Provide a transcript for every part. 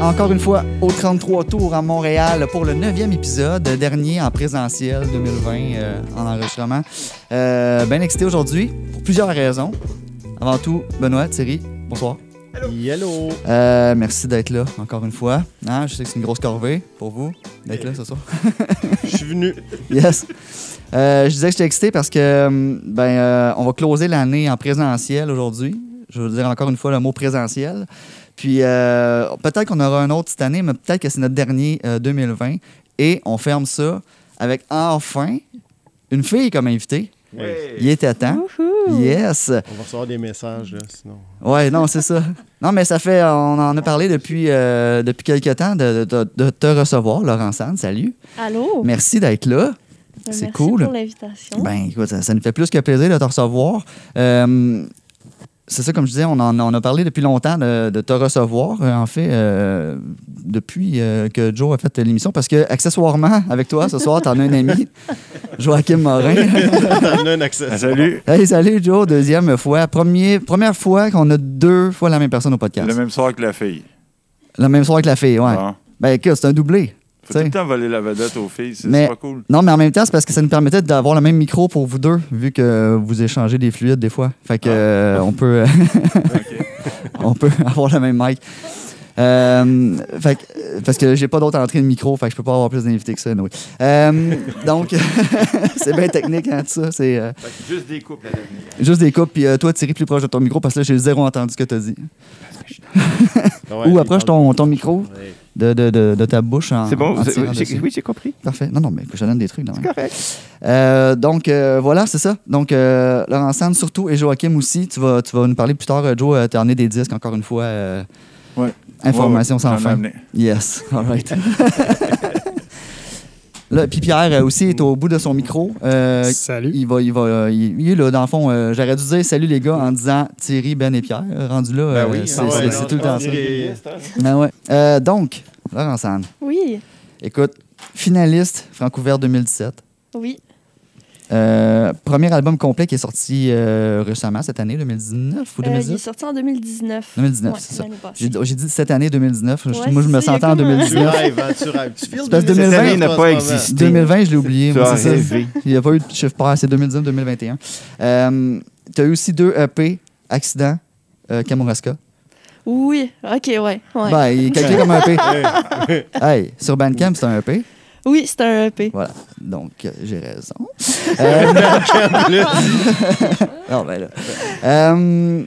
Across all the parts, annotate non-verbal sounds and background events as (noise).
Encore une fois au 33 Tours à Montréal pour le neuvième épisode, dernier en présentiel 2020 euh, en enregistrement. Euh, bien excité aujourd'hui pour plusieurs raisons. Avant tout, Benoît, Thierry, bonsoir. Hello. Euh, merci d'être là encore une fois. Hein, je sais que c'est une grosse corvée pour vous d'être là ce soir. (laughs) Je suis venu. Yes. Euh, je disais que j'étais excité parce que ben euh, on va closer l'année en présentiel aujourd'hui. Je veux dire encore une fois le mot présentiel. Puis euh, peut-être qu'on aura un autre cette année, mais peut-être que c'est notre dernier euh, 2020. Et on ferme ça avec enfin une fille comme invitée. Il était temps. Yes. On va recevoir des messages, là, sinon. Ouais, non, c'est ça. Non, mais ça fait, on en a parlé depuis, euh, depuis quelques temps de, de- de te recevoir, Laurent Sand. Salut. Allô? Merci d'être là. c'est Merci cool. pour l'invitation. Ben, écoute, ça, ça nous fait plus que plaisir de te recevoir. Euh, c'est ça, comme je disais, on en on a parlé depuis longtemps de, de te recevoir, euh, en fait, euh, depuis euh, que Joe a fait l'émission, parce que, accessoirement, avec toi, ce soir, t'en as un ami, (laughs) Joachim Morin. T'en as un accès. Ah, Salut. hey, salut, Joe, deuxième fois. Premier, première fois qu'on a deux fois la même personne au podcast. Le même soir que la fille. Le même soir que la fille, ouais. Bon. Ben, écoute, c'est un doublé. Faut T'sais. tout le temps voler la vedette aux filles, c'est pas cool. Non, mais en même temps, c'est parce que ça nous permettait d'avoir le même micro pour vous deux, vu que vous échangez des fluides des fois. Fait que euh, on peut (laughs) (laughs) on peut avoir le même mic. Euh, fait que, parce que j'ai pas d'autre entrée de micro, fait que je peux pas avoir plus d'invités que ça. anyway. Euh, donc, (laughs) c'est bien technique, hein, tout ça. C'est euh, Juste des à l'avenir. juste des coupes. Puis euh, toi, Thierry, plus proche de ton micro, parce que là, j'ai zéro entendu ce que tu as dit. Ou approche ton, ton micro Ouais. De, de, de, de ta bouche en. C'est bon, en oui, j'ai compris. Parfait. Non, non, mais je donne des trucs. là, C'est correct. Euh, donc, euh, voilà, c'est ça. Donc, euh, Laurent Sand surtout et Joachim aussi. Tu vas, tu vas nous parler plus tard. Euh, Joe, tu as emmené des disques, encore une fois. euh, Ouais. Information Ouais, ouais, sans fin. amené. Yes, (laughs) all right. (laughs) là, puis Pierre euh, aussi est au bout de son micro. Euh, Salut. il va, il va, il, il est là, dans le fond. euh, J'aurais dû dire salut les gars en disant Thierry, Ben et Pierre. Rendu là, euh, oui, c'est ah ouais, tout le temps ça. Ben ouais. Euh, donc, Laurent Sand, Oui, écoute, finaliste Francouvert 2017. oui. Euh, premier album complet qui est sorti euh, récemment cette année, 2019 ou Euh, il est 2018? sorti en 2019. 2019, Ouais, c'est ça. J'ai dit- j'ai dit cette année 2019. Je- Ouais, moi, je me sentais en comme un- Tu 2019. rêves, hein, tu rêves. Tu files C'est parce que 2019 2020 en n'a ce pas existé. 2020, je l'ai oublié. Tu moi, as c'est ça. rêvé. Il n'y a pas eu de chiffre pair, c'est 2019-2021. Euh, tu as eu aussi deux EP, Accident, euh, Kamouraska. Oui, ok, ouais. ouais. Ben, il est calculé comme un EP. Hey, sur Bandcamp, c'est un EP. Oui, c'est un EP. Voilà. Donc, euh, j'ai raison. Euh, non, ben là. Euh,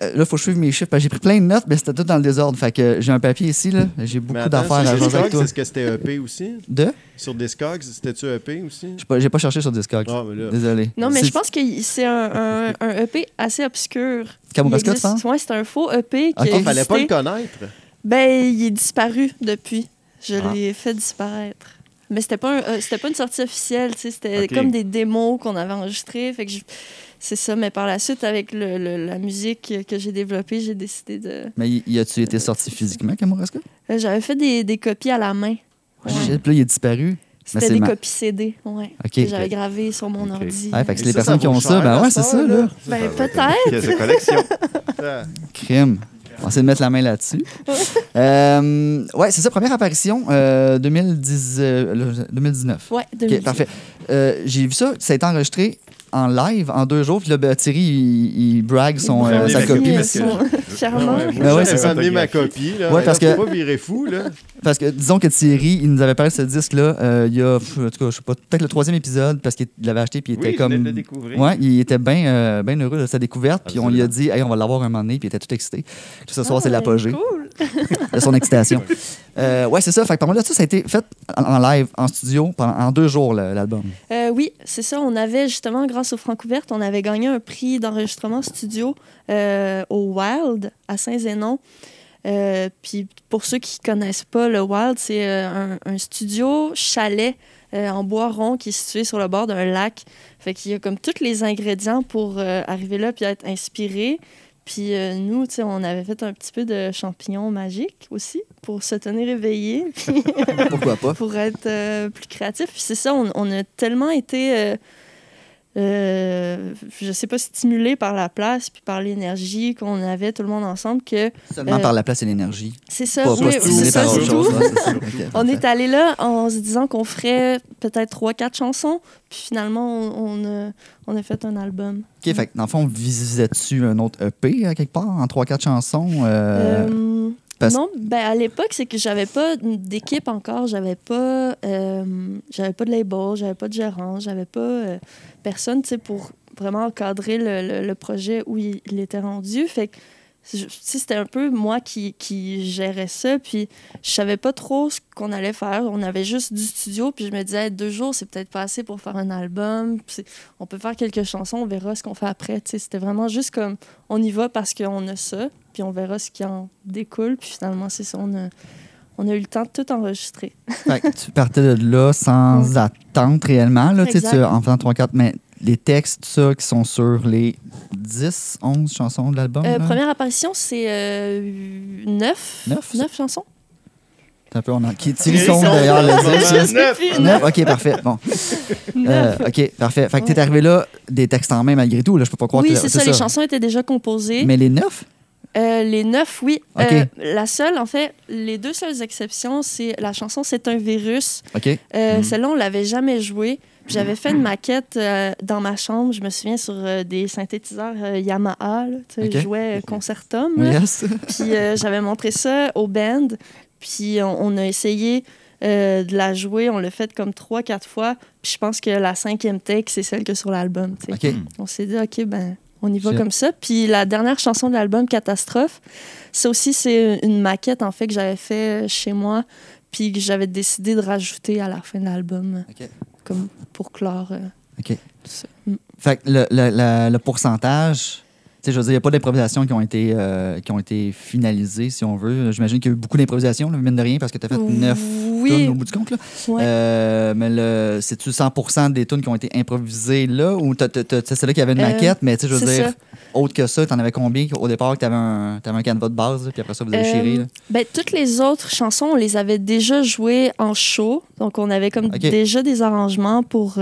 là, il faut que je suive mes chiffres. J'ai pris plein de notes, mais c'était tout dans le désordre. Fait que j'ai un papier ici. là. J'ai Mais beaucoup d'affaires sur à jaser avec Discogs, toi. Est-ce que c'était EP aussi? De? Sur Discogs, c'était-tu EP aussi? Je sais pas- J'ai pas cherché sur Discog. Ah, mais là. Désolé. Non, mais je pense que c'est un, un, (laughs) un EP assez obscur. Kamouraska, Il tu penses? Ouais, c'est un faux EP qui Ok. a Ah, fallait pas le connaître. Ben, il est disparu depuis. Je Ah. l'ai fait disparaître. Mais c'était pas, un- euh, c'était pas une sortie officielle, tu sais, c'était comme des démos qu'on avait enregistrées. Fait que je- c'est ça, mais par la suite, avec le, le- la musique que j'ai développée, j'ai décidé de. Mais y, a-tu été sorti physiquement, Kamouraska? Euh, J'avais fait des, des copies à la main. Ouais. Shit, puis là, il est disparu. C'était des ma- copies CD, ouais. OK. Que j'avais gravées sur mon Ok. ordi. Ouais, fait que c'est les ça, personnes ça qui ont ça. Ben ouais, c'est ça, là. Ben, peut-être. Collection. Ah, Crime. On va essayer de mettre la main là-dessus. (laughs) euh, ouais, c'est ça, première apparition, euh, 2010, euh, 2019. Ouais, OK, 2010. parfait. Euh, J'ai vu ça, ça a été enregistré en live en deux jours. Puis là, ben, Thierry, il, il brague son, Il euh, sa copie. Fièrement. (laughs) ouais, j'avais c'est ça. amené ma copie. Là. Ouais, parce Là, que- faut pas virer fou, là. Parce que disons que Thierry, il nous avait parlé de ce disque-là euh, il y a, pff, en tout cas, je sais pas, peut-être le troisième épisode parce qu'il l'avait acheté puis il était Oui, comme. venais de le découvrir. Ouais, il était bien euh, bien heureux de sa découverte. Puis on lui a dit, hey, on va l'avoir un moment donné. Puis il était tout excité. Tout ce soir, Ah, c'est l'apogée Cool. (laughs) de son excitation. Euh, ouais, c'est ça. Fait que par de ça, ça a été fait en, live, en studio, pendant, en deux jours, l'album. Euh, oui, c'est ça. On avait justement, grâce au Francouverte, on avait gagné un prix d'enregistrement studio euh, au Wild à Saint-Zénon. Euh, puis pour ceux qui connaissent pas le Wild, c'est un, un studio chalet en bois rond qui est situé sur le bord d'un lac. Fait qu'il y a comme tous les ingrédients pour arriver là puis être inspiré. Puis euh, nous, tu sais, on avait fait un petit peu de champignons magiques aussi pour se tenir éveillé. Puis (laughs) Pourquoi pas? pour être euh, plus créatif. Puis c'est ça, on, on a tellement été euh, euh, je sais pas, stimulé par la place puis par l'énergie qu'on avait tout le monde ensemble que Seulement Euh, par la place et l'énergie. c'est ça, Pas, oui, pas c'est ça, c'est tout. ouais, ça. On est allé là en se disant qu'on ferait peut-être trois, quatre chansons, puis finalement, on, on a, on a fait un album. OK, fait que dans le fond, visais-tu un autre EP à quelque part en 3-4 chansons? euh, Euh, Non, ben à l'époque, c'est que j'avais pas d'équipe encore, j'avais pas, euh, j'avais pas de label, j'avais pas de gérant, j'avais pas euh, personne, tu sais, pour vraiment encadrer le, le- projet où il, était rendu. C'était un peu moi qui, qui gérais ça, puis je savais pas trop ce qu'on allait faire. On avait juste du studio, puis je me disais, deux jours, c'est peut-être pas assez pour faire un album. Puis on peut faire quelques chansons, on verra ce qu'on fait après. C'était vraiment juste comme, on y va parce qu'on a ça, puis on verra ce qui en découle. Puis finalement, c'est ça, on a, on a eu le temps de tout enregistrer. Fait que tu partais de là sans (laughs) attente réellement, là, tu sais, Exact. tu- en faisant 3-4, mais les textes, ça, qui sont sur les 10, 11 chansons de l'album. Euh, première apparition, c'est euh, neuf, Neuf? neuf chansons. C'est un peu, on a... Qui Thierry sont d'ailleurs le (laughs) Je dit. sais Neuf. plus, Neuf, ok, parfait. Bon, (laughs) Euh, ok, parfait. Fait que t'es arrivé là, des textes en main malgré tout, là, je peux pas croire Oui, que c'est ça, les chansons étaient déjà composées. Mais les neuf? Euh, les neuf, oui. Ok. Euh, la seule, en fait, les deux seules exceptions, c'est la chanson C'est un virus. Ok. Euh, Mhm. Celle-là, on l'avait jamais jouée. J'avais fait une maquette euh, dans ma chambre, je me souviens, sur euh, des synthétiseurs euh, Yamaha. Là. Je jouais Concertum. Yes. (laughs) Puis j'avais montré ça au band. Puis on, on a essayé de la jouer. On l'a fait comme trois, quatre fois. Puis je pense que la cinquième take, c'est celle que sur l'album. On s'est dit, OK, ben, on y va comme ça. Puis la dernière chanson de l'album, Catastrophe, ça aussi, c'est une maquette, en fait, que j'avais fait chez moi. Puis que j'avais décidé de rajouter à la fin de l'album. Comme pour clore. euh, OK. tout ça. Fait que le, le- le- le pourcentage, sais, je veux dire, il n'y a pas d'improvisations qui, ont été, euh, qui ont été finalisées, si on veut. J'imagine qu'il y a eu beaucoup d'improvisations, mine de rien, parce que tu as fait neuf tunes au bout du compte. Là. ouais. Euh, mais le, c'est-tu 100% des tunes qui ont été improvisées là, ou c'est là qu'il y avait une Euh, maquette, mais tu sais, je veux dire, ça. autre que ça, tu en avais combien au départ que tu avais un, t'avais un canevas de base, là, puis après ça, vous avez chiré? Ben, toutes les autres chansons, on les avait déjà jouées en show. Donc, on avait comme déjà des arrangements pour,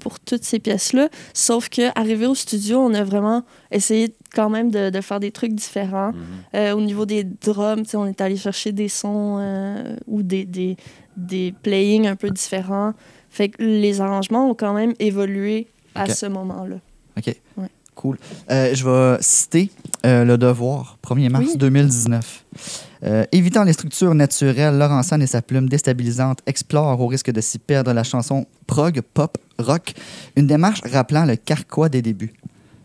pour toutes ces pièces-là. Sauf que arrivé au studio, on a vraiment essayé quand même de, de faire des trucs différents. Euh, au niveau des drums, on est allé chercher des sons euh, ou des, des, des playings un peu différents. Fait que les arrangements ont quand même évolué à ce moment-là. OK. Ouais. Cool. Euh, je vais citer euh, Le Devoir, 1er mars Oui. 2019. Euh, évitant les structures naturelles, Laurent et sa plume déstabilisante explorent au risque de s'y perdre la chanson prog, pop, rock, une démarche rappelant le carquois des débuts.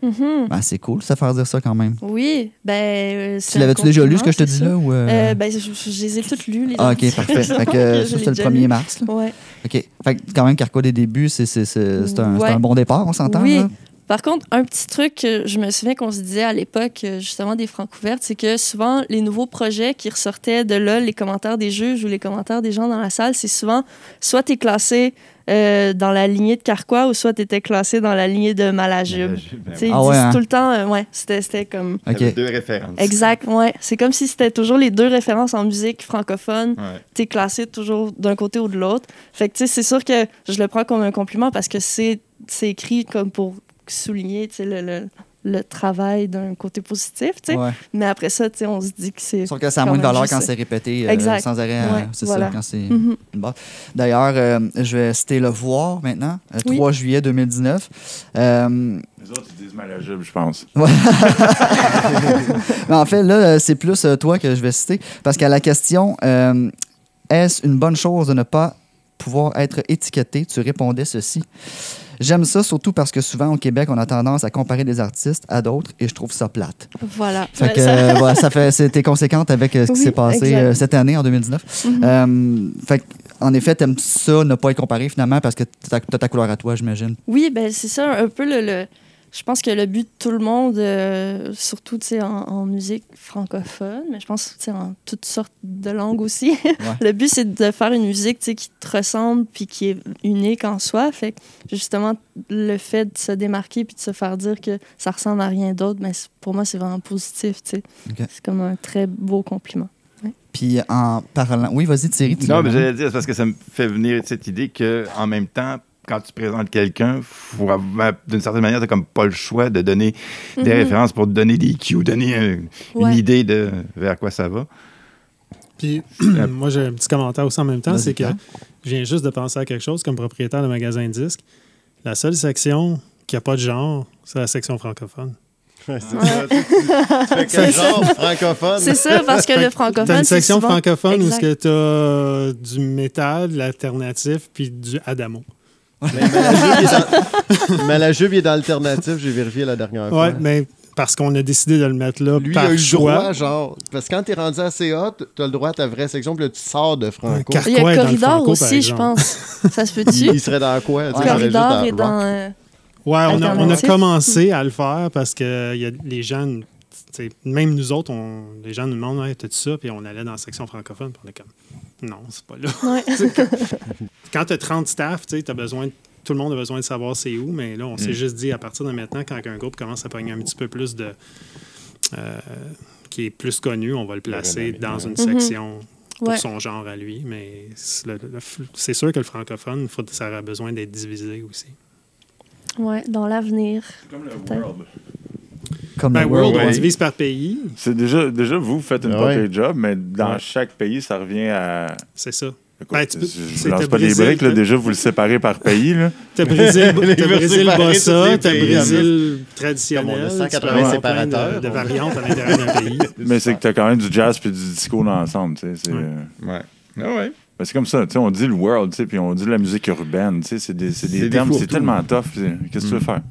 Mhm. Ben, c'est cool, ça faire dire ça quand même. Oui, ben. euh, Tu l'avais-tu déjà lu, ce que je te dis là? Ou, euh? Euh, ben, je, je- je les ai toutes lues, les ah, OK, parfait. (laughs) Fait que, ça, le déjà 1er lu. mars. là. Ouais. OK. Fait que quand même, carquois des débuts, c'est, c'est, c'est, c'est un, Ouais. un bon départ, on s'entend? Oui. là? Par contre, un petit truc que je me souviens qu'on se disait à l'époque, justement, des Francouvertes, c'est que souvent, les nouveaux projets qui ressortaient de là, les commentaires des juges ou les commentaires des gens dans la salle, c'est souvent soit tu es classé euh, dans la lignée de Carquois ou soit tu étais classé dans la lignée de Malajube. Tu Ils Ah ouais, hein? tout le temps, euh, ouais, c'était comme. OK. T'avais deux références. Exact, ouais. C'est comme si c'était toujours les deux références en musique francophone. Ouais. T'es classé toujours d'un côté ou de l'autre. Fait que, tu sais, c'est sûr que je le prends comme un compliment parce que c'est écrit comme pour souligner, tu sais, le, le, le travail d'un côté positif, tu sais. Ouais. Mais après ça, tu sais, on se dit que c'est... Sauf que ça a moins de valeur juste quand c'est répété euh, Exact. sans arrêt. Ouais, c'est voilà. ça, quand c'est une base. D'ailleurs, euh, je vais citer Le Voir maintenant, euh, Oui. 3 juillet 2019. Euh, Les autres, ils disent malajube, je pense. (laughs) (laughs) mais en fait, là, euh, c'est plus toi que je vais citer. Parce qu'à la question euh, Est-ce une bonne chose de ne pas pouvoir être étiqueté Tu répondais ceci. J'aime ça surtout parce que souvent au Québec, on a tendance à comparer des artistes à d'autres et je trouve ça plate. Voilà. Fait que, ça- euh, voilà, ça fait, c'était conséquente avec euh, ce qui Oui, s'est passé exact. euh, cette année, en 2019. Mhm. Euh, fait que, en effet, t'aimes ça, ne pas être comparé finalement parce que t'as t'as ta couleur à toi, j'imagine. Oui, ben c'est ça, un peu le... le- Je pense que le but de tout le monde, euh, surtout tu sais, en, en musique francophone, mais je pense tu sais, en toutes sortes de langues aussi, (laughs) le but c'est de faire une musique tu sais, qui te ressemble puis qui est unique en soi. Fait que justement, le fait de se démarquer puis de se faire dire que ça ressemble à rien d'autre, ben, c'est- pour moi c'est vraiment positif. tu sais. Ok. C'est comme un très beau compliment. Puis en parlant. Oui, vas-y, Thierry. tu Non, mais j'allais dire, c'est parce que ça me fait venir cette idée qu'en même temps, quand tu présentes quelqu'un, d'une certaine manière, tu comme pas le choix de donner des Mhm. références pour te donner des cues, donner un- Ouais. une idée de vers quoi ça va. Puis, (clears throat) moi, j'ai un petit commentaire aussi en même temps, c'est que je viens juste de penser à quelque chose comme propriétaire de magasin de disques. La seule section qui n'a pas de genre, c'est la section francophone. Ouais, c'est ça. Tu- tu fais (laughs) quel genre francophone? C'est ça, parce que le francophone. une c'est section souvent- francophone où Exact. tu as du métal, de l'alternatif, puis du Adamo. Mais, mais la jupe, il est dans- (laughs) il l'alternatif, j'ai vérifié la dernière fois. Ouais, mais parce qu'on a décidé de le mettre là Lui, il par a eu le choix. droit, genre. Parce que quand t'es rendu assez haut, t'as le droit à ta vraie section, puis là, tu sors de Franco. Il y a le Corridor franco, aussi, je pense. Ça se (laughs) Il, peut-tu? il serait dans quoi? il juste Corridor est dans. euh, Ouais, on a, on a commencé à le faire parce que il y a les gens, même nous autres, on, les gens nous demandent ouais, t'as-tu ça? Puis on allait dans la section francophone, puis on est comme non, c'est pas là. Ouais. (laughs) Quand tu as 30 staff, tu as besoin de- tout le monde a besoin de savoir c'est où, mais là, on Mm. s'est juste dit à partir de maintenant, quand un groupe commence à pogner un petit peu plus de. euh, qui est plus connu, on va le placer dans une Mhm. section pour Ouais. son genre à lui, mais c'est sûr que le francophone, faut- ça aura besoin d'être divisé aussi. Ouais, dans l'avenir. C'est comme le Peut-être. World. Comme Ben, le World, World, on divise par pays, C'est déjà, déjà, vous faites une Ah ouais. job, mais dans Ouais. chaque pays, ça revient à. c'est ça. Écoute, Ben, tu peux- je c'est lance pas des Brésil, briques, là, hein? déjà, vous le séparez par pays. Là. (laughs) T'as Brésil, (laughs) t'as Brésil Bossa, t'as Brésil traditionnel. Comme on a tu 180 peux avoir plein séparateurs. De, de variantes à l'intérieur d'un pays. (laughs) Mais c'est que t'as quand même du jazz puis du disco dans l'ensemble. tu sais, C'est Ouais. euh, Ouais. Ah ouais. ben, c'est comme ça. tu sais, On dit le world, tu sais, puis on dit la musique urbaine. tu sais, C'est des, c'est des C'est des termes, c'est tellement tough. Qu'est-ce que tu veux faire?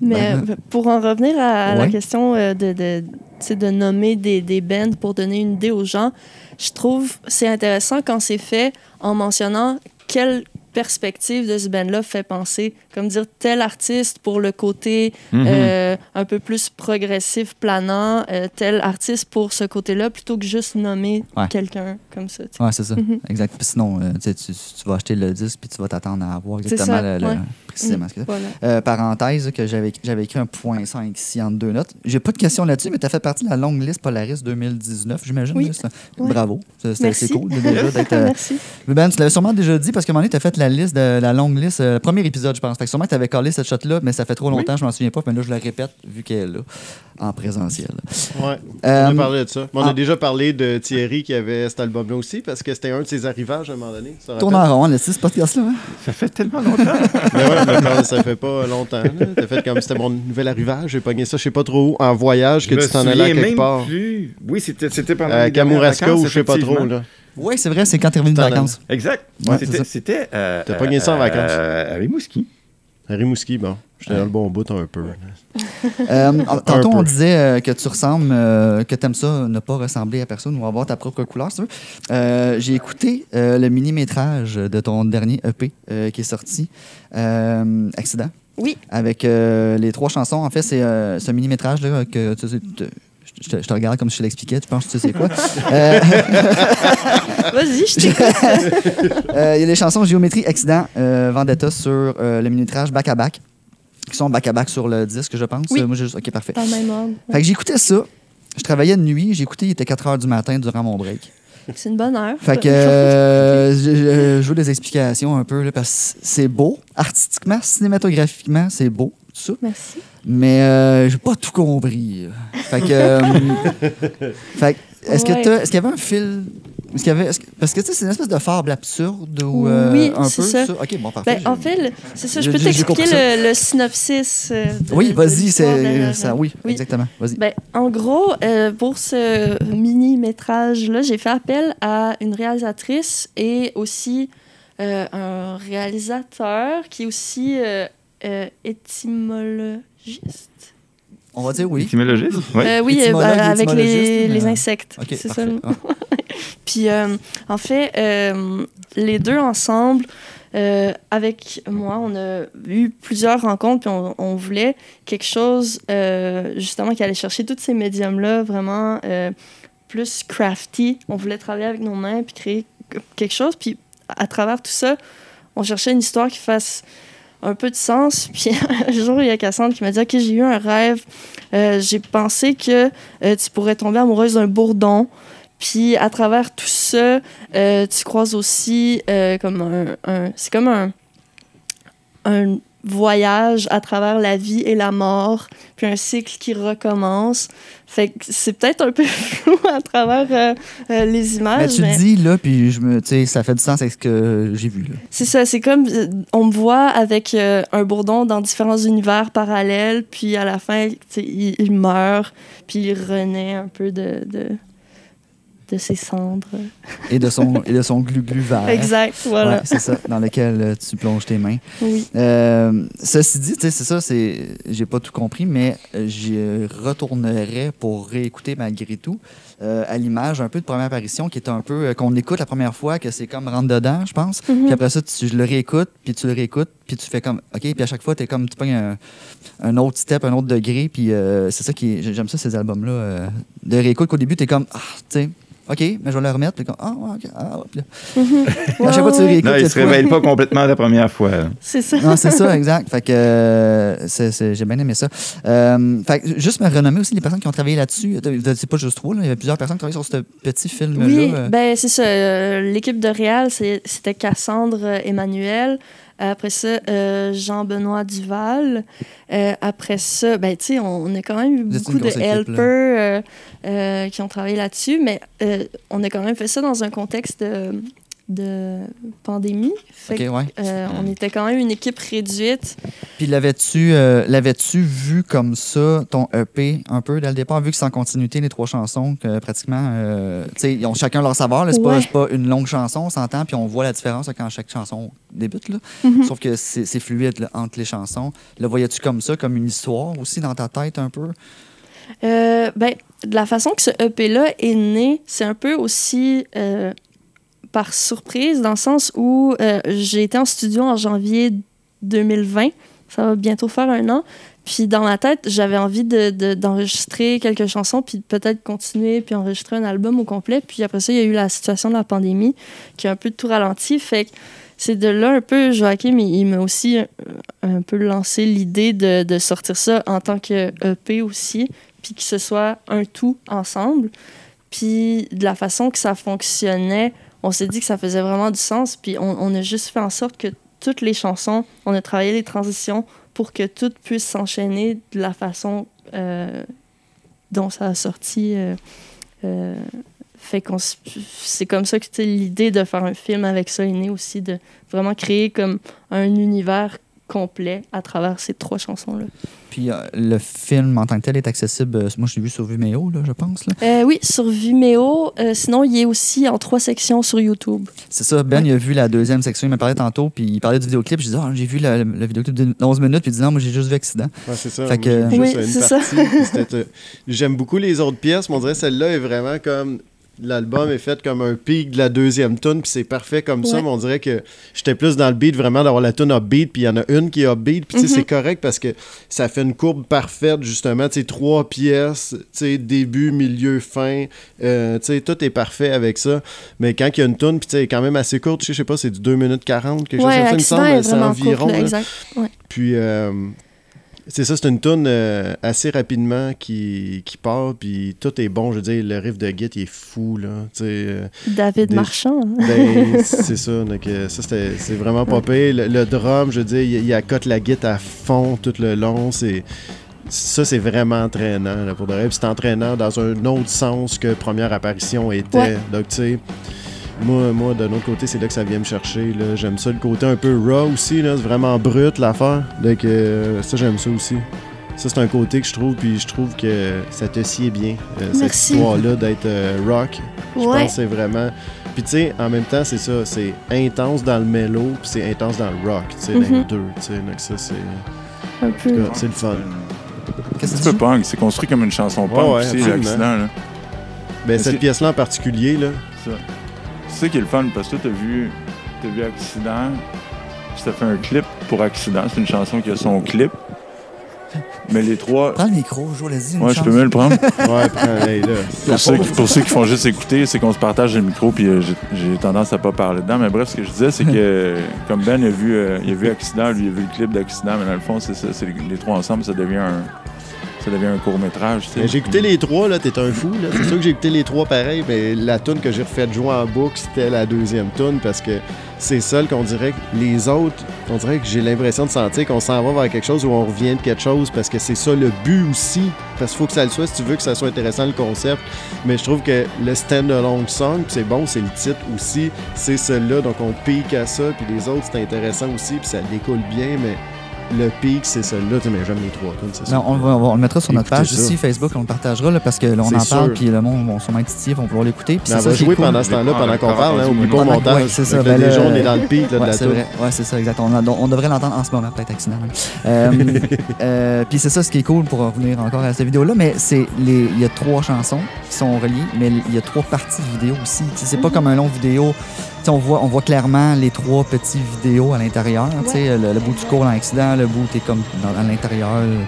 Mais Ben, pour en revenir à la question euh, de, de, de nommer des, des bands pour donner une idée aux gens, je trouve c'est intéressant quand c'est fait en mentionnant quelle perspective de ce band-là fait penser. Comme dire tel artiste pour le côté Mhm. euh, un peu plus progressif, planant, euh, tel artiste pour ce côté-là, plutôt que juste nommer Ouais. quelqu'un comme ça. tu sais. Ouais, c'est ça. Mhm. Exact. Puis sinon, euh, tu, vas acheter le disque puis tu vas t'attendre à avoir exactement ça, le, précisément ce que c'est. Voilà. Parenthèse, que j'avais écrit un point 5 ici entre deux notes. J'ai pas de question là-dessus, mais tu as fait partie de la longue liste Polaris 2019, j'imagine. Oui. Bravo. C'est- cool déjà d'être. (laughs) Merci. Ben, tu l'avais sûrement déjà dit parce qu'à un moment donné, tu as fait la liste de la longue liste, euh, le premier épisode, je pense. Fait que sûrement que tu avais collé cette shot-là, mais ça fait trop longtemps, je m'en souviens pas. Mais là, je le répète vu qu'elle est là, en présentiel. Ouais. Euh, On a parlé de ça. Mais on ah. a déjà parlé de Thierry qui avait cet album-là aussi, parce que c'était un de ses arrivages à un moment donné. Tourne en rond, le ce podcast-là. hein? Ça fait tellement longtemps. (laughs) Mais ouais, mais quand- ça fait pas longtemps. T'as fait comme c'était mon nouvel arrivage. J'ai pogné ça, je sais pas trop où, en voyage, que Je tu t'en allais à quelque même part. plus. Oui, c'était c'était pendant Kamouraska vacances, ou je sais pas trop. là. Oui, c'est vrai, c'est quand tu es revenu de vacances. Exact. Ouais, C'était- ça. C'était. euh, T'as pogné ça en vacances? euh, à Rimouski. À Rimouski, bon. J'étais dans le bon bout un peu. (laughs) Euh, tantôt, peu. on disait euh, que tu ressembles, euh, que tu aimes ça, ne pas ressembler à personne ou avoir ta propre couleur, si tu veux. Euh, J'ai écouté euh, le mini-métrage de ton dernier EP euh, qui est sorti, euh, Accident. Oui. Avec euh, les trois chansons. En fait, c'est euh, ce mini-métrage-là que tu sais, te- je te, je te regarde comme si je te l'expliquais, tu penses que tu sais quoi? (laughs) Euh, (laughs) Vas-y, je t'écoute. (laughs) euh, Il y a les chansons Géométrie, Accident, euh, Vendetta sur euh, le mini-métrage Back à Back, qui sont back à back sur le disque, je pense. Oui. Euh, moi, j'ai juste- OK, parfait. Dans le même ordre. Fait que j'écoutais ça. Je travaillais de nuit. J'ai écouté, il était 4 h du matin durant mon break. C'est une bonne heure. Fait que euh, je, je- je veux des explications un peu, là, parce que c'est beau. Artistiquement, cinématographiquement, c'est beau, ça. Merci. Mais euh, j'ai pas tout compris. Fait que. euh, (laughs) fait que, est-ce que Ouais. t'as- est-ce qu'il y avait un fil. Est-ce qu'il y avait, est-ce que- parce que tu sais, c'est une espèce de fable absurde ou euh, Oui, un c'est peu ça. Ok, bon, parfait. Ben, en fait, le- c'est ça. Je J'ai- peux j'ai t'expliquer ça. le, le synopsis. euh, de- oui, de vas-y, l'histoire c'est ça. Oui, oui. exactement. Vas-y. Ben, en gros, euh, pour ce mini-métrage-là, j'ai fait appel à une réalisatrice et aussi euh, un réalisateur qui est aussi euh, euh, étymologiste. On va dire oui. Étymologiste? Oui. Euh, oui, euh, Étymologue, avec les, insectes. C'est ça. Ah. (laughs) Puis, euh, en fait, euh, les deux ensemble, euh, avec moi, on a eu plusieurs rencontres, puis on, on voulait quelque chose, euh, justement, qui allait chercher tous ces médiums-là, vraiment euh, plus crafty. On voulait travailler avec nos mains, puis créer quelque chose. Puis, à travers tout ça, on cherchait une histoire qui fasse un peu de sens. (laughs) Puis, un jour, il y a Cassandre qui m'a dit Ok, j'ai eu un rêve. Euh, j'ai pensé que euh, tu pourrais tomber amoureuse d'un bourdon. Puis à travers tout ça, euh, tu croises aussi comme un, c'est comme un voyage à travers la vie et la mort, puis un cycle qui recommence. Fait que c'est peut-être un peu (laughs) flou à travers euh, euh, les Mais images, tu mais dis, là, puis je me, ça fait du sens avec ce que j'ai vu. Là. c'est ça, c'est comme euh, on me voit avec euh, un bourdon dans différents univers parallèles, puis à la fin, il, il meurt, puis il renaît un peu de, de, de ses cendres. Et de son, et de son glu-glu vert. Exact, voilà. Ouais, c'est ça, dans lequel euh, tu plonges tes mains. Oui. Euh, ceci dit, tu sais, c'est ça, c'est, j'ai pas tout compris, mais euh, j'y retournerais pour réécouter malgré tout euh, à l'image un peu de première apparition qui est un peu euh, qu'on écoute la première fois, que c'est comme rentre dedans, je pense. Mhm. Puis après ça, tu je le réécoutes, puis tu le réécoutes, puis tu fais comme OK, puis à chaque fois, tu es comme tu pognes un, un autre step, un autre degré, puis euh, c'est ça qui est- j'aime ça ces albums là euh, de réécoute qu'au début tu es comme ah, tu sais OK, mais je vais le remettre, puis ah, ouais, ok, ah, puis là, à chaque fois, tu ouais. réécoutes. Non, il se réveille pas complètement la première fois. C'est ça. Non, c'est ça, exact. Fait que euh, j'ai bien aimé ça. Euh, fait que juste me renommer aussi les personnes qui ont travaillé là-dessus. C'est pas juste toi, là. il y avait plusieurs personnes qui travaillaient sur ce petit film-là. Oui, euh. ben c'est ça. euh, L'équipe de Réal, c'est- c'était Cassandre euh, Emmanuel. Après ça, euh, Jean-Benoît Duval. Euh, après ça, ben, tu sais, on, on a quand même eu beaucoup de helpers euh, qui ont travaillé là-dessus, mais on a quand même fait ça dans un contexte de, pandémie. Fait ouais. euh, on était quand même une équipe réduite. Puis l'avais-tu euh, l'avais-tu vu comme ça, ton EP, un peu dès le départ, vu que c'est en continuité, les trois chansons, que pratiquement, euh, tu sais, ils ont chacun leur savoir. C'est pas, Ouais. c'est pas une longue chanson, on s'entend, puis on voit la différence quand chaque chanson débute. Là. Mhm. Sauf que c'est fluide là, entre les chansons. Le voyais-tu comme ça, comme une histoire aussi dans ta tête un peu? Euh, ben, de la façon que ce EP-là est né, c'est un peu aussi par surprise, dans le sens où euh, j'ai été en studio en janvier 2020. Ça va bientôt faire un an. Puis dans ma tête, j'avais envie de- de- d'enregistrer quelques chansons, puis peut-être continuer, puis enregistrer un album au complet. Puis après ça, il y a eu la situation de la pandémie qui a un peu tout ralenti. Fait que c'est de là un peu, Joachim, il, il m'a aussi euh, un peu lancé l'idée de, de sortir ça en tant que EP aussi, puis que ce soit un tout ensemble. Puis de la façon que ça fonctionnait, on s'est dit que ça faisait vraiment du sens, puis on, a juste fait en sorte que toutes les chansons, on a travaillé les transitions pour que tout puisse s'enchaîner de la façon euh, dont ça a sorti. euh, euh, fait qu'on c'est comme ça que l'idée de faire un film avec ça est née aussi, de vraiment créer comme un univers complet à travers ces trois chansons-là. Puis euh, le film en tant que tel est accessible, euh, moi je l'ai vu sur Vimeo, là, je pense. Là. Euh, oui, sur Vimeo. Euh, sinon, il est aussi en trois sections sur YouTube. C'est ça, Ben, il a vu la deuxième section, il m'a parlé tantôt, puis il parlait du vidéoclip. Je disais, ah, j'ai vu la- le vidéoclip de 11 minutes, puis il dit, non, moi j'ai juste vu Accident. Ouais, c'est ça. Fait que- Oui, c'est ça. J'aime beaucoup les autres pièces, mais on dirait que celle-là est vraiment comme. L'album est fait comme un pic de la deuxième tune, puis c'est parfait comme ça, mais on dirait que j'étais plus dans le beat vraiment d'avoir la tune upbeat, puis il y en a une qui est upbeat, puis Mhm. c'est correct parce que ça fait une courbe parfaite, justement, tu sais, trois pièces, tu sais, début, milieu, fin, euh, tu sais, tout est parfait avec ça, mais quand il y a une tune, puis tu sais, quand même assez courte, je sais- pas, c'est du 2 minutes 40, quelque ouais, chose comme ça, il me accident semble, est c'est environ, court, là, là. exact. Ouais. Puis, euh, c'est ça, c'est une tune euh, assez rapidement qui, qui part, puis tout est bon. Je veux dire, le riff de Git, il est fou, là. Euh, David Des- Marchand. hein. ben, c'est ça. Donc, euh, ça, c'était- c'est vraiment pas pire. Le, le drum, je veux dire, il, il accote la Git à fond tout le long. C'est. Ça, c'est vraiment entraînant, là, pour de vrai. Puis c'est entraînant dans un autre sens que première apparition était. Ouais. Donc, tu sais, moi, moi, de l'autre côté, c'est là que ça vient me chercher. là. J'aime ça, le côté un peu raw aussi. là. C'est vraiment brut, l'affaire. Donc, euh, ça, j'aime ça aussi. Ça, c'est un côté que je trouve, puis je trouve que ça te sied bien, euh, cette histoire-là d'être euh, rock. Je Ouais. pense que c'est vraiment. Puis tu sais, en même temps, c'est ça, c'est intense dans le mellow, puis c'est intense dans le rock, tu sais, dans les deux, tu sais. Donc ça, c'est Un peu. c'est le fun. Qu'est-ce C'est que un peu tu punk, c'est construit comme une chanson punk Ouais, ouais, aussi, l'accident. Là. Ben, cette que- pièce-là en particulier, là, Ça. C'est ça qui est le fun, parce que toi, t'as vu, t'as vu Accident, puis t'as fait un clip pour Accident. C'est une chanson qui a son clip. Mais les trois. Prends le micro, joue, vas-y. Ouais, je peux même le prendre. ouais, prends, hey, là. Pour ceux, qui, pour ceux qui font juste écouter, c'est qu'on se partage le micro, puis euh, j'ai tendance à pas parler dedans. Mais bref, ce que je disais, c'est que (laughs) comme Ben a vu, euh, il a vu Accident, lui il a vu le clip d'Accident, mais dans le fond, c'est ça, c'est les, les trois ensemble, ça devient un, ça devient un sais. Mais J'ai écouté les trois, là, t'es un fou. C'est sûr que j'ai écouté les trois pareil, mais la tune que j'ai refait jouer en boucle, c'était la deuxième tune parce que c'est seul qu'on dirait que les autres, on dirait que j'ai l'impression de sentir qu'on s'en va vers quelque chose où on revient de quelque chose parce que c'est ça le but aussi. Parce qu'il faut que ça le soit si tu veux que ça soit intéressant le concept. Mais je trouve que le stand-alone song, c'est bon, c'est le titre aussi, c'est celui-là, donc on pique à ça, puis les autres c'est intéressant aussi, puis ça découle bien, mais le pic c'est celui-là, tu sais, mais j'aime les trois tunes, c'est ça. Non, on, va- on on le mettra sur notre page ici, Facebook, on le partagera là, parce que là, on en parle, puis le monde va sûrement être titillé, vont pouvoir l'écouter. Puis on va jouer cool. pendant ce temps-là, pendant qu'on parle, hein, moi, le non. montage. C'est ça, ben déjà, on est dans le pic de la vrai. Ouais, c'est ça, exact. On, on devrait l'entendre en ce moment, peut-être accident. même. Euh, (laughs) euh, Puis c'est ça ce qui est cool pour revenir encore à cette vidéo-là, mais c'est les, il y a trois chansons qui sont reliées, mais il y a trois parties de vidéo aussi. C'est pas comme un long vidéo. Tu sais, on voit, on voit clairement les trois petits vidéos à l'intérieur. tu sais, Le, le bout du cours dans l'accident, le bout t'es comme dans, à l'intérieur, euh,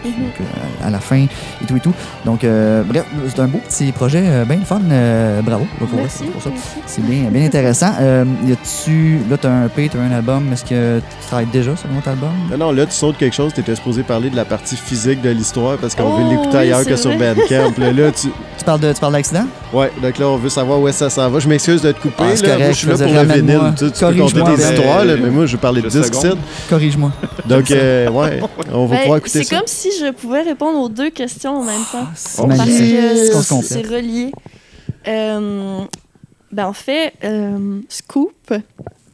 à la fin, et tout et tout. Donc, euh, bref, c'est un beau petit projet, euh, bien fun. Euh, bravo. là, pour vrai, Merci. pour ça. merci. C'est bien, bien intéressant. Euh, y a-tu. Là, t'as un EP, t'as un album. Est-ce que tu travailles déjà sur un autre album? Non, non, là, tu sautes quelque chose, t'étais supposé parler de la partie physique de l'histoire parce qu'on Oh, veut l'écouter oui, ailleurs que sur. Bandcamp. Là, là, (laughs) tu... Tu parles de, tu parles d'accident? Ouais, donc là, on veut savoir où est-ce que ça s'en va. Je m'excuse de te couper. Ah, là. Correct, je suis là pour faisais le vinyle. ramène-moi. Tu, tu peux compter Corrige-moi, tes Ben. histoires, là, mais moi, je parlais de ici. Corrige-moi. Donc, euh, ouais, (laughs) on va Ben, pouvoir écouter c'est ça. comme si je pouvais répondre aux deux questions en même temps. C'est Oh, Parce que c'est relié. Euh, ben en fait, euh, Scoop,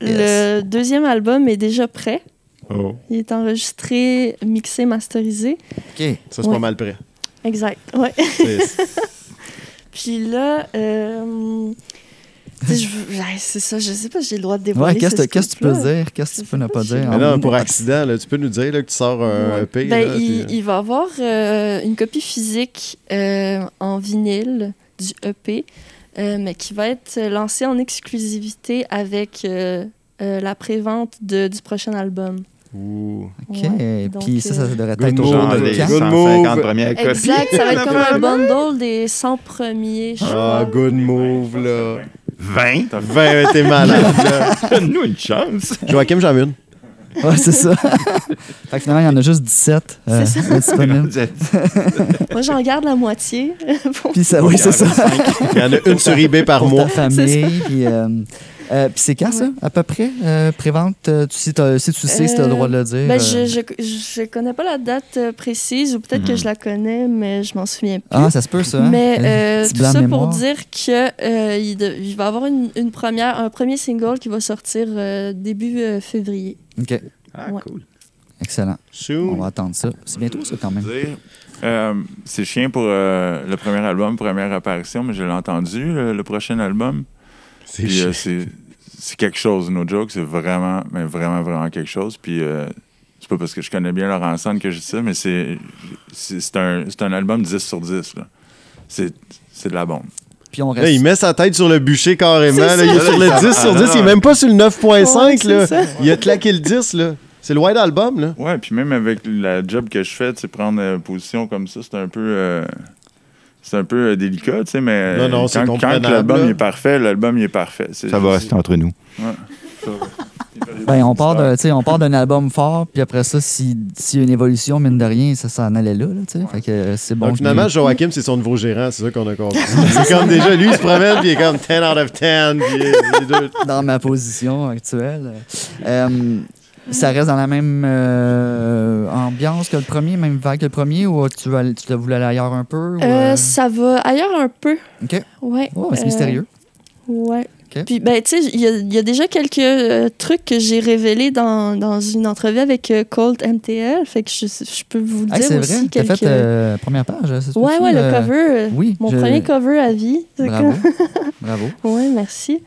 le deuxième album est déjà prêt. Oh, Il est enregistré, mixé, masterisé. OK. ça, c'est Ouais. pas mal prêt. Exact. Ouais. C'est- (laughs) Puis là, euh, (laughs) c'est ça, je sais pas, j'ai le droit de dévoiler. Ouais, qu'est-ce ce que qu'est-ce que tu peux dire? Qu'est-ce que tu peux ne pas, dire? Mais non, pour accident, là, tu peux nous dire là, que tu sors un Ouais. EP. Ben, là, il, puis- il va avoir euh, une copie physique euh, en vinyle du EP, euh, mais qui va être lancée en exclusivité avec euh, euh, la prévente de- du prochain album. Ouh. OK. Ouais, Puis donc, ça, ça euh, devrait être au Genre. Good 150 move. premières copies. Exact, ça va être (laughs) comme un bundle des 100 premiers, je Ah, good move, là. 20? 20, t'es malade, là. (laughs) Donne-nous une chance. Joachim, j'en ai une. Ouais, c'est ça. (laughs) fait que finalement, il y en a juste 17 euh, C'est ça. disponibles. (laughs) Moi, j'en garde la moitié. Pour- Puis ça, oui, c'est ça. Il y en a une sur eBay par Pour mois. ta famille. Puis euh, euh, puis c'est quand ça, à peu près? Euh, prévente, euh, tu, si, t'as- si tu sais, si tu as le droit de le dire. Ben, euh, je, je, je connais pas la date euh, précise, ou peut-être que Mhm. je la connais, mais je m'en souviens plus. Ah, ça se peut, ça. hein? Mais Euh, euh, tout ça mémoire. pour dire que euh, il, va y avoir une, une première, un premier single qui va sortir euh, début euh, février. OK, Ah, Ouais. cool. excellent. On va attendre ça. C'est bientôt, ça, quand même. euh, c'est chien pour euh, le premier album, première apparition, mais je l'ai entendu, euh, le prochain album. Puis euh, c'est c'est quelque chose, no joke, c'est vraiment, mais vraiment, vraiment quelque chose. Puis euh, c'est pas parce que je connais bien Laurent Sand que je dis ça, mais c'est un, c'est un album 10 sur 10. là. C'est c'est de la bombe. Puis on Là, reste. il met sa tête sur le bûcher carrément. Là. Il est sur le Ah, 10 sur non, 10. non. Il est même pas sur le 9.5. Ouais. Il a claqué le 10. là. C'est le White Album. Là. Ouais, puis même avec la job que je fais, tu sais, prendre euh, position comme ça, c'est un peu. C'est un peu euh, délicat, tu sais, mais Non, non, euh, c'est quand, quand l'album est parfait, l'album il est parfait. Ça va rester entre nous. Ouais. Ben, on part sais, on part d'un album fort, puis après ça, si- s'il y a une évolution, mine de rien, ça s'en allait là. là, tu sais. Fait que euh, c'est bon. Donc, finalement, Joachim, c'est son nouveau gérant. C'est ça qu'on a compris. (laughs) c'est comme déjà, lui, il se promène, puis il est comme 10 out of 10. Puis les deux. dans ma position actuelle. Euh, ça reste dans la même euh, ambiance que le premier, même vague que le premier, ou tu, vas, tu as voulu aller ailleurs un peu? ou, Euh, euh, ça va ailleurs un peu. OK. Ouais. Oh, c'est mystérieux. Ouais. Puis, ben, tu sais, il y, a- il y a déjà quelques euh, trucs que j'ai révélés dans, dans une entrevue avec euh, Colt MTL. Fait que je, je peux vous Hey, dire c'est aussi vrai, t'as quelques... fait euh, première page, c'est ça? ouais, ouais, le cover. Oui, Mon je- premier cover à vie. C'est Bravo. (laughs) Bravo. Ouais, merci.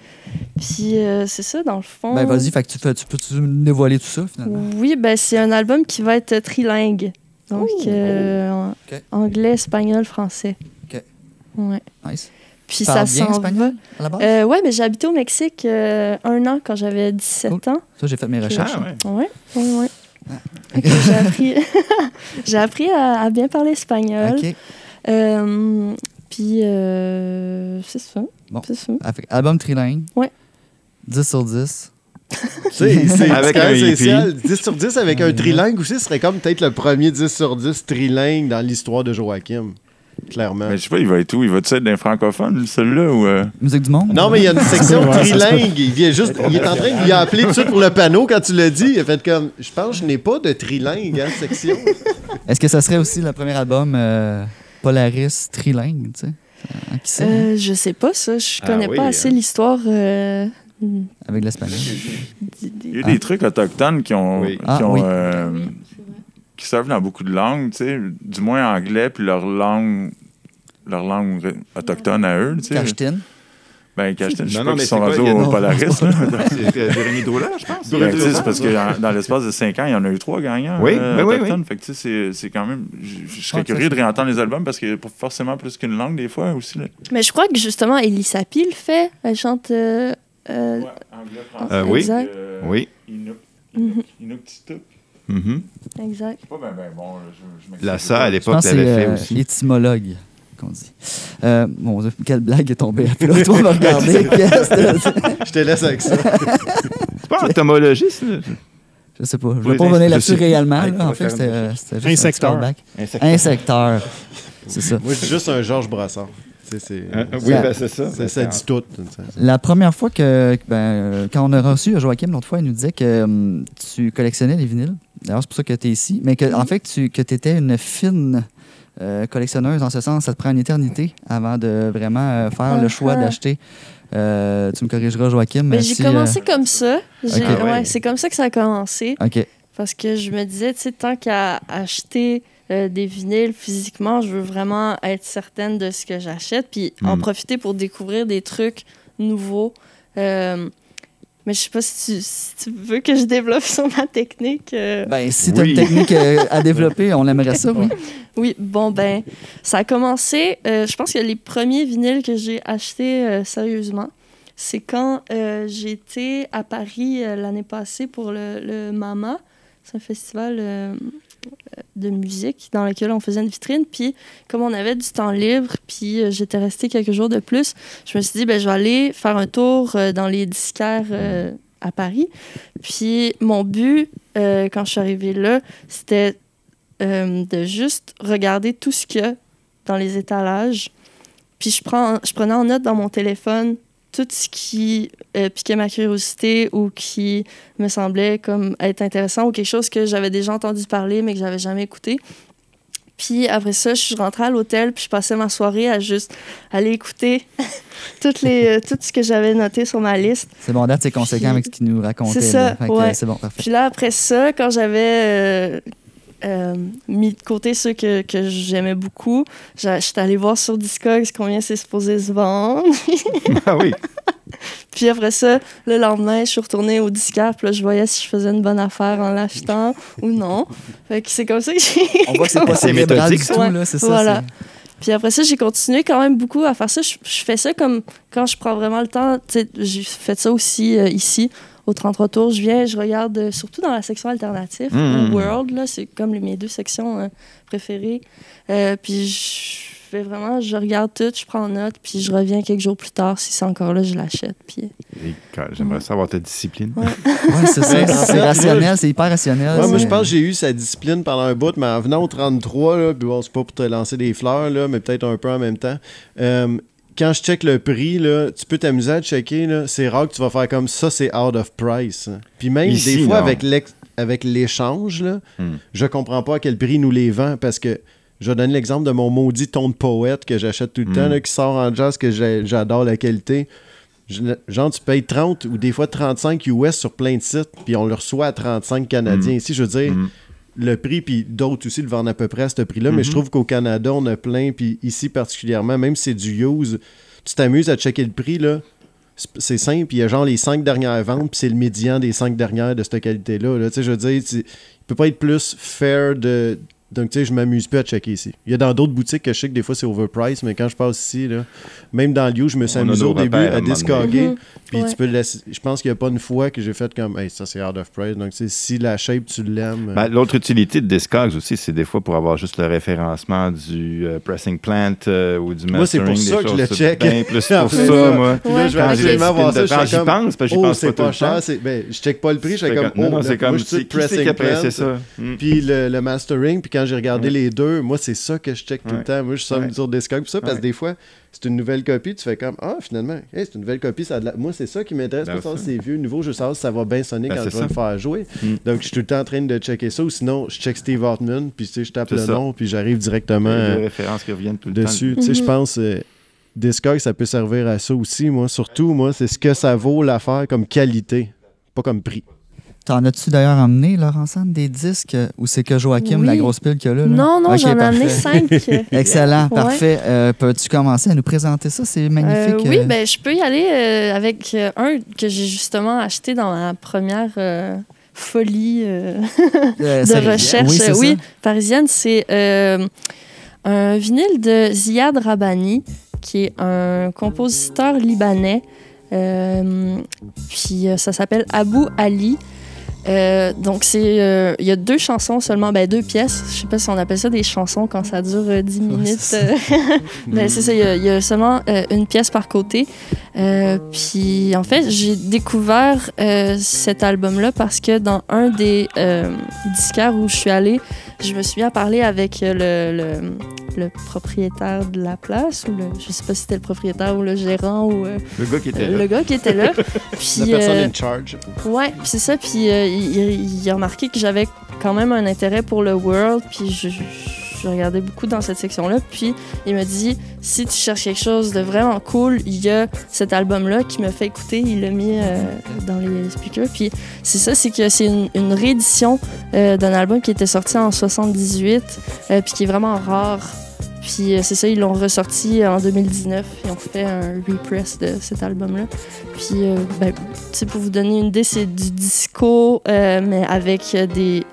Puis, euh, c'est ça, dans le fond. Ben, vas-y, fait que tu, fais, tu peux-tu nous dévoiler tout ça, finalement? Oui, ben, c'est un album qui va être trilingue. Donc, Oh. euh, anglais, espagnol, français. OK. Ouais. Nice. Puis ça bien s'en espagnol, à la base? va. Euh, ouais, mais j'ai habité au Mexique euh, un an quand j'avais 17 Cool. ans. Ça, j'ai fait mes recherches. Ah, ouais. Ouais, ouais, ouais. Ah. Fait que j'ai appris, (laughs) j'ai appris à, à bien parler espagnol. OK. Euh, puis, euh, c'est ça. Bon. C'est ça. Ah, album trilingue. Ouais. 10 sur 10. Tu sais, c'est Avec quand un spécial. 10 sur 10 avec un trilingue aussi, ce serait comme peut-être le premier 10 sur 10 trilingue dans l'histoire de Joachim. Clairement. Mais je sais pas, il va être où? Il va être d'un francophone, celui-là? Ou, euh, Musique du monde? Non, mais il y a une section (laughs) trilingue. Il vient juste. Il est en train de lui appeler tout de suite pour le panneau quand tu l'as dit. Il a fait comme. Je pense que je n'ai pas de trilingue, hein, section. Est-ce que ça serait aussi le premier album euh, Polaris trilingue, tu sais? Euh, qui sait? Euh, je sais pas ça. Je Ah connais oui, pas assez hein. l'histoire. euh, Avec l'espagnol. Il y a Ah. des trucs autochtones qui ont. Oui. Qui, Ah, ont, oui. euh, qui servent dans beaucoup de langues, tu sais, du moins anglais, puis leur langue, leur langue autochtone à eux, tu sais. Ben, Cachetine, je sais Non, pas qu'ils sont c'est rendus quoi, il y a- au Polaris, (laughs) euh, Jérémy Droulard, je pense. Ben, tu sais, c'est parce que dans l'espace de 5 ans, il y en a eu trois gagnants Oui, euh, oui, oui. Fait que tu sais, c'est- c'est quand même. Je serais Ah, ça, curieux de réentendre les albums parce qu'il y a pas forcément plus qu'une langue des fois aussi. Là. Mais je crois que justement, Elisa Sapi le fait. Elle chante. euh, euh, anglais, Euh, oui. Exact. Oui. Mhm. Inuktitut. Mhm. Exact. Pas ben, ben bon. là, je- La. SA, à l'époque, l'avait fait euh, aussi. étymologue qu'on dit. Euh, bon, quelle blague est tombée à plat? Toi, me regarder. (laughs) Je te laisse avec ça. C'est pas entomologiste, là. Je sais pas. Je ne vais pas revenir là-dessus réellement. Là. En fait, c'était euh, juste un Insecteur. callback. Insecteur. C'est ça. Moi, je dis juste un Georges Brassard. C'est- Euh, oui, Ça- ben, c'est ça. ça, ça dit tout. La première fois que, ben, euh, quand on a reçu Joachim l'autre fois, il nous disait que hum, tu collectionnais les vinyles. D'ailleurs, c'est pour ça que tu es ici. Mais que, en fait, tu que étais une fine euh, collectionneuse, en ce sens, ça te prend une éternité avant de vraiment euh, faire le choix d'acheter. Euh, tu me corrigeras, Joachim. Mais j'ai si, commencé comme ça. Ah ouais. c'est comme ça que ça a commencé. Parce que je me disais, tu sais, tant qu'à acheter des vinyles physiquement, je veux vraiment être certaine de ce que j'achète, puis en Mm. profiter pour découvrir des trucs nouveaux. Euh, mais je sais pas si tu, si tu veux que je développe sur ma technique. euh. Ben, si tu as Oui. une technique euh, à développer, on aimerait ça, oui. (laughs) Oui, bon, ben, ça a commencé. euh, je pense que les premiers vinyles que j'ai achetés euh, sérieusement, c'est quand euh, j'étais à Paris euh, l'année passée pour le, le MAMA. C'est un festival euh, de musique dans lequel on faisait une vitrine. Puis, comme on avait du temps libre, puis euh, j'étais restée quelques jours de plus, je me suis dit, ben, je vais aller faire un tour euh, dans les disquaires euh, à Paris. Puis, mon but, quand je suis arrivée là, c'était de juste regarder tout ce qu'il y a dans les étalages. Puis je, prends, je prenais en note dans mon téléphone tout ce qui euh, piquait ma curiosité ou qui me semblait comme être intéressant ou quelque chose que j'avais déjà entendu parler mais que j'avais jamais écouté. Puis après ça, je suis rentrée à l'hôtel puis je passais ma soirée à juste aller écouter (laughs) toutes les, euh, tout ce que j'avais noté sur ma liste. C'est bon, date, c'est conséquent avec ce qu'il nous racontait. C'est ça, que, ouais. euh, C'est bon, parfait. Puis là, après ça, quand j'avais euh, euh, mis de côté ceux que, que j'aimais beaucoup, j'a- j'étais allée voir sur Discogs combien c'est supposé se vendre. (laughs) Ah oui. Puis après ça, le lendemain, je suis retournée au disquaire, puis là, je voyais si je faisais une bonne affaire en l'achetant ou non. Fait que c'est comme ça que j'ai... On voit que c'est pas C'est cérébral du méthodique, tout, là, c'est ça. Voilà. Puis après ça, j'ai continué quand même beaucoup à faire ça. Je, je fais ça comme quand je prends vraiment le temps. Tu sais, J'ai fait ça aussi euh, ici, au 33 tours. Je viens, je regarde euh, surtout dans la section alternative, Mhm. ou World, là, c'est comme les- mes deux sections euh, préférées. Euh, puis je fais vraiment, je regarde tout, je prends note, puis je reviens quelques jours plus tard. Si c'est encore là, je l'achète. Puis J'aimerais savoir ta discipline. Ouais, (laughs) c'est ça. C'est rationnel, c'est hyper rationnel. Ouais, moi, je pense que j'ai eu sa discipline pendant un bout, mais en venant au 33, là, puis bon, c'est pas pour te lancer des fleurs, là, mais peut-être un peu en même temps. Quand je check le prix, là, tu peux t'amuser à checker. C'est rare que tu vas faire comme ça, c'est out of price. Puis même Ici, des fois, non. avec l'ex- avec l'échange, là, Hmm. je comprends pas à quel prix nous les vend parce que je vais donner l'exemple de mon maudit ton de poète que j'achète tout le Hmm. temps, là, qui sort en jazz, que j'adore la qualité. Je- Genre, tu payes 30 ou des fois 35 US sur plein de sites, puis on le reçoit à 35 canadiens. Mm. Ici, je veux dire, Mm. Le prix, puis d'autres aussi le vendent à peu près à ce prix-là, mais je Mhm. trouve qu'au Canada, on a plein, puis ici particulièrement, même si c'est du use, tu t'amuses à checker le prix, là. c'est- simple, il y a genre les 5 dernières ventes, puis c'est le médian des 5 dernières de cette qualité-là. là. Tu sais, je veux dire, tu- il peut pas être plus fair de Donc, tu sais, je m'amuse plus à checker ici. Il y a dans d'autres boutiques que je sais que des fois c'est overpriced, mais quand je passe ici, là, même dans le lieu, je me suis On amusé au début à discoguer. Mhm. Puis Ouais. tu peux le laisser. Je pense qu'il n'y a pas une fois que j'ai fait comme, hey, ça c'est out of price. Donc, tu sais, si la shape, tu l'aimes. euh, Ben, L'autre utilité de Discogs aussi, c'est des fois pour avoir juste le référencement du euh, pressing plant euh, ou du mastering. Moi, c'est pour des ça que je choses, le c'est check. bien plus (laughs) pour plus, ça, là. moi. Puis là, je vais absolument voir ça. j'y pense, parce que j'y oh, pense c'est pas tout le temps. Ben, je check pas le prix, je suis Fait comme, oh, c'est comme, qui c'est qui ça? Mm. Puis le, le mastering, puis quand j'ai regardé les deux, moi, c'est ça que je check tout le temps. Moi, je suis Ouais. sur Discog, ça, parce que des fois, c'est une nouvelle copie, tu fais comme, ah, finalement, hey, c'est une nouvelle copie. Ça a de la- Moi, c'est ça qui m'intéresse, Ben, pas savoir si c'est vieux, nouveau, je veux savoir si ça va bien sonner Ben, quand je vais ça. le faire jouer. Mm. Donc, je suis tout le temps en train de checker ça, ou sinon, je check Steve Hartman, puis tu sais, je tape le ça. nom, puis j'arrive directement Les euh, références qui reviennent tout le dessus. temps. Tu sais, je Mhm. pense. euh, Discog, ça peut servir à ça aussi, moi. Surtout, moi, c'est ce que ça vaut l'affaire comme qualité, pas comme prix. T'en as-tu d'ailleurs emmené, Laurent des disques euh, ou c'est que Joachim, Oui. la grosse pile qu'il a là? là? Non, non, j'en ai amené cinq. (laughs) Excellent, Ouais. parfait. Euh, Peux-tu commencer à nous présenter ça? C'est magnifique. Euh, oui, euh. ben, je peux y aller euh, avec un que j'ai justement acheté dans ma première folie (laughs) de recherche. Oui, oui, parisienne. C'est un vinyle de Ziad Rabani, qui est un compositeur libanais. Puis ça s'appelle Abu Ali. Euh, donc, c'est euh, il y a deux chansons seulement, ben, deux pièces. Je sais pas si on appelle ça des chansons quand ça dure euh, 10 minutes. (laughs) ben, c'est ça, il y a- il y, a seulement euh, une pièce par côté. Puis, en fait, j'ai découvert cet album-là parce que dans un des disquaires où je suis allée, je me suis mis à parler avec le, le, le propriétaire de la place, ou le, je sais pas si c'était le propriétaire ou le gérant ou euh, Le gars qui était là. le gars qui était là. (laughs) La Puis, personne euh, in charge. Ouais, puis c'est ça. Puis euh, il, il- il a remarqué que j'avais quand même un intérêt pour le world. Puis je, je- je regardais beaucoup dans cette section-là. Puis il m'a dit si tu cherches quelque chose de vraiment cool, il y a cet album-là qui me fait écouter. Il l'a mis euh, dans les speakers. Puis c'est ça, c'est que c'est une, réédition euh, d'un album qui était sorti en 78, euh, puis qui est vraiment rare. Puis euh, c'est ça, ils l'ont ressorti en 2019 et ont fait un repress de cet album-là. Puis, euh, ben, pour vous donner une idée, c'est du disco, mais avec des.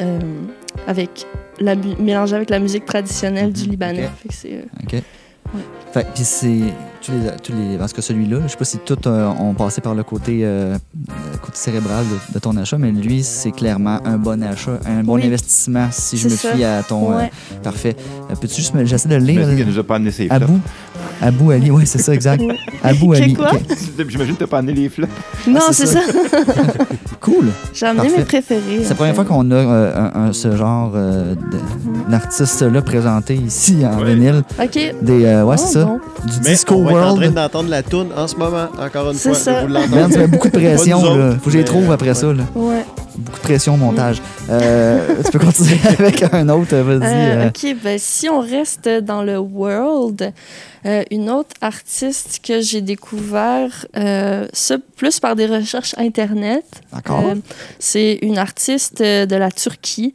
avec la, mélangé avec la musique traditionnelle du Mhm, Libanais. ok. Fait que c'est, euh. Fait, puis c'est tous les, tous les parce que celui-là, je sais pas si tous euh, ont passé par le côté euh, le côté cérébral de, de ton achat, mais lui c'est clairement un bon achat, un bon Oui. investissement si je me ça. fie à ton. euh, parfait. Euh, Peux-tu juste me j'essaie de le lire? J'imagine nous a pas amené ses flops. Abou, Abou Ali, oui c'est ça exact. Oui. Abou Que Ali. quoi? (laughs) J'imagine que t'as pas amené les flops. Non, Ah, c'est ça. (laughs) Cool. J'ai amené Parfait. mes préférés. C'est la première fois qu'on a euh, un, un- ce genre euh, de- d'artiste-là présenté ici en Ouais. vinyle. OK. Des, euh, ouais, Oh, c'est ça. bon. Du Disco être en train World. d'entendre la toune en ce moment, encore une C'est fois. ça. Vous l'entendez. tu mets beaucoup de pression, là. Faut que je les trouve après ouais. ça, là. Ouais. Beaucoup de pression au montage. Euh, tu peux continuer (laughs) avec un autre, vas-y. Euh, euh. OK, ben, si on reste dans le world, euh, une autre artiste que j'ai découvert, euh, ça plus par des recherches Internet, D'accord. Euh, c'est une artiste de la Turquie.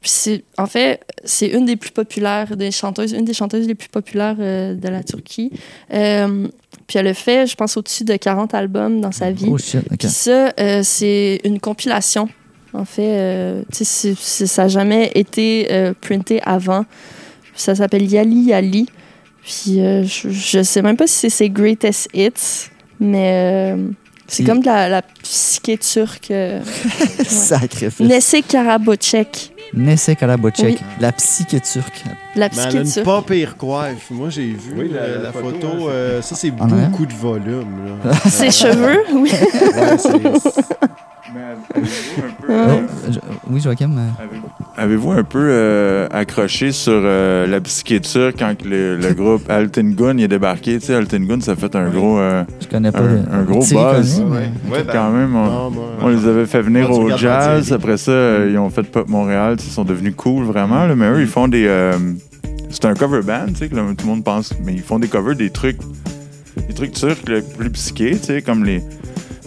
Puis c'est, en fait, c'est une des plus populaires des chanteuses, une des chanteuses les plus populaires euh, de la Turquie. Euh, puis elle a fait, je pense, au-dessus de 40 albums dans sa vie. Oh shit. Puis ça, euh, c'est une compilation. En fait, tu sais, ça n'a jamais été printé avant. Ça s'appelle Yali Yali. Puis je, je sais même pas si c'est ses greatest hits, mais c'est comme de la, la psyché turque. euh, (laughs) Sacrifice. Nessé Karabocek. Nessé Karabocek, Oui. la psyché turque. La Mais elle a psyché une turque. pas pire coiffe. Moi, j'ai vu Oui, la- euh, la, la photo. photo, euh, ça, c'est beaucoup de volume. là. Ses cheveux, oui. Ouais, c'est- (laughs) Mais (laughs) avez-vous un peu, euh, je- oui, Joachim. euh, avez- avez-vous un peu euh, accroché sur euh, la psyché turque quand le, le groupe (laughs) Alten Gun est débarqué? Tu sais, Alten Gun, ça a fait un gros... euh, je connais pas. Un- le- un gros buzz. mais- Ouais, ben, quand même, on, Non, moi, on les avait fait venir au jazz. Après ça, euh, ils ont fait Pop Montréal. Ils sont devenus cool, vraiment. là. mais eux, ils font des... euh, c'est un cover band, tu sais, que là, tout le monde pense. Mais ils font des covers des trucs... Des trucs turcs là, plus psychés, tu sais, comme les...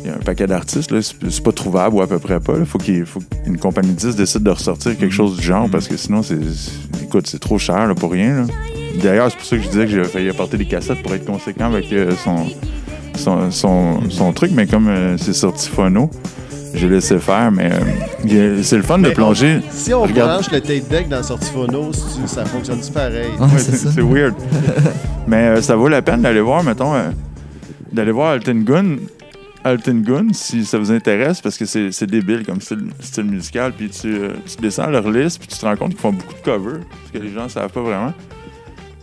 Il y a un paquet d'artistes, là, c'est pas trouvable ou à peu près pas. Il faut qu'il faut qu'une compagnie de disques décide de ressortir quelque chose du genre parce que sinon, c'est c'est- écoute, c'est trop cher là, pour rien. D'ailleurs, c'est pour ça que je disais que j'ai failli apporter des cassettes pour être conséquent avec euh, son, son, son, son truc, mais comme euh, c'est sorti phono, j'ai laissé faire, mais euh, il c'est le fun de plonger. Si on Regarde. branche le tape deck dans la sortie phono, ça fonctionne pareil? Ouais, (laughs) Ouais, c'est weird. (laughs) Mais euh, ça vaut la peine d'aller voir, mettons, euh, d'aller voir Alton Gun. Alton Gun, si ça vous intéresse, parce que c'est c'est débile comme style, style musical. Puis tu, euh, tu descends leur liste, puis tu te rends compte qu'ils font beaucoup de covers, parce que les gens ne savent pas vraiment.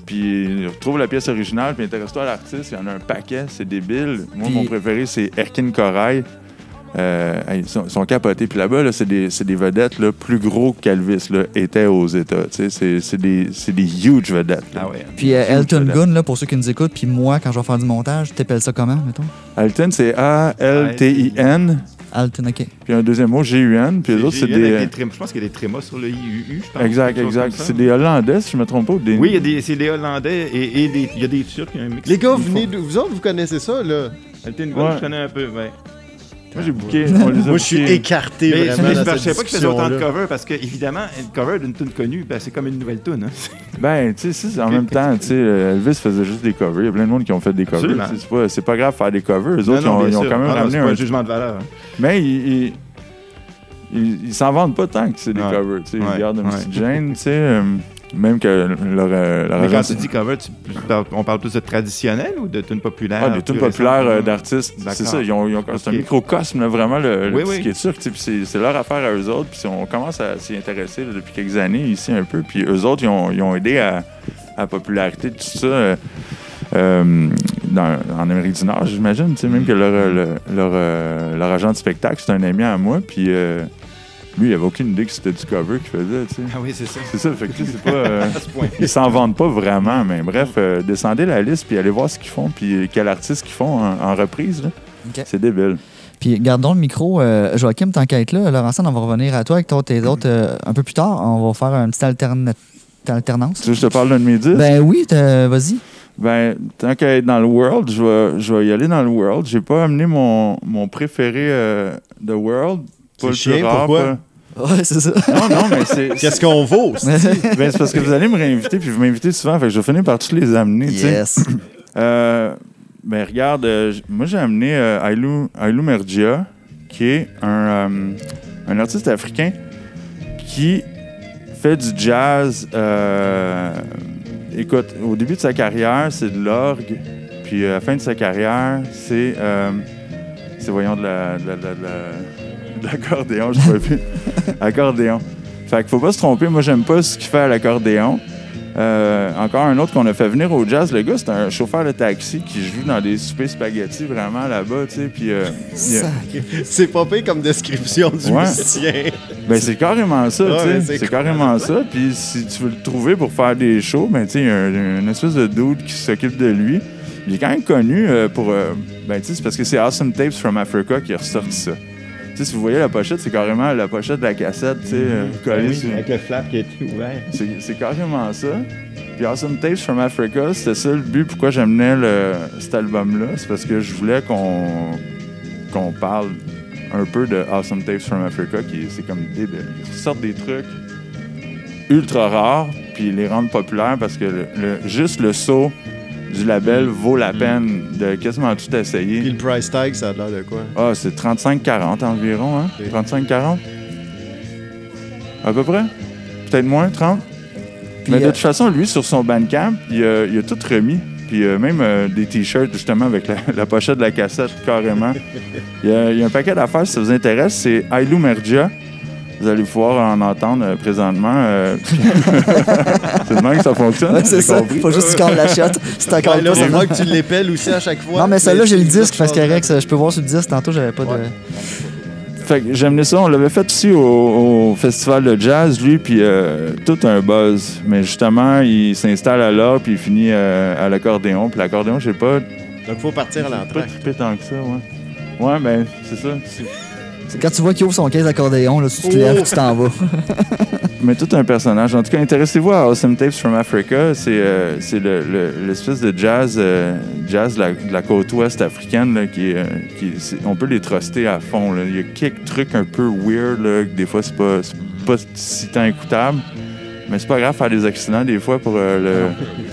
Puis retrouve la pièce originale, puis intéresse-toi à l'artiste, il y en a un paquet, c'est débile. Moi, Puis- mon préféré, c'est Erkin Corail. Euh, ils, sont, sont capotés. Puis là-bas, là, c'est des, c'est des vedettes là, plus gros qu'Elvis là, étaient aux États. Tu sais, C'est c'est des, c'est des huge vedettes. là. Ah ouais. Puis euh, Elton vedette. Gun, là, pour ceux qui nous écoutent, puis moi, quand je vais faire du montage, t'appelles ça comment, mettons? Alton, c'est A-L-T-I-N. Alton, OK. Puis un deuxième mot, G-U-N. Puis les autres, c'est des. trim- Je pense qu'il y a des trémas sur le IUU, je pense. Exact, exact. C'est des Hollandais, si je me trompe pas. ou Des... Oui, il y a des, c'est des Hollandais et, et des, il y a des Turcs, il y a un mix. Les gars, vous, venez vous autres, vous connaissez ça, là? Alton Gun, Ouais. je connais un peu, ouais. Moi, j'ai booké. (laughs) On les a Moi, je suis écarté Mais vraiment je ne cette savais pas qu'il faisait autant de discussion-là. covers parce que, évidemment, un cover d'une tune connue, ben, c'est comme une nouvelle tune. Hein. (laughs) Ben, tu sais, c'est- en même temps, tu sais, euh, Elvis faisait juste des covers. Il y a plein de monde qui ont fait des covers. Absolument. Tu sais, C'est pas, c'est pas grave de faire des covers. Eux Non, autres, non, ils ont, ils quand même non, ramené un. un jugement de valeur. hein. Mais ils. ils- ils- ils s'en vendent pas tant que c'est des Ouais. covers. tu sais. Ouais, Ils gardent une ouais. petite gêne, tu sais. euh, même que leur, leur Mais quand tu dis cover, tu, on parle plus de traditionnel ou de tune populaire? Ouais, des tunes populaires euh, d'artistes. C'est ça, ils ont, ils ont- c'est un microcosme, là, vraiment, le, Oui, oui. qui est sûr. tu sais, puis C'est leur affaire à eux autres. Puis on commence à s'y intéresser là, depuis quelques années ici un peu. Puis eux autres, ils ont, ils ont aidé à, à la popularité de tout ça. euh, euh, dans- en Amérique du Nord, j'imagine. Même que leur, le- leur, leur agent de spectacle, c'est un ami à moi. Puis euh, lui, il avait aucune idée que c'était du cover qu'il faisait. tu sais. Ah oui, c'est ça. C'est ça, fait que tu sais, c'est pas. euh, (laughs) ils s'en vendent pas vraiment, mais bref, euh, descendez la liste puis allez voir ce qu'ils font puis quel artiste qu'ils font en, en reprise. là. Ok. C'est débile. Puis gardons le micro. Euh, Joachim, t'enquêtes là. Laurent, on va revenir à toi avec toi, tes autres euh, un peu plus tard. On va faire une petite alterna- alternance. Tu veux que je te parle d'un de mes disques? Ben oui, vas-y. Ben, tant qu'à être dans le World, je vais, je vais y aller dans le World. J'ai pas amené mon, mon préféré euh, de World. Pas le plus rare, pourquoi? Ouais, c'est ça. Non, non, mais c'est. (laughs) Qu'est-ce qu'on vaut? (laughs) c'est- Ben, c'est parce que vous allez me réinviter, puis vous m'invitez souvent, fait que je vais finir par tous les amener. tu sais. yes. Euh, ben regarde, euh, moi j'ai amené euh, Ailou, Ailou Mergia, qui est un, euh, un artiste africain qui fait du jazz. euh, écoute, au début de sa carrière, c'est de l'orgue, puis à la fin de sa carrière, c'est. c'est, voyons, de la. De la- de la- (laughs) de la- de l'accordéon, je sais plus. (laughs) accordéon. Fait qu'il faut pas se tromper, moi j'aime pas ce qu'il fait à l'accordéon. Euh, encore un autre qu'on a fait venir au jazz. Le gars, c'est un chauffeur de taxi qui joue dans des soupers spaghetti vraiment là-bas, tu sais. Puis, euh, a- C'est pas pire comme description du Ouais. musicien. ben, c'est carrément ça, Ouais, tu sais. c'est carrément ça. Puis, si tu veux le trouver pour faire des shows, ben, tu sais, il y a un- une espèce de dude qui s'occupe de lui. Il est quand même connu euh, pour. euh, ben, tu sais, c'est parce que c'est Awesome Tapes from Africa qui a ressorti ça. Sais, si vous voyez la pochette, c'est carrément la pochette de la cassette, tu sais, euh, collée sur- Avec le flap qui est ouvert. C'est c'est carrément ça. Puis Awesome Tapes from Africa, c'était ça le but pourquoi j'amenais le- cet album-là. C'est parce que je voulais qu'on qu'on parle un peu de Awesome Tapes from Africa, qui est- c'est comme débile. Ils sortent des trucs ultra rares, puis ils les rendent populaires parce que le, le- juste le saut du label vaut la peine de quasiment tout Puis essayer. le price tag, ça a l'air de quoi? Ah, c'est 35-40 environ, hein? Ok. 35-40? À peu près? Peut-être moins, 30? Puis, Mais de euh, toute façon, lui, sur son Bandcamp, il a, il a tout remis. Puis euh, même euh, des t-shirts, justement, avec la, (laughs) la pochette de la cassette, carrément. (laughs) Il y a, il y a un paquet d'affaires, si ça vous intéresse. C'est Ailou Mergia. Vous allez pouvoir en entendre euh, présentement. euh, (laughs) c'est de même que ça fonctionne. Ouais, c'est ça. compris. Faut juste que tu la shot. C'est encore Ouais, là, c'est moi que tu l'épelles aussi à chaque fois. Non, mais celle-là, j'ai le disque, parce que je peux voir sur le disque. Tantôt, j'avais pas de. Fait que j'ai amené ça. On l'avait fait aussi au, au festival de jazz, lui, puis euh, tout un buzz. Mais justement, il s'installe à l'or, puis il finit euh, à l'accordéon. Puis l'accordéon, je sais pas, Donc, faut partir à pas l'entraque. trippé tant que ça, ouais. Ouais, ben, c'est ça. Quand tu vois qu'il ouvre son caisse d'accordéon, tu te lèves, tu t'en vas. (laughs) Mais tout un personnage. En tout cas, intéressez-vous à Awesome Tapes from Africa. C'est euh, c'est le- l'espèce de jazz, euh, jazz de la, côte ouest africaine là, qui, euh, qui on peut les truster à fond. Il y a quelques trucs un peu weird là, des fois c'est pas, pas si tant écoutable. Mais c'est pas grave faire des accidents des fois pour euh,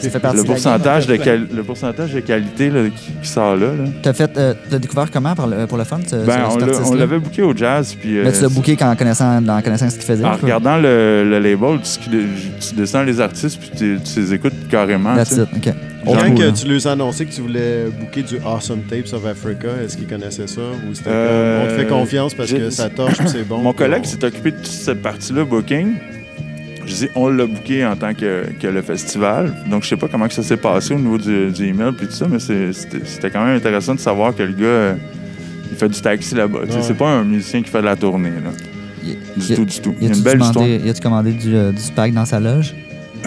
le, partie le, pourcentage de quali- le pourcentage de qualité là, qui, qui sort là. là. T'as fait, euh, t'as découvert comment pour le, pour le fun, ce, Ben, ce- on cet l'avait booké au jazz. Puis, euh, Mais tu l'as booké en connaissant, en connaissant ce qu'il faisait. En regardant le, le label, tu, tu descends les artistes puis tu, tu les écoutes carrément. That's it, OK. Quand que tu leur as annoncé que tu voulais booker du Awesome Tapes of Africa, est-ce qu'ils connaissaient ça ou c'était Euh, comme, on te fait confiance parce j'ai- que ça torche c'est bon? Mon collègue on- s'est occupé de toute cette partie-là, booking. Je dis, on l'a booké en tant que, que le festival. Donc, je sais pas comment que ça s'est passé au niveau du, du email puis tout ça, mais c'était quand même intéressant de savoir que le gars, euh, il fait du taxi là-bas. Ouais. C'est pas un musicien qui fait de la tournée, là. Y- Du y- tout, du tout. Il y a Y une belle histoire. commandé, y a-tu commandé du, euh, du spag dans sa loge?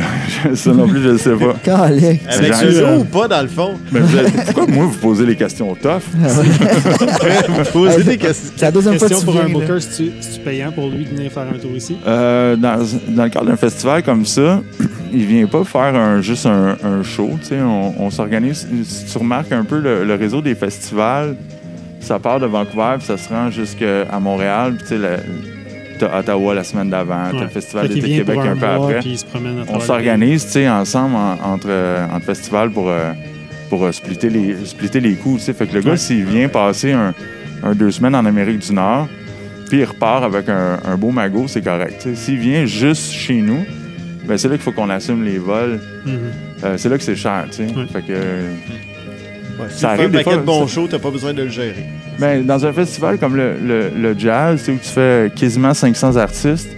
(laughs) ça non plus, je le sais pas. Calique. Avec ou pas, dans le fond? Mais vous êtes- pourquoi moi, vous posez les questions tough? (laughs) Poser des questions. C'est la deuxième fois que Question tu pour un viens, là. booker, c'est-tu c'est-tu payant pour lui de venir faire un tour ici? Euh, dans, dans le cadre d'un festival comme ça, (clears throat) il vient pas faire un, juste un, un show. tu sais, On, on s'organise. Si tu remarques un peu le, le réseau des festivals, ça part de Vancouver puis ça se rend jusqu'à Montréal. Puis tu sais, le- t'as Ottawa la semaine d'avant, t'as Ouais. le Festival d'été Québec un, peu mois, après. On s'organise tu sais, ensemble en- entre, euh, entre festivals pour, euh, pour euh, splitter, les, splitter les coûts. tu sais. Fait que le gars, s'il vient passer un, un deux semaines en Amérique du Nord, puis il repart avec un, un beau magot, c'est correct. S'il vient juste chez nous, ben c'est là qu'il faut qu'on assume les vols. Mhm. Euh, c'est là que c'est cher. tu sais. Ouais. Fait que, Ouais, si Ça tu fais arrive un des paquet fois, de bons ça- shows, t'as pas besoin de le gérer. Ben, dans un festival comme le, le- le jazz, où tu fais quasiment 500 artistes,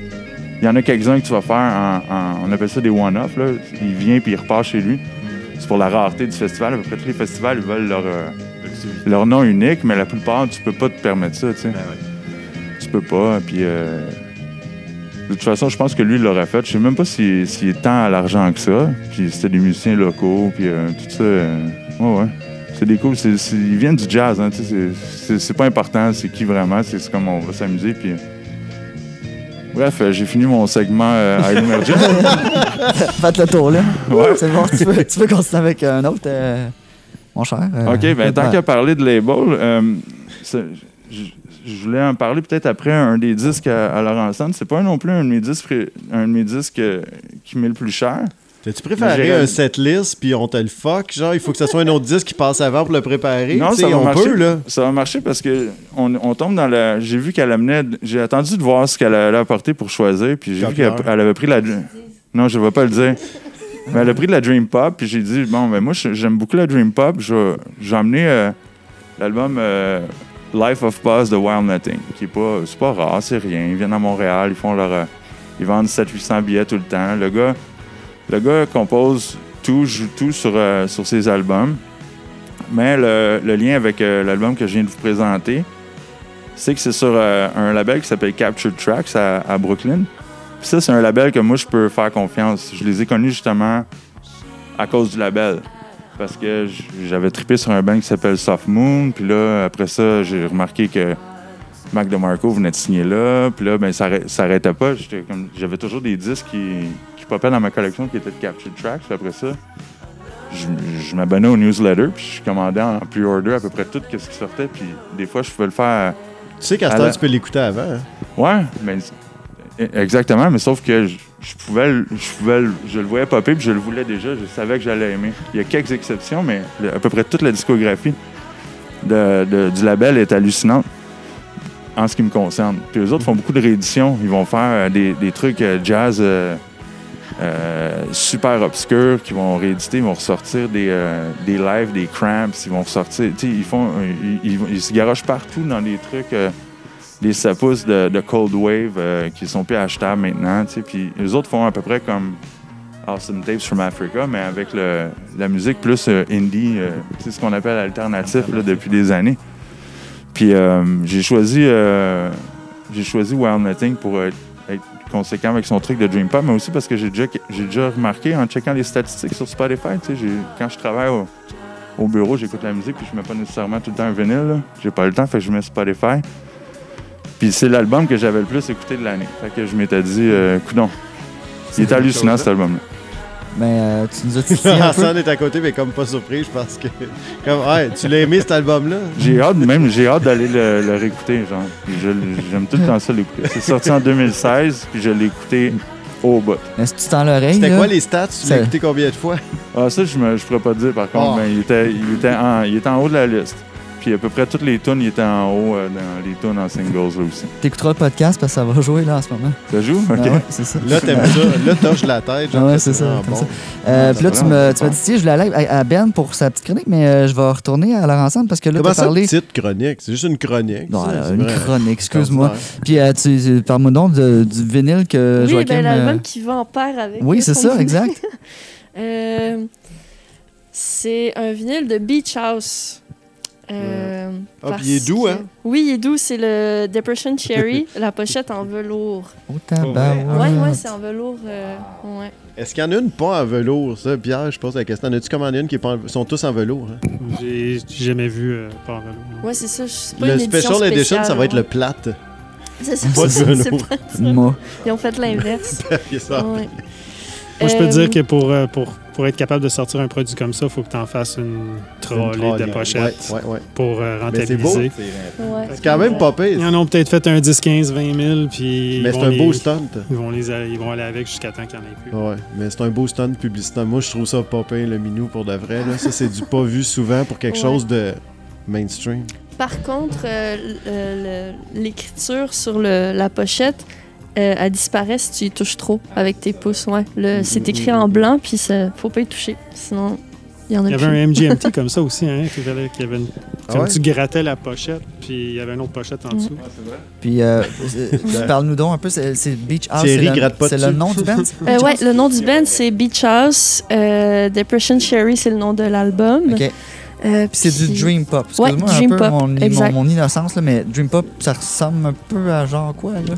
il y en a quelques-uns que tu vas faire en, en- on appelle ça des one-off. là. Il vient puis il repart chez lui. C'est pour la rareté du festival. À peu près tous les festivals, ils veulent leur, euh, leur nom unique, mais la plupart, tu peux pas te permettre ça. Tu sais. Tu peux pas. Puis, euh, de toute façon, je pense que lui, il l'aurait fait. Je sais même pas s'il est tant à l'argent que ça. Puis c'était des musiciens locaux, puis euh, tout ça. ouais, ouais. C'est des cool. ils viennent du jazz. Hein, c'est- pas important, c'est qui vraiment. C'est comme on va s'amuser. Puis, Bref, euh, j'ai fini mon segment euh, à Emergent. (laughs) Faites le tour, là. Ouais. C'est bon, tu peux, tu peux continuer avec un autre, euh, mon cher. euh, OK, ben, tant qu'à parler de label, je voulais en parler peut-être après un des disques à, à Laurent. C'est pas non plus un de mes disques, pré- un de mes disques qui m'est le plus cher. T'as-tu préparé un setlist puis on te le fuck? Genre, il faut que ce soit un autre disque qui passe avant pour le préparer? Non, ça va on marcher. peut, là. Ça va marcher parce que on, on tombe dans la. J'ai vu qu'elle amenait. J'ai attendu de voir ce qu'elle allait apporter pour choisir, puis j'ai vu qu'elle avait pris la. Non, je ne vais pas le dire. Mais elle a pris de la Dream Pop, puis j'ai dit bon, ben moi j'aime beaucoup la Dream Pop. J'ai emmené euh, l'album euh, Life of Pause de Wild Nothing, qui est pas, c'est pas rare, c'est rien. Ils viennent à Montréal, ils font leur, euh, ils vendent 700-800 billets tout le temps. Le gars, le gars compose tout, joue tout sur, euh, ses albums. Mais le, lien avec euh, l'album que je viens de vous présenter, c'est que c'est sur euh, un label qui s'appelle Captured Tracks à, Brooklyn. Puis ça, c'est un label que moi, je peux faire confiance. Je les ai connus justement à cause du label. Parce que j'avais trippé sur un band qui s'appelle Soft Moon. Puis là, après ça, j'ai remarqué que Mac DeMarco venait de signer là. Puis là, ben, ça arrê- ça arrêtait pas. J'avais toujours des disques qui, qui popaient dans ma collection qui étaient de Captured Tracks. Puis après ça, je, je m'abonnais au newsletter. Puis je commandais en pre-order à peu près tout ce qui sortait. Puis des fois, je pouvais le faire. Tu sais qu'à ce temps, tu peux l'écouter avant. hein? Ouais, mais exactement, mais sauf que je, je pouvais, le- je pouvais, le- je le voyais popper puis je le voulais déjà, je savais que j'allais aimer. Il y a quelques exceptions, mais le- à peu près toute la discographie de- de- du label est hallucinante en ce qui me concerne. Puis les autres font beaucoup de rééditions, ils vont faire euh, des, des trucs euh, jazz euh, euh, super obscurs qui vont rééditer, ils vont ressortir des, euh, des lives, des cramps, ils vont ressortir, tu sais, ils font, ils, ils- ils se garochent partout dans des trucs. euh, des sapous de, de Cold Wave euh, qui sont plus achetables maintenant. tu sais. Puis les autres font à peu près comme Awesome Tapes from Africa, mais avec le- la musique plus indie, sais, ce qu'on appelle alternatif là, depuis des années. Puis j'ai choisi, j'ai choisi Wild Nothing pour être conséquent avec son truc de Dream Pop, mais aussi parce que j'ai déjà, j'ai déjà remarqué en checkant les statistiques sur Spotify, tu sais, j'ai- quand je travaille au, au bureau, j'écoute la musique, puis je mets pas nécessairement tout le temps un vinyle. J'ai pas le temps, fait que je mets Spotify. Puis c'est l'album que j'avais le plus écouté de l'année. Fait que je m'étais dit, euh, coudon. Il est hallucinant cet album-là. Mais euh, tu nous as titillé (laughs) un peu. Hassan est à côté, mais comme pas surpris, je pense que. Comme, ouais, tu l'as aimé cet album-là? J'ai hâte, même j'ai hâte d'aller le, le réécouter, genre. Je- J'aime tout le temps ça l'écouter. C'est sorti en 2016, puis je l'ai écouté au bout. Mais si tu tends l'oreille. C'était là, quoi les stats? Tu l'as écouté combien de fois? Ah, ça, je ne pourrais pas te dire, par contre. Oh. mais il, était, il, était en, il était en haut de la liste. Puis à peu près toutes les tunes, il était en haut euh, dans les tunes en singles là aussi. T'écouteras le podcast parce que ça va jouer là en ce moment. Ça joue? Ah ouais, c'est ça. Là, t'aimes ça. Là, touche la tête. Ah ouais, c'est ça, bon. ça. Euh, Ouais, puis là, ça tu prend, me, ça tu m'as dit, tiens, je voulais aller à à Ben pour sa petite chronique, mais euh, je vais retourner à leur ensemble parce que là, tu Comment as ça, parlé. petite chronique? C'est juste une chronique. Non, ça, euh, c'est une vrai. chronique, excuse-moi. Puis euh, tu, tu- parle-moi donc de- du vinyle que oui, Joachim. ben, euh, l'album qui va en paire avec. Oui, c'est ça, exact. (laughs) C'est un vinyle de Beach House. Euh, Ah, puis il est doux, que- hein? Oui, il est doux. C'est le Depression Cherry, (laughs) la pochette en velours. Oh, tabarouette. Ouais, ouais, c'est en velours. euh, ouais. Est-ce qu'il y en a une pas en velours, ça? Pierre, je pose la question. En as-tu commandé une qui est pas en- sont tous en velours? hein? J'ai jamais vu euh, pas en vélo. Ouais, c'est ça. c'est pas Le une special edition, ça spéciale, va être le plate. C'est ça, pas de c'est- velours. c'est pas ça. Moi. Ils ont fait l'inverse. (laughs) C'est ça. Ouais. Moi, je peux Euh, te dire que pour, euh, pour, pour être capable de sortir un produit comme ça, il faut que tu en fasses une trolley de pochettes Ouais, ouais, ouais. pour euh, Mais c'est beau. rentabiliser. Ouais. C'est quand même pas pire. Ils en ont peut-être fait un 10, 15, 20 000, puis Mais ils c'est vont un les- beau stunt. Ils vont, les, aller- ils vont aller avec jusqu'à temps qu'il n'y en ait plus. Ouais, mais c'est un beau stunt publicitaire. Moi, je trouve ça pas pire, le minou, pour de vrai. Là. Ça, c'est du pas vu souvent pour quelque Ouais. chose de mainstream. Par contre, euh, l'écriture sur le- la pochette, euh, elle disparaît si tu y touches trop avec tes pouces. Ouais. Le- C'est écrit en blanc, puis ça, faut pas y toucher. Sinon, il y en a Il y plus. avait un MGMT (laughs) comme ça aussi, hein, qui avait, qui avait une- Ah comme ouais? tu grattais la pochette, puis il y avait une autre pochette en dessous. Puis, euh, (laughs) euh, parle-nous donc un peu, c'est c'est Beach House. Thierry c'est le- gratte pas C'est le dessus. nom du band? (laughs) Euh, ouais, le nom du band, c'est Beach House. Euh, Depression Cherry, c'est le nom de l'album. OK. Euh, Puis c'est du Dream Pop. Ouais, Excuse-moi Dream un peu Pop, mon, mon innocence, là, mais Dream Pop, ça ressemble un peu à genre quoi, là?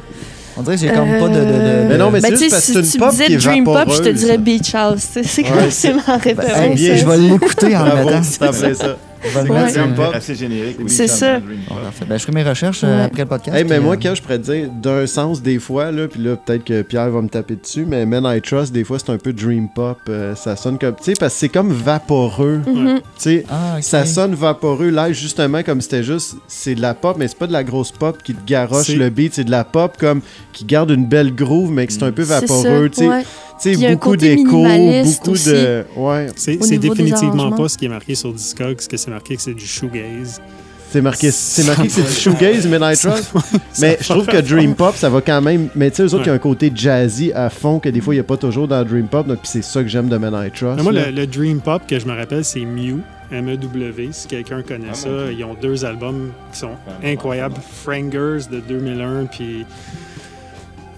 On dirait que j'ai comme pas de... de, de- Euh, Mais non, mais ben, c'est tu sais, juste parce que si c'est une tu pop me disais qui est Dream Pop, je te dirais Beach House. C'est Ouais, comme- c'est- c'est ma référence. c'est bien, Je vais (laughs) l'écouter en Bravo, mettant. c'est ça. Euh, Pop. Assez générique. oui, C'est ça. Ben, je ferai mes recherches euh, Ouais. après le podcast. Hey, mais moi, euh, quand je pourrais te dire, d'un sens, des fois, là, puis là, peut-être que Pierre va me taper dessus, mais Men I Trust, des fois, c'est un peu dream pop. euh, ça sonne comme. Tu sais, parce que c'est comme vaporeux. Mhm. Tu sais, Ah, ça sonne vaporeux. Là, justement, comme c'était juste. C'est de la pop, mais c'est pas de la grosse pop qui te garoche C'est- le beat. C'est de la pop comme qui garde une belle groove, mais que c'est un peu vaporeux. Tu sais, ouais. Tu sais, beaucoup d'écho, beaucoup aussi. de. Ouais. C'est définitivement pas ce qui est marqué sur Discogs, que c'est marqué que c'est du shoegaze. C'est marqué, c'est marqué que c'est du (laughs) shoegaze, Men I Trust. Mais je trouve que Dream Pop, ça va quand même. Mais tu sais, eux autres, il y a un côté jazzy à fond que des fois, il n'y a pas toujours dans Dream Pop. Donc, puis c'est ça que j'aime de Men I Trust. Mais moi, le, le Dream Pop que je me rappelle, c'est Mew, M-E-W. Si quelqu'un connaît Ah, ça, ils ont deux albums qui sont incroyables. Frangers de 2001, puis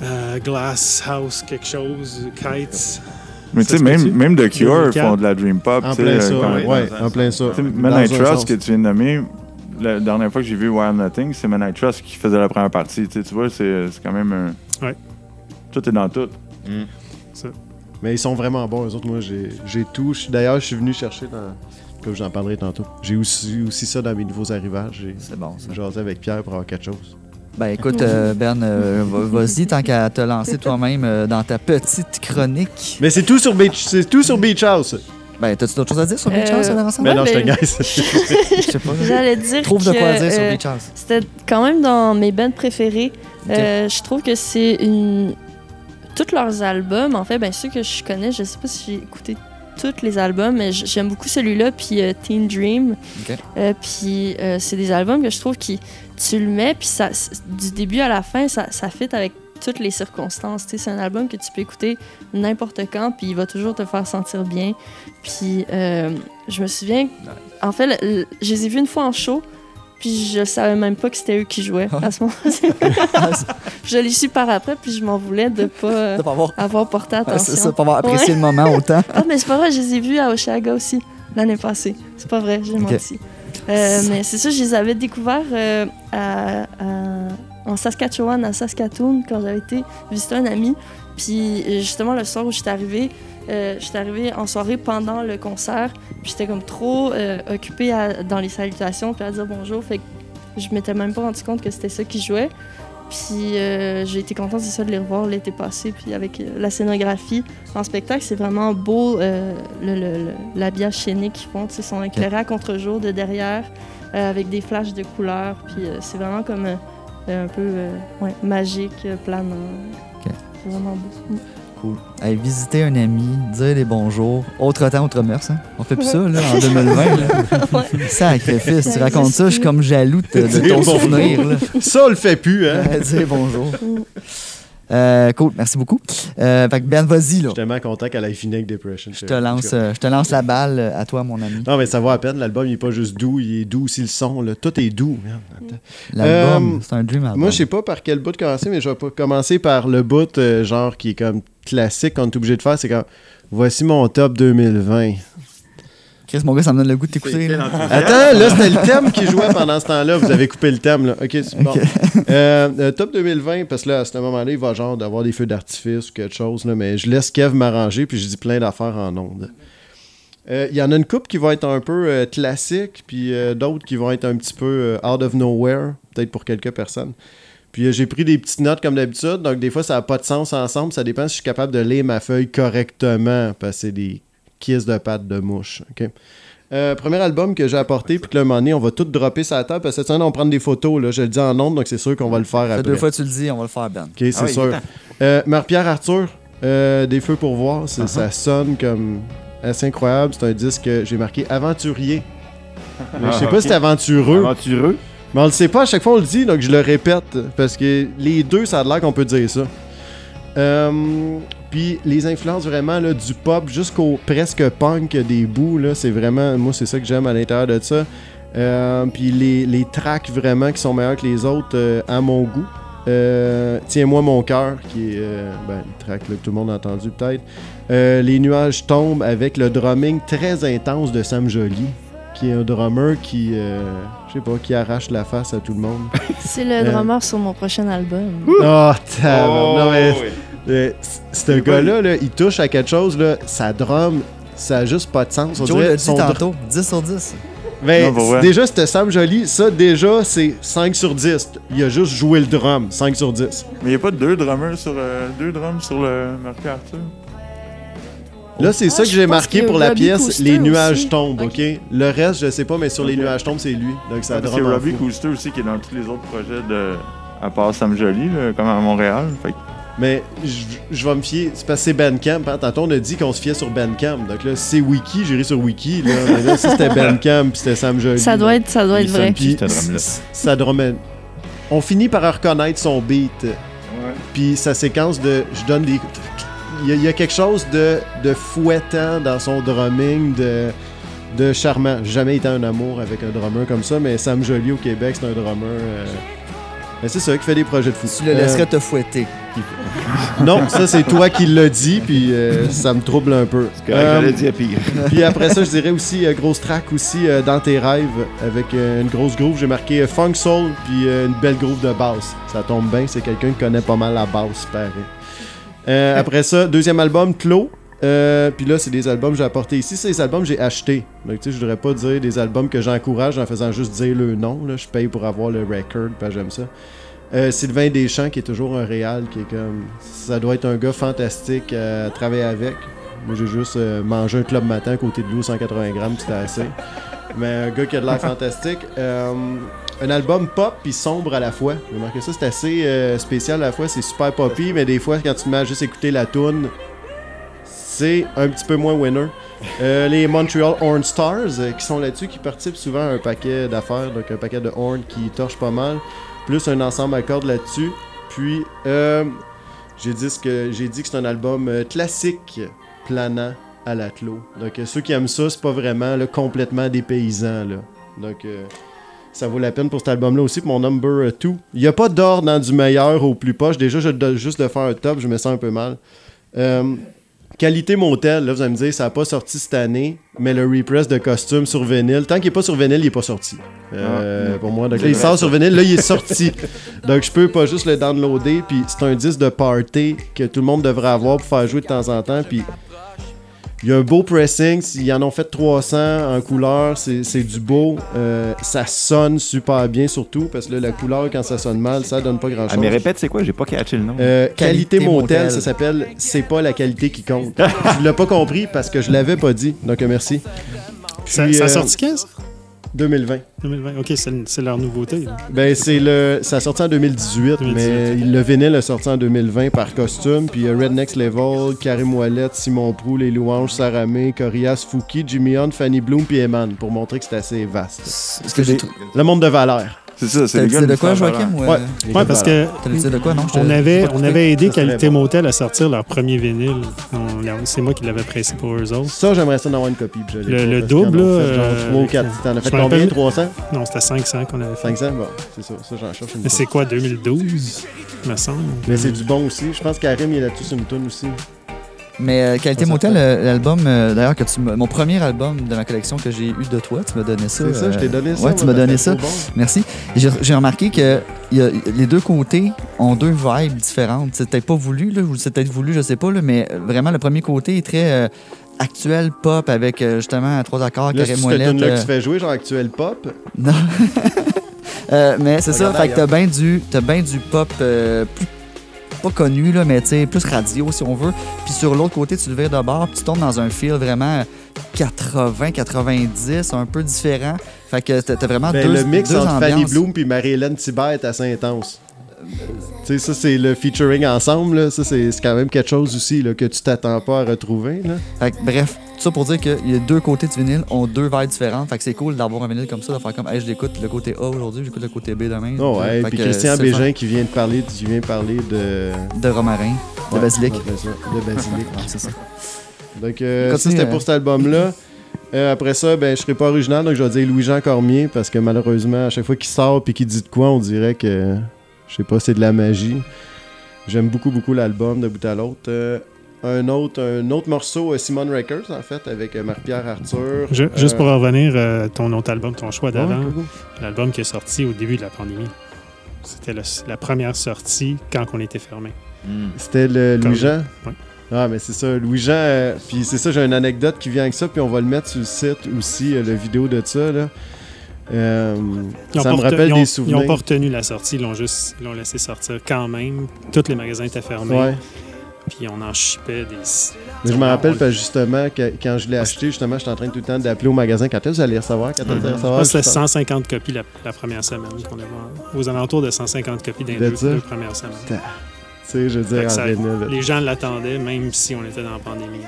euh, Glass House quelque chose, Kites. Mais tu sais, même, même The Cure 2004. font de la Dream Pop. En tu sais, plein euh, ça, quand- ouais, en plein ça. Un I Trust sens. que tu viens de nommer, la dernière fois que j'ai vu Wild Nothing, c'est Men I Trust qui faisait la première partie. Tu sais, tu vois, c'est c'est quand même un. Ouais. Tout est dans tout. Mais ils sont vraiment bons, eux autres. Moi, j'ai j'ai tout. D'ailleurs, je suis venu chercher dans. Comme j'en parlerai tantôt. J'ai aussi, aussi ça dans mes nouveaux arrivages. J'ai C'est bon, ça. jasé avec Pierre pour avoir quelque chose. Ben écoute, euh, Ben, euh, va- vas-y, tant qu'à te lancer toi-même euh, dans ta petite chronique. Mais c'est tout sur Beach, c'est tout sur Beach House. Ben, t'as-tu d'autres choses à dire sur Beach Euh, House? Mais Ouais, non, je te ben- gagne. (laughs) Je sais pas. J'allais dire Trouve de que, quoi dire sur euh, Beach House. C'était quand même dans mes bands préférés. Euh, je trouve que c'est une. Tous leurs albums, en fait, ben ceux que je connais, je sais pas si j'ai écouté tous les albums, mais j'aime beaucoup celui-là, puis euh, Teen Dream. Euh, puis euh, c'est des albums que je trouve qui. Tu le mets, puis ça, du début à la fin, ça, ça fit avec toutes les circonstances. C'est un album que tu peux écouter n'importe quand, puis il va toujours te faire sentir bien. Puis je me souviens, en fait, je les ai vus une fois en show, puis je savais même pas que c'était eux qui jouaient à ce moment-là. (laughs) je l'ai su par après, puis je m'en voulais de pas De pas avoir, avoir porté Ouais, c'est attention. ça, pour avoir apprécié le moment autant. (laughs) Ah, mais c'est pas vrai, je les ai vus à Oshaga aussi, l'année passée. C'est pas vrai, j'ai Ok. menti. Euh, mais c'est ça, je les avais découverts euh, à- à- en Saskatchewan, à Saskatoon, quand j'avais été visiter un ami. Puis euh, justement, le soir où j'étais arrivée, euh, j'étais arrivée en soirée pendant le concert. Puis j'étais comme trop euh, occupée à- dans les salutations, puis à dire bonjour. Fait que je m'étais même pas rendu compte que c'était ça qui jouait. Puis euh, j'ai été contente, c'est ça, de les revoir l'été passé. Puis avec euh, la scénographie en spectacle, c'est vraiment beau l'habillage scénique qu'ils font. Ils sont éclairés à contre-jour de derrière avec des flashs de couleurs. Puis c'est vraiment comme un peu ouais, magique, planant. C'est vraiment beau. Mm. Cool. Visiter un ami, dire des bonjours. Autre temps, autre mœurs. Hein? On fait plus ça, là, en 2020. Là. Sacrifice, tu Ça racontes ça, je suis comme jaloux de, ton souvenir. Là. Ça, on le fait plus, hein? Euh, dire bonjour. Euh, cool, merci beaucoup. Euh, fait que Ben, vas-y, là. Je suis tellement content qu'elle ait fini avec Depression. Je te, lance, euh, je te lance la balle à toi, mon ami. Non, mais ça va à peine. L'album, il n'est pas juste doux, il est doux aussi le son. Là. Tout est doux. L'album, Euh, c'est un dream album. Moi, je sais pas par quel bout commencer, mais je vais pas commencer par le bout, genre, qui est comme classique qu'on est obligé de faire. C'est comme, voici mon top 2020. Chris, mon gars, ça me donne le goût de t'écouter. là. Attends, là, c'était le thème qui jouait pendant ce temps-là. Vous avez coupé le thème, là. OK, c'est bon. Euh, euh, top 2020, parce que là, à ce moment-là, il va genre d'avoir des feux d'artifice ou quelque chose, là, mais je laisse Kev m'arranger, puis je dis plein d'affaires en ondes. Euh, Il y en a une coupe qui va être un peu euh, classique, puis euh, d'autres qui vont être un petit peu out of nowhere, peut-être pour quelques personnes. Puis j'ai pris des petites notes comme d'habitude, donc des fois ça n'a pas de sens ensemble, ça dépend si je suis capable de lire ma feuille correctement, parce que c'est des kisses de pattes de mouche. ok? Euh, premier album que j'ai apporté, puis que un moment donné, on va tout dropper sur la table, parce que cette semaine, on va prendre des photos, là, je le dis en ondes, donc c'est sûr qu'on va le faire après. deux fois tu le dis, on va le faire, Ben. Ok, c'est Ah oui, sûr. Euh, Marie-Pierre Arthur, euh, Des Feux pour voir, Uh-huh. ça sonne comme assez incroyable. C'est un disque que j'ai marqué aventurier. Mais je sais Ah, pas si c'est aventureux, Aventureux. mais on le sait pas, à chaque fois on le dit, donc je le répète, parce que les deux, ça a l'air qu'on peut dire ça. Euh, Puis les influences vraiment là, du pop jusqu'au presque punk des bouts, là, c'est vraiment, moi c'est ça que j'aime à l'intérieur de ça. Euh, Puis les, les tracks vraiment qui sont meilleurs que les autres euh, à mon goût. Euh, Tiens-moi mon cœur, qui est euh, ben, le track là, que tout le monde a entendu peut-être. Euh, les nuages tombent avec le drumming très intense de Sam Joly, qui est un drummer qui, euh, je sais pas, qui arrache la face à tout le monde. C'est le Euh. drummer sur mon prochain album. Oh, tabarnak. non, mais, oui. Euh, ce gars-là, là, il touche à quelque chose, là, ça drum, ça a juste pas de sens. On Joe dirait dit son tantôt, 10 sur 10. Ben, Non, déjà, c'était Sam Joly. Ça, déjà, c'est 5 sur 10. Il a juste joué le drum, 5 sur 10. Mais il n'y a pas deux drummers sur euh, deux drums sur le Marc Arthur. Là, c'est Ah, ça que j'ai marqué que pour la Robbie pièce. Cooster Les nuages aussi. tombent, Ok. OK? Le reste, je sais pas, mais sur les nuages tombent, c'est lui. Donc, ça Parce drum qu'il y a en Robbie fou. Cooster aussi qui est dans tous les autres projets de. À part Sam Joly, là, comme à Montréal. Fait que- Mais je je vais me fier. C'est parce que c'est Bandcamp. Hein? Tantôt, on a dit qu'on se fiait sur Bandcamp. Donc là, c'est Wiki, j'irai sur Wiki. Là, mais là si c'était (laughs) Bandcamp, puis c'était Sam Joly. Ça doit être, ça doit être vrai. Puis ça. On finit par reconnaître son beat. Puis sa séquence de. Je donne des. Il y, a- il y a quelque chose de, de fouettant dans son drumming, de, de charmant. J'ai jamais été en amour avec un drummer comme ça, mais Sam Joly au Québec, c'est un drummer. euh, c'est ça qui fait des projets de fou. Tu le Euh, laisserais te fouetter. non, ça c'est toi qui l'as dit, puis euh, ça me trouble un peu. C'est Euh, pire. (laughs) puis après ça, je dirais aussi euh, grosse track aussi euh, dans tes rêves avec euh, une grosse groove. J'ai marqué euh, funk soul puis euh, une belle groove de basse. Ça tombe bien, c'est quelqu'un qui connaît pas mal la basse, pareil. Euh, après ça, deuxième album, Clos. Euh, puis là, c'est des albums que j'ai apportés ici. C'est des albums que j'ai achetés. Donc, tu sais, je voudrais pas dire des albums que j'encourage en faisant juste dire le nom. Là. Je paye pour avoir le record, puis j'aime ça. Euh, Sylvain Deschamps, qui est toujours un réal, qui est comme. Ça doit être un gars fantastique à travailler avec. Moi, j'ai juste euh, mangé un club matin à côté de lui, 180 grammes, c'était assez. Mais un gars qui a de l'air (laughs) fantastique. Euh, un album pop puis sombre à la fois. J'ai remarqué ça, c'est assez spécial à la fois. C'est super poppy, mais des fois, quand tu te mets à juste écouter la tune, c'est un petit peu moins winner. Euh, les Montreal Horn Stars, euh, qui sont là-dessus, qui participent souvent à un paquet d'affaires, donc un paquet de horn qui torche pas mal, plus un ensemble à cordes là-dessus. Puis, euh, j'ai dit, que, j'ai dit que c'est un album euh, classique, planant à la clos. Donc, ceux qui aiment ça, c'est pas vraiment là, complètement des paysans. Là. Donc, ça vaut la peine pour cet album-là aussi, pour mon number 2. Il n'y a pas d'ordre dans du meilleur au plus poche. Déjà, je, juste de faire un top, je me sens un peu mal. Qualité Motel, là, vous allez me dire, ça n'a pas sorti cette année, mais le repress de costume sur vinyle, tant qu'il n'est pas sur vinyle, il n'est pas sorti. Euh, Pour moi, donc là, il sort sur vinyle, là, il est sorti. (laughs) donc, je peux pas juste le downloader, puis c'est un disque de party que tout le monde devrait avoir pour faire jouer de temps en temps, puis il y a un beau pressing, ils en ont fait 300 en couleur, c'est c'est du beau. Euh, ça sonne super bien surtout, parce que là, la couleur, quand ça sonne mal, ça donne pas grand-chose. Ah, mais répète, c'est quoi? J'ai pas catché le nom. Euh, qualité, Qualité motel, motel. ça s'appelle C'est pas la qualité qui compte. (laughs) tu l'as pas compris parce que je l'avais pas dit. Donc euh, merci. Ça, Puis, ça a euh, sorti quand, ça? 2020. 2020. OK, c'est leur nouveauté. Ben, c'est le. Ça a sorti en 2018, 2018, mais le vinyle a sorti en 2020 par costume. Puis Red Next Level, Karim Ouellet, Simon Prou, Les Louanges, Sarah May, Corias, Fouki, Jimmy Hunt, Fanny Bloom, puis Eman, pour montrer que c'est assez vaste. Est-ce que j'ai trou- Le monde de valeur. C'est ça, c'est les gars de de quoi, Joachim? Valeur. ou, euh, Ouais. Ouais, parce que de quoi, non? on avait, on aidé Qualité bon. Motel à sortir leur premier vinyle. C'est moi qui l'avais pressé pour eux autres. Ça, j'aimerais ça en avoir une copie. Le- le double, là, euh, 3 ou avec- 4. T'en as fait combien rappelle- 300 Non, c'était 500 qu'on avait fait. 500 Bon, c'est ça. Ça, j'en cherche une Mais c'est quoi, 2012, me semble? Mais c'est du bon aussi. Je pense qu'Arim, il est là-dessus sur une tonne aussi. Mais euh, Qualité Motel, euh, l'album, euh, d'ailleurs, que tu mon premier album de ma collection que j'ai eu de toi, tu m'as donné ça. C'est ça, je t'ai donné ça. Ouais, tu m'as donné ça. Merci. J'ai remarqué que les deux côtés ont deux vibes différentes. C'est peut-être pas voulu, là, ou c'est peut-être voulu, je sais pas, là, mais vraiment, le premier côté est très actuel pop avec justement trois accords, Là, c'est carré moellette. tune-là que euh, tu fais jouer, genre actuel pop. Non. (laughs) Euh, mais c'est ça, fait que t'as bien du, t'as bien du pop euh, plus pas connu, là, mais tu plus radio si on veut. Puis sur l'autre côté, tu le vires de bord, puis tu tombes dans un feel vraiment 80-90, un peu différent. Fait que t'as vraiment Ben, deux le mix deux entre Fanny. Bloom puis Marie-Hélène Thibert est assez intense. Tu sais, ça, c'est le featuring ensemble. Là. Ça, c'est quand même quelque chose aussi là, que tu t'attends pas à retrouver. Là. Fait que, bref, tout ça pour dire que les deux côtés du vinyle ont deux vibes différentes. Fait que c'est cool d'avoir un vinyle comme ça, de faire comme, hey, je l'écoute le côté A aujourd'hui, j'écoute le côté B demain. Oh, ouais. Puis Christian Bégin qui vient de parler, qui vient parler de. De Romarin, de Basilic. De Basilic. Ouais, c'est ça. Donc, euh, ça, c'était euh. pour cet album-là. Euh, après ça, ben, je serai pas original, donc je vais dire Louis-Jean Cormier, parce que malheureusement, à chaque fois qu'il sort et qu'il dit de quoi, on dirait que, je sais pas, c'est de la magie. J'aime beaucoup, beaucoup l'album de bout à l'autre. Euh, un, autre, un autre morceau, euh, Simon Records, en fait, avec euh, Marc-Pierre Arthur. Ju- Juste pour revenir, euh, ton autre album, ton choix d'avant, l'album qui est sorti au début de la pandémie. C'était la première sortie quand on était fermé. Hmm. C'était le Louis-Jean? Ouais. Ah, mais c'est ça, Louis-Jean. euh, puis c'est ça, j'ai une anecdote qui vient avec ça, puis on va le mettre sur le site aussi, euh, le vidéo de ça, là. Euh, Ils ont ça pas me rappelle ils ont- des Ils souvenirs. n'ont pas retenu la sortie, ils l'ont juste ils l'ont laissé sortir quand même. Tous les magasins étaient fermés. Ouais. Puis on en chipait des. Mais je me rappelle parce justement, que- quand je l'ai acheté, justement, j'étais en train tout le temps d'appeler au magasin. Quand est-ce que allez recevoir? Quand allez Je recevoir? pense que c'était Je sais 150 copies la, la première semaine qu'on a vendu. Aux alentours de 150 copies dans les De deux, deux premières semaines. Tu sais, je veux dire, en ça-. Les gens l'attendaient, même si on était dans la pandémie.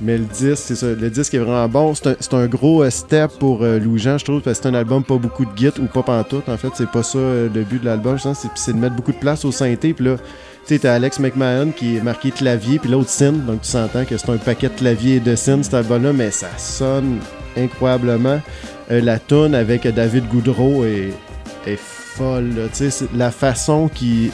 Mais le disque, c'est ça. Le disque est vraiment bon. C'est un, gros euh, step pour euh, Louis-Jean, je trouve, parce que c'est un album pas beaucoup de git ou pas pantoute. En fait, c'est pas ça euh, le but de l'album. Je pense c'est de mettre beaucoup de place au synthé. Puis là, tu sais, t'as Alex McMahon qui est marqué clavier, puis l'autre synth. Donc tu s'entends que c'est un paquet de clavier et de synth, cet album-là, mais ça sonne incroyablement. Euh, la tune avec David Goudreau est, est folle. Tu sais, la façon qui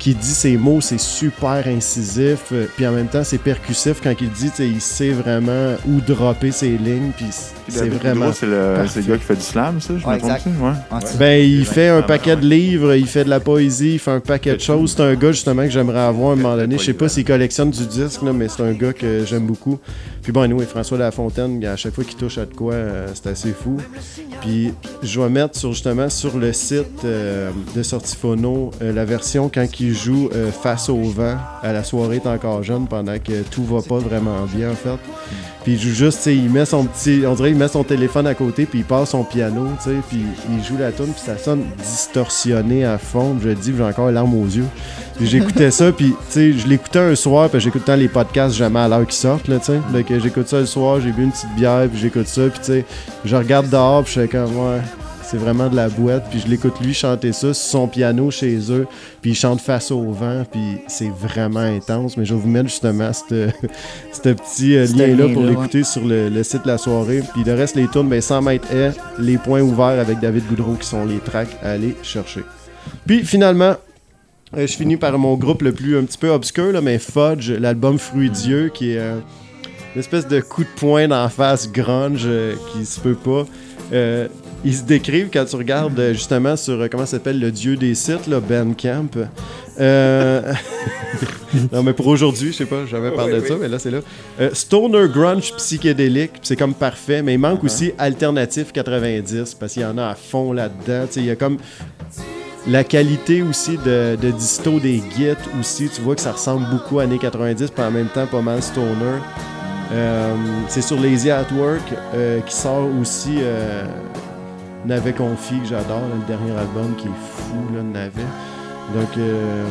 qui dit ses mots, c'est super incisif, euh, puis en même temps c'est percussif quand il dit, tu sais, il sait vraiment où dropper ses lignes, puis c'est vraiment. C'est le, le gars qui fait du slam, ça? Je Ouais, me trompe. Ouais. Ah, Ben, il fait un paquet de livres, il fait de la poésie, il fait un paquet de choses. C'est un gars justement que j'aimerais avoir à un moment donné. Je sais pas s'il collectionne du disque, là, mais c'est un gars que j'aime beaucoup. Puis bon, nous, François Lafontaine, à chaque fois qu'il touche à de quoi, euh, c'est assez fou. Puis je vais mettre sur, justement sur le site euh, de Sortifono euh, la version quand il joue face au vent à la soirée est encore jeune pendant que tout va pas vraiment bien en fait. Puis il joue juste, il met son petit, on dirait il met son téléphone à côté puis il passe son piano, tu sais, puis il joue la tune puis ça sonne distorsionné à fond. Je dis, j'ai encore larmes aux yeux. J'écoutais ça puis tu sais, je l'écoutais un soir puis j'écoute tant les podcasts jamais à l'heure qu'ils sortent là, tu sais. J'écoute ça le soir, j'ai bu une petite bière puis j'écoute ça puis tu sais, je regarde dehors puis je fais comme ouais. C'est vraiment de la boîte, puis je l'écoute lui chanter ça sur son piano chez eux, puis il chante face au vent, puis c'est vraiment intense. Mais je vais vous mettre justement (laughs) ce petit euh, lien-là pour l'écouter sur le, le site de la soirée. Puis le reste, les tunes, ben, 100 mètres est, les points ouverts avec David Goudreau qui sont les tracks à aller chercher. Puis finalement, euh, je finis par mon groupe le plus un petit peu obscur, là, mais Fudge, l'album Fruidieux, qui est euh, une espèce de coup de poing d'en face grunge euh, qui se peut pas. Euh, ils se décrivent quand tu regardes euh, justement sur comment ça s'appelle le dieu des sites, là, Bandcamp. (laughs) Non, mais pour aujourd'hui, je sais pas, j'avais parlé de ça, mais là, c'est là. Stoner Grunge psychédélique, c'est comme parfait, mais il manque aussi Alternatif 90, parce qu'il y en a à fond là-dedans. Il y a comme la qualité aussi de, de disto des gits aussi, tu vois que ça ressemble beaucoup à années 90, puis en même temps pas mal Stoner. Euh, c'est sur Lazy at Work euh, qui sort aussi euh, Navet Confi, que j'adore, le dernier album qui est fou, là, Navet. Donc, euh,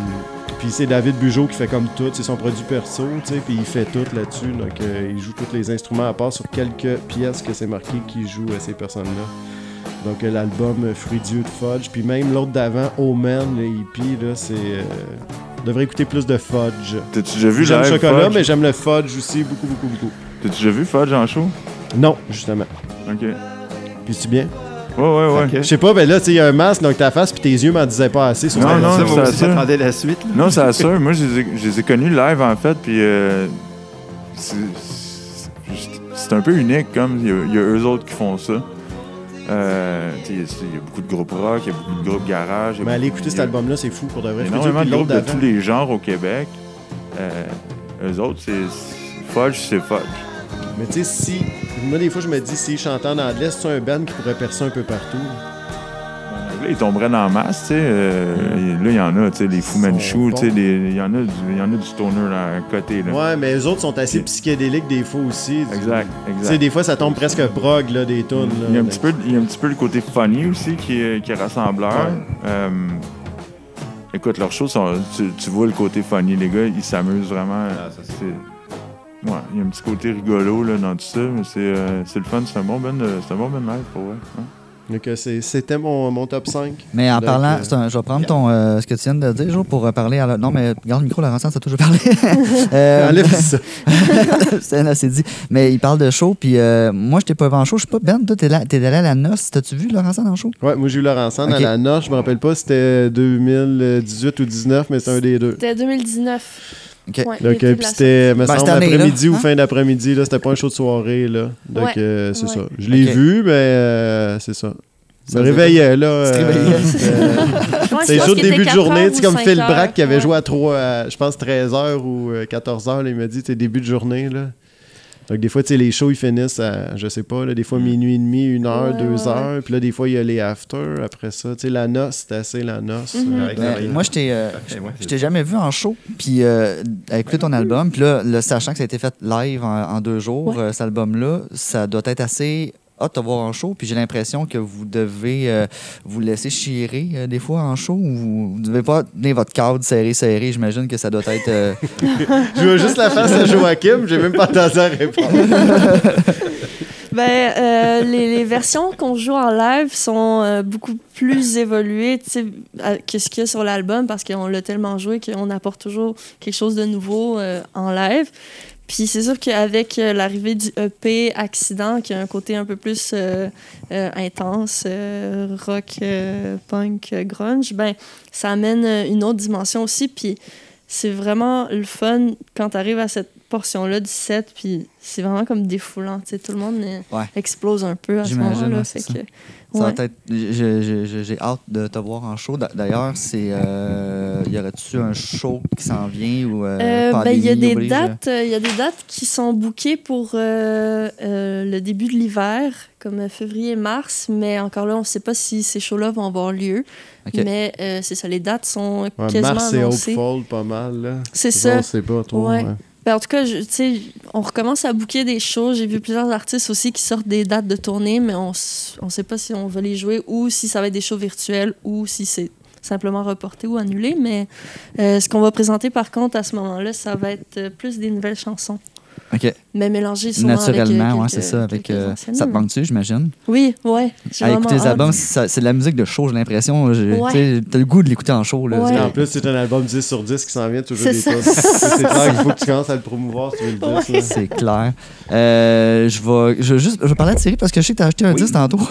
puis c'est David Bugeaud qui fait comme tout, c'est son produit perso, tu sais, puis il fait tout là-dessus. Donc, il joue tous les instruments à part sur quelques pièces que c'est marqué qu'il joue à ces personnes-là. Donc, l'album Fruit Dieu de Fudge, puis même l'autre d'avant, Omen, le hippie, là, c'est. Devrait écouter plus de Fudge. T'as-tu déjà vu J'aime le live chocolat, Fudge? mais j'aime le Fudge aussi, beaucoup, beaucoup, beaucoup. T'as-tu déjà vu Fudge en show? Non, justement. Ok. Puis c'est bien. Ouais, ouais, ouais. Ok. Je sais pas, ben là, tu sais, il y a un masque, donc ta face, puis tes yeux m'en disaient pas assez sur Non, ta non, radio. ça, ça, ça. attendez la suite. là? Non, c'est sûr. (laughs) Moi, je les, ai, je les ai connus live, en fait, puis euh, c'est c'est- c'est un peu unique, comme il y, a, il y a eux autres qui font ça. Euh, il y a- beaucoup de groupes rock, il y a beaucoup de groupes garage. Mais allez beaucoup- écouter cet album-là, c'est fou pour de vrai. Énormément de groupes de tous les genres au Québec. Euh, eux autres, c'est Fudge, c'est Fudge. Mais tu sais, si. Moi, des fois, je me dis, si chantent en anglais, c'est un band qui pourrait percer un peu partout? Là, ils tomberaient dans la masse, tu sais. euh, Là, il y en a, tu sais, les Fu Manchu, tu sais, il y, en a du- il y en a du stoner là, à côté, là. Ouais, mais les autres sont assez psychédéliques des fois aussi. Exact, Tu sais, exact. des fois, ça tombe presque prog, là, des tunes. Il y, a un petit peu, il y a un petit peu le côté funny aussi qui est, qui est rassembleur. Ouais. Euh, écoute, leurs shows, sont, tu, tu vois le côté funny. Les gars, ils s'amusent vraiment. Ah, ça, ouais, il y a un petit côté rigolo là, dans tout ça, mais c'est euh, le fun. C'est un bon de- c'est un bon band live pour vrai. hein. Donc, euh, c'est- c'était mon, mon top 5. Mais en Donc, parlant, euh, un- je vais prendre ton, euh, ce que tu viens de dire, Jo, pour euh, parler à la... Non, mais garde le micro, Laurent, ça a toujours parlé. (laughs) Euh, Enlève ça. (laughs) c'est assez dit. Mais il parle de show, puis euh, moi, je t'ai pas vu en show. Je sais pas, Ben, toi, t'es allé à la noce. T'as-tu vu Laurent en show? Ouais, moi, j'ai eu Laurent Sand Ok. à la noce. Je me rappelle pas si c'était 2018 ou 2019, mais c'est un des deux. C'était 2019. Ok. Ouais, Donc, euh, puis c'était, me Ben, semble, après-midi ou hein? fin d'après-midi. Là, c'était pas un show de soirée. Là. Donc, Ouais, euh, c'est ouais. ça. Je l'ai vu, mais euh, c'est ça. Je Ça me réveillais, là. Euh, C'est qu'il début de 4 journée, heures tu sais, ou comme 5 Phil. Brack qui avait joué à 3, je pense 13h ou 14h, il m'a dit, c'est début de journée, là. Donc, des fois, tu sais, les shows, ils finissent à, je sais pas, là, des fois minuit et demi, une heure, Ouais, deux ouais, heures. Puis là, des fois, il y a les after après ça. Tu sais, la noce, c'était assez la noce. Mhm. Avec Ben, la- moi, je t'ai euh, jamais vu en show. Puis, euh, à écouter ton album, puis là, le sachant que ça a été fait live en, en deux jours, Ouais. euh, cet album-là, ça doit être assez hot de te voir en show. Puis j'ai l'impression que vous devez euh, vous laisser chirer euh, des fois en show ou vous ne devez pas tenir votre cadre serré, serré. J'imagine que ça doit être. euh, (laughs) Je vois juste la face à Joachim, j'ai même pas entendu à répondre. (laughs) Ben, euh, les, les versions qu'on joue en live sont euh, beaucoup plus évoluées que ce qu'il y a sur l'album parce qu'on l'a tellement joué qu'on apporte toujours quelque chose de nouveau euh, en live. Puis c'est sûr qu'avec euh, l'arrivée du EP Accident, qui a un côté un peu plus euh, euh, intense, euh, rock, punk, grunge, ben, ça amène une autre dimension aussi. Puis c'est vraiment le fun quand tu arrives à cette portion-là du set, puis c'est vraiment comme défoulant. tu sais, Tout le monde Ouais. explose un peu à ce moment-là. Ça. ouais. j'ai- j'ai j'ai- j'ai hâte de te voir en show. D'a- D'ailleurs, c'est euh, y aurait-tu un show qui s'en vient ou euh, Euh, ben, il y a des oblige? dates, euh, il y a des dates qui sont bookées pour euh, euh, le début de l'hiver, comme février-mars, mais encore là, on ne sait pas si ces shows-là vont avoir lieu. Mais euh, c'est ça, les dates sont Ouais, quasiment Mars, c'est annoncées. Hopeful pas mal. là. C'est ça. On sait pas trop. Ouais. Ben, en tout cas, on recommence à booker des shows. J'ai vu plusieurs artistes aussi qui sortent des dates de tournée, mais on ne sait pas si on va les jouer ou si ça va être des shows virtuels ou si c'est simplement reporté ou annulé. Mais euh, ce qu'on va présenter par contre à ce moment-là, ça va être euh, plus des nouvelles chansons. OK. Mais mélangées souvent avec, euh, Naturellement, ouais, c'est ça. Avec, euh, ça te manque-tu, j'imagine? Oui, ouais. À écouter les albums, c'est de la musique de show, j'ai l'impression. Ouais. T'as le goût de l'écouter en show. Là. Ouais. En plus, c'est un album 10 sur 10 qui s'en vient, toujours C'est des. C'est clair qu'il (laughs) faut que tu commences à le promouvoir si tu veux le 10. là. C'est clair. Euh, je vais je juste je vais parler de série parce que je sais que t'as acheté un Oui. disque tantôt. (laughs)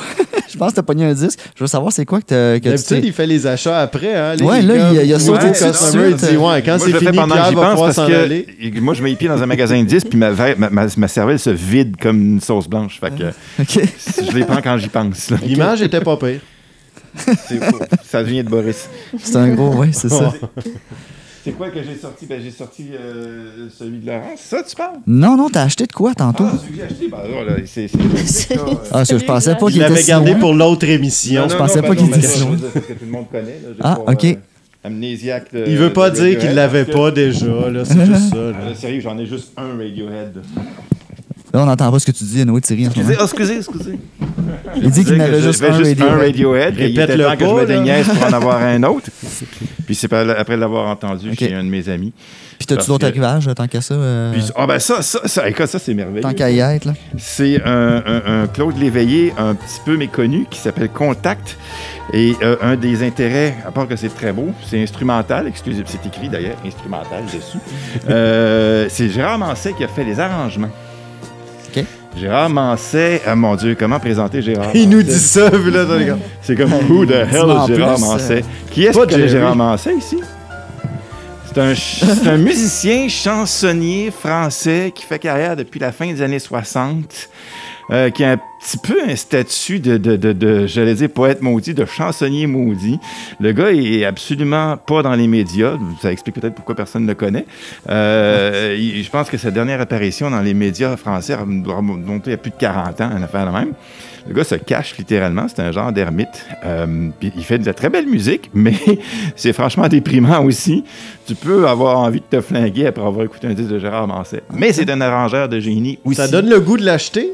je pense que t'as pogné un disque? Je veux savoir c'est quoi que, t'as- que tu il fait les achats après. Hein, les Ouais, là, il a- il a sauté ouais, dessus customer, il dit, suite. ouais, quand moi, c'est je le fini, fais pendant que Pierre j'y va pense pouvoir parce s'en que aller. moi, je mets les pieds dans un magasin de disques, puis ma, ver- ma, ma, ma cervelle se vide comme une sauce blanche. Fait que OK. (laughs) je les prends quand j'y pense. L'image était pas pire. Ça vient de Boris. C'est un gros, oui, c'est ça. C'est quoi que j'ai sorti? Ben, j'ai sorti euh, celui de Laurent. C'est ça, tu parles? Non, non, t'as acheté de quoi tantôt? Ah, celui que j'ai acheté, ben, là, là, c'est... c'est- (laughs) C'est- Ah, parce que je pensais pas Il qu'il était gardé pour l'autre émission. je pensais pas ben qu'il non, était Parce que tout le monde connaît. Là, Ah, pas, ok. euh, amnésiaque de- Il veut pas de dire qu'il l'avait que- pas déjà, là, c'est (laughs) juste ça. là. Euh, sérieux, j'en ai juste un Radiohead. Là, on n'entend pas ce que tu dis, Noé Thierry, en. Excusez, oh, excusez, excusez. Il dit qu'il n'avait juste un Radiohead. Radiohead. qu'il était Répète-le temps que je me déniaise pour en avoir un autre. (laughs) Puis c'est pas- après l'avoir entendu Ok. chez un de mes amis. Puis t'as-tu d'autres que- arrivages, tant qu'à ça? euh, Puis, ah ben ça, ça, ça, écoute, ça c'est merveilleux. tant qu'à y être, là. C'est un, un- un Claude Léveillé un petit peu méconnu qui s'appelle Contact. Et euh, un des intérêts, à part que c'est très beau, c'est instrumental, excusez, c'est écrit d'ailleurs, instrumental dessus. (laughs) Euh, c'est Gérard Manset qui a fait les arrangements. Gérard Manset, ah mon Dieu, comment présenter Gérard (laughs) Il nous dit ça, puis là, t'as les gars. C'est comme Who the hell Gérard Manset? Qui est-ce qui connaît. Gérard Manset ici? C'est un, ch- c'est un musicien chansonnier français qui fait carrière depuis la fin des années 60, euh, qui a petit peu un statut de, de, de, de, j'allais dire poète maudit, de chansonnier maudit. Le gars est absolument pas dans les médias. Ça explique peut-être pourquoi personne ne le connaît. Euh, (laughs) il- je pense que sa dernière apparition dans les médias français doit remonter à plus de 40 ans, une affaire de même. Le gars se cache littéralement, c'est un genre d'ermite. Euh, il fait de la très belle musique, (laughs) mais c'est franchement déprimant aussi. Tu peux avoir envie de te flinguer après avoir écouté un disque de Gérard Manset. Mais c'est un arrangeur de génie aussi. Ça donne le goût de l'acheter?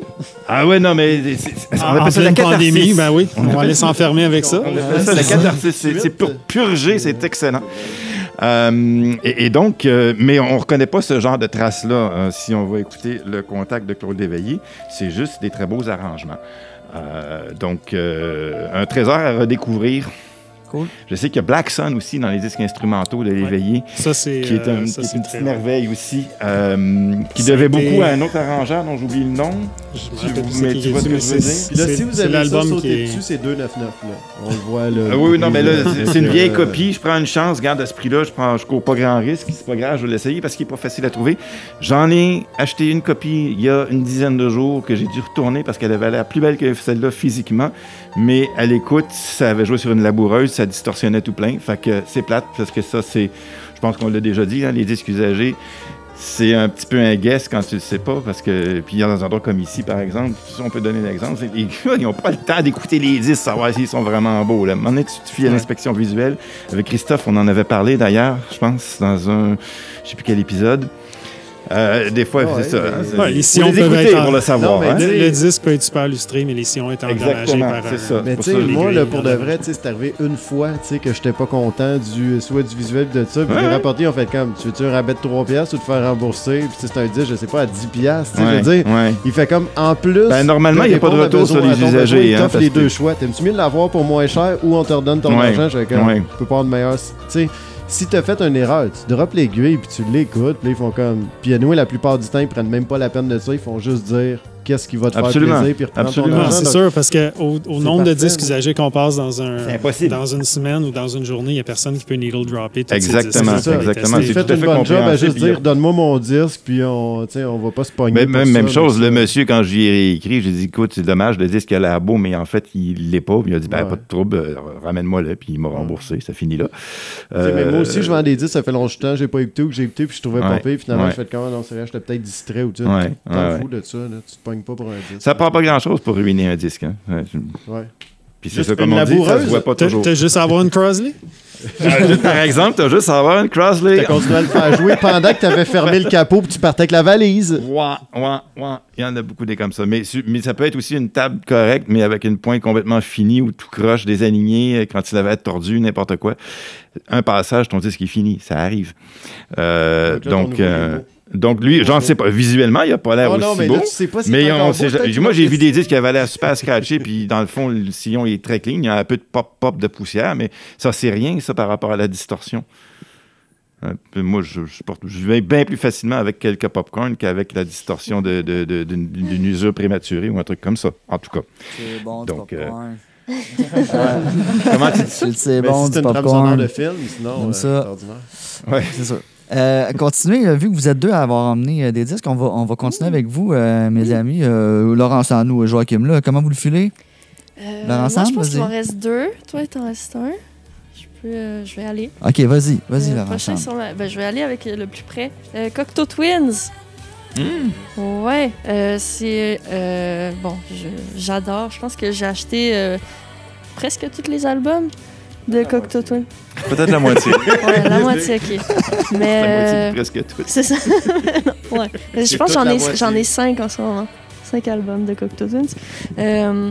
Ah ouais, non, mais c'est- c'est- on appelle ça la pandémie, ben oui, On on, va aller s'enfermer avec ça. On appelle ça la catharsis. C'est purger, c'est excellent. Euh, et, et donc, euh, mais on ne reconnaît pas ce genre de traces-là euh, si on va écouter le contact de Claude Léveillé. C'est juste des très beaux arrangements. Euh, donc, euh, un trésor à redécouvrir. Cool. Je sais qu'il y a Black Sun aussi dans les disques instrumentaux de Léveillé, Ça, c'est qui est, euh, un- ça, qui est c'est une petite merveille aussi, euh, qui devait beaucoup à un autre arrangeur dont j'oublie le nom. Je Tu- mais tu vois ce que je veux dire? Puis là, si vous avez ça l'album sauté qui est- dessus, c'est 2,99. là. On le voit là. Ah oui, oui, non, mais là, c'est- une vieille copie. Je prends une chance. Regarde, à ce prix-là, je prends, je cours pas grand risque. C'est pas grave, je vais l'essayer parce qu'il est pas facile à trouver. J'en ai acheté une copie il y a une dizaine de jours que j'ai dû retourner parce qu'elle avait l'air plus belle que celle-là physiquement. Mais à l'écoute, ça avait joué sur une laboureuse, ça distorsionnait tout plein. Fait que c'est plate parce que ça, c'est. Je pense qu'on l'a déjà dit, hein, les disques usagés. C'est un petit peu un guess quand tu le sais pas, parce que, puis dans un endroit comme ici, par exemple, on peut donner l'exemple, c'est les (laughs) gars, ils n'ont pas le temps d'écouter les disques, savoir s'ils sont vraiment beaux. Là. Donné, tu te fies à l'inspection visuelle. Avec Christophe, on en avait parlé d'ailleurs, je pense, dans un, je sais plus quel épisode. Euh, des fois, Ouais, c'est ça. hein, Ouais, les sillons les peuvent écouter être en- pour le savoir. Non, mais hein. Le, le disque peut être super illustré, mais les sillons étant endommagés par c'est un- ça. Mais tu sais, moi, là, pour de vrai, c'est arrivé une fois, tu sais, que j'étais pas content du, soit du visuel de ça. Puis Ouais, les ouais. rapportés ont fait comme, tu veux-tu un rabais de 3 piastres ou te faire rembourser? Puis c'est un disque, je sais pas, à 10 piastres, tu sais, Ouais, je veux dire. ouais. Il fait comme, en plus. Ben, normalement, il y a pas de retour sur les usagers, Il hein, t'offre les deux choix. T'aimes-tu mieux l'avoir pour moins cher ou on te redonne ton argent? Je fais comme, tu peux pas avoir de meilleur. Tu sais, si t'as fait une erreur, tu droppes l'aiguille puis tu l'écoutes. Puis ils font comme. Puis à nous, la plupart du temps, ils prennent même pas la peine de ça. Ils font juste dire qu'est-ce qui va te Absolument. faire plaisir puis reprendre Absolument. ton Non, argent. c'est sûr, parce qu'au au nombre de disques usagés qu'on passe dans, un, dans une semaine ou dans une journée, il n'y a personne qui peut needle dropper. tous ces Exactement, c'est exactement. à fais une fait bonne job à juste puis, dire euh, donne-moi mon disque, puis on, on va pas se pogner. Même, ça, même chose, le monsieur, quand j'y ai réécrit, j'ai dit, écoute, c'est dommage, le disque a l'air beau, mais en fait, il l'est pas. Puis il a dit, ben, Ouais. pas de trouble, euh, ramène-moi-le, puis il m'a remboursé, ça finit là. Mais moi aussi, je Euh, vends des disques, ça fait longtemps, j'ai pas écouté ou que j'ai écouté, puis je trouvais pas pire. Finalement, je fais quand non, c'est vrai, j'étais peut-être distrait ou tu t'en fous de ça, tu te pognes pas pour un disque. Ça prend pas grand-chose pour ruiner un disque. Hein. Ouais. Puis c'est Juste ça, comme on dit, ça se voit pas T'as toujours. t'as juste à avoir une Crosley? (laughs) Euh, Par exemple, t'as juste à avoir une Crosley. T'as continué à le faire jouer pendant que t'avais fermé le capot puis tu partais avec la valise. Ouais, ouais, ouais. Il y en a beaucoup des comme ça. Mais, ça peut être aussi une table correcte, mais avec une pointe complètement finie ou tout croche, désaligné, euh, quand il avait tordu, n'importe quoi. Un passage, ton disque est fini. Ça arrive. Euh, Donc là, ton donc, donc, lui, j'en sais pas. Visuellement, il a pas l'air Oh aussi non, mais beau. là, tu sais pas si Mais on beau, moi, j'ai vu des disques qui avaient l'air super scratchés, puis dans le fond, le sillon est très clean. Il y a un peu de pop-pop de poussière, mais ça, c'est rien, ça, par rapport à la distorsion. Euh, moi, je, je, porte, je vais bien plus facilement avec quelques popcorn qu'avec la distorsion de- de- de- d'une usure prématurée ou un truc comme ça, en tout cas. C'est bon, Donc, du euh, popcorn. (laughs) (laughs) Comment tu dis? Ça? C'est bon, si du c'est une trame sonore popcorn. de film, sinon, Comme euh, ça. c'est ordinaire. Ouais. C'est sûr. Euh, continuez, euh, vu que vous êtes deux à avoir emmené euh, des disques, on va, on va continuer avec vous, euh, mes amis. Euh, Laurence Anou et Joachim, là, comment vous le filez? Euh, Leur moi, je pense qu'il m'en vas-y. reste deux. Toi, il t'en reste un. Je, peux, euh, je vais aller. Ok, vas-y, vas-y, Euh, Laurence. prochain sur ma- ben, je vais aller avec le plus près. Euh, Cocteau Twins. Ouais, euh, c'est. euh, bon, je- j'adore. Je pense que j'ai acheté euh, presque tous les albums. De Cocteau Twins? Peut-être la moitié. Ouais, la (laughs) moitié, ok. (laughs) La Mais. moitié euh, presque tout. C'est ça. Non, (laughs) ouais. Je pense que j'en la ai, ai cinq en ce moment. Cinq albums de Cocteau Twins. Euh,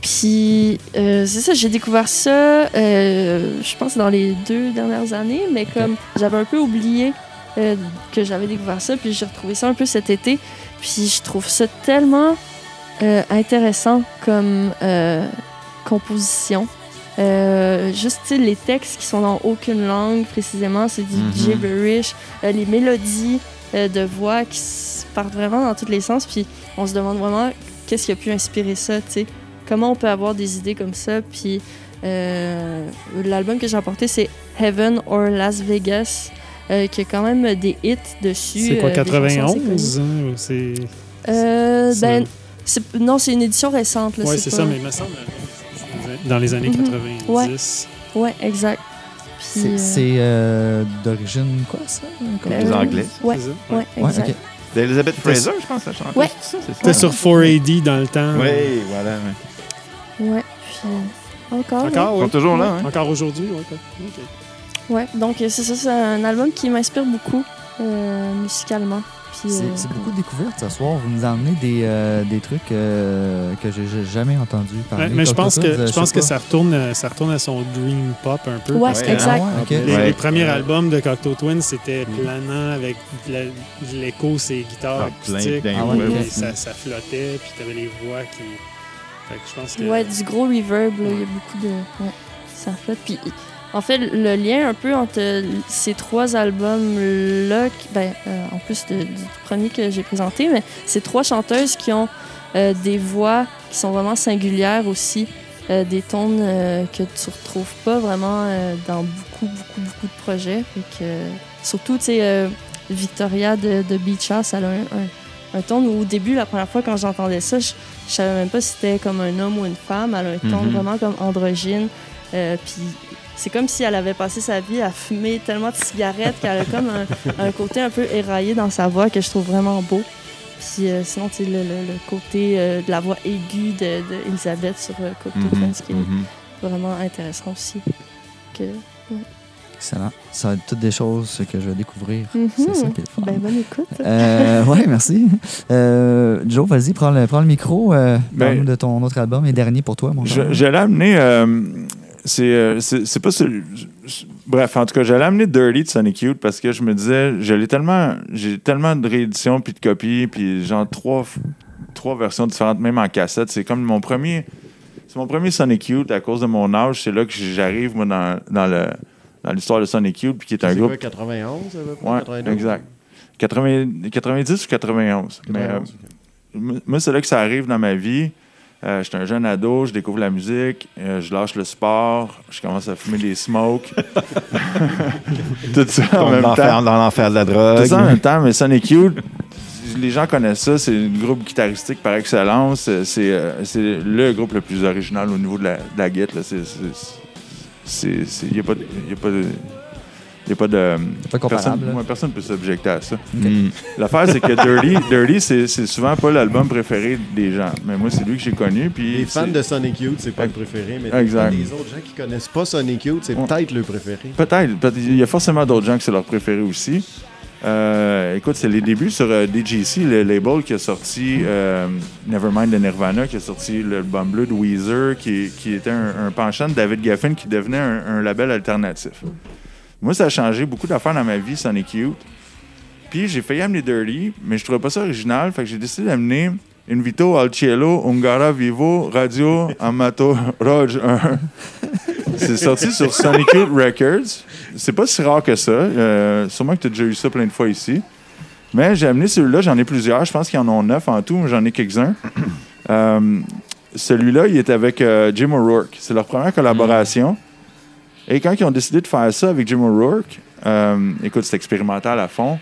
puis, euh, c'est ça, j'ai découvert ça, euh, je pense, dans les deux dernières années, mais comme j'avais un peu oublié que j'avais découvert ça, puis j'ai retrouvé ça un peu cet été. Puis, je trouve ça tellement intéressant comme composition. Euh, juste, les textes qui sont dans aucune langue, précisément, c'est du Mhm. gibberish. Euh, les mélodies euh, de voix qui partent vraiment dans tous les sens. Puis on se demande vraiment qu'est-ce qui a pu inspirer ça, tu sais. Comment on peut avoir des idées comme ça. Puis euh, l'album que j'ai apporté, c'est Heaven or Las Vegas, euh, qui a quand même des hits dessus. C'est quoi, euh, des chansons assez 91 hein, ou c'est. Euh, ben, non, c'est une édition récente. Ouais, c'est pas- ça, mais il me semble dans les années Mhm. 90. Ouais, exact. C'est euh, c'est, euh, d'origine quoi, ça? Comme- Les Anglais. Ouais, ouais, Ouais, exact. D'Elizabeth Fraser, je pense, ça chante. Ouais. C'était sur 4AD dans le temps. Oui, voilà. ouais. Ouais, puis encore. Encore, Ils oui. sont toujours là, hein? Encore aujourd'hui, oui. ok. Ouais, donc euh, c'est ça, c'est un album qui m'inspire beaucoup euh, musicalement. Puis, C'est euh, c'est beaucoup de découvertes ce soir. Vous nous emmenez des, euh, des trucs euh, que j'ai j'ai jamais entendu parler. Ouais, mais je pense que, je pense que ça retourne, ça retourne à son dream pop un peu. Ouais, exact. Ah ouais, ok. Les, Ouais. les premiers Ouais. albums de Cocteau Twins, c'était planant avec la- l'écho, ces guitares Ah, acoustiques. Ah ok. ça, ça flottait, puis tu avais les voix qui. Fait que je pense que. Ouais, du gros reverb, là, il y a beaucoup de. Ouais, ça flotte. Puis, en fait, le lien un peu entre ces trois albums-là, ben, euh, en plus de- du premier que j'ai présenté, mais c'est trois chanteuses qui ont euh, des voix qui sont vraiment singulières aussi, euh, des tons euh, que tu retrouves pas vraiment dans beaucoup, beaucoup, beaucoup de projets. Que, surtout, tu sais, Victoria de, de Beach House, elle a un, un, un ton où, au début, la première fois quand j'entendais ça, je, je savais même pas si c'était comme un homme ou une femme. Elle a un ton Mhm. vraiment comme androgyne. Euh, puis c'est comme si elle avait passé sa vie à fumer tellement de cigarettes qu'elle a comme un, (laughs) un côté un peu éraillé dans sa voix que je trouve vraiment beau. Puis euh, sinon, tu sais, le, le- le côté euh, de la voix aiguë de, de sur euh, Mhm, Twins qui est mhm. vraiment intéressant aussi. Que... Excellent. Ça va être toutes des choses que je vais découvrir. Mhm. C'est ça qui est le fun. Ben, bonne écoute. Euh, ouais, merci. Euh, Joe, vas-y, prends le, prends le micro. Euh, Ben, Parle-nous de ton autre album et dernier pour toi, mon cher. Je- amener. euh, c'est euh, c'est c'est pas. celui- Bref, en tout cas, j'allais amener Dirty de Sonic Youth parce que je me disais, je l'ai tellement. J'ai tellement de rééditions puis de copies, puis genre trois, versions différentes, même en cassette. C'est comme mon premier. C'est mon premier Sonic Youth à cause de mon âge. C'est là que j'arrive, moi, dans, dans le. Dans l'histoire de Sonic Youth, puis qui est un C'est groupe. quoi, 91, à peu près? Ouais, 92? exact. 80 90 ou 91. Mais, euh, 91. m- moi, c'est là que ça arrive dans ma vie. Euh, J'étais un jeune ado, je découvre la musique, euh, je lâche le sport, je commence à fumer des smokes. (laughs) Tout ça en Tombe même dans l'enfer- temps. dans l'enfer de la Tout drogue. ça en même temps, mais Sonic Youth, les gens connaissent ça, c'est le groupe guitaristique par excellence. C'est c'est, euh, c'est le groupe le plus original au niveau de la, de la c'est- Il n'y a pas de. y a pas de y a pas de Pas comparable, Personne ouais, personne ne peut s'objecter à ça. Mm. (laughs) L'affaire, c'est que Dirty, Dirty c'est souvent pas l'album préféré des gens. Mais moi, c'est lui que j'ai connu. Puis Les fans de Sonic Youth, c'est pas le préféré, mais les Exact. des autres gens qui connaissent pas Sonic Youth, c'est Ouais. peut-être le préféré. Peut-être. Il y a forcément d'autres gens que c'est leur préféré aussi. Euh, écoute, c'est les débuts sur euh, DJC, le label qui a sorti euh, Nevermind de Nirvana, qui a sorti l'album bleu de Weezer, qui, qui était un, un penchant de David Geffen qui devenait un, un label alternatif. Moi, ça a changé beaucoup d'affaires dans ma vie, Sonic Youth. Puis j'ai failli amener Dirty, mais je trouvais pas ça original, fait que j'ai décidé d'amener Invito al Cielo, Ungara Vivo, Radio Amato (laughs) Roj 1. C'est sorti sur Sonic Youth Records. C'est pas si rare que ça. Euh, sûrement que tu as déjà eu ça plein de fois ici. Mais j'ai amené celui-là, j'en ai plusieurs. Je pense qu'il y en a neuf en tout, mais j'en ai quelques-uns. Euh, celui-là, il est avec euh, Jim O'Rourke. C'est leur première collaboration. Et quand ils ont décidé de faire ça avec Jim O'Rourke, euh, écoute, c'est expérimental à fond.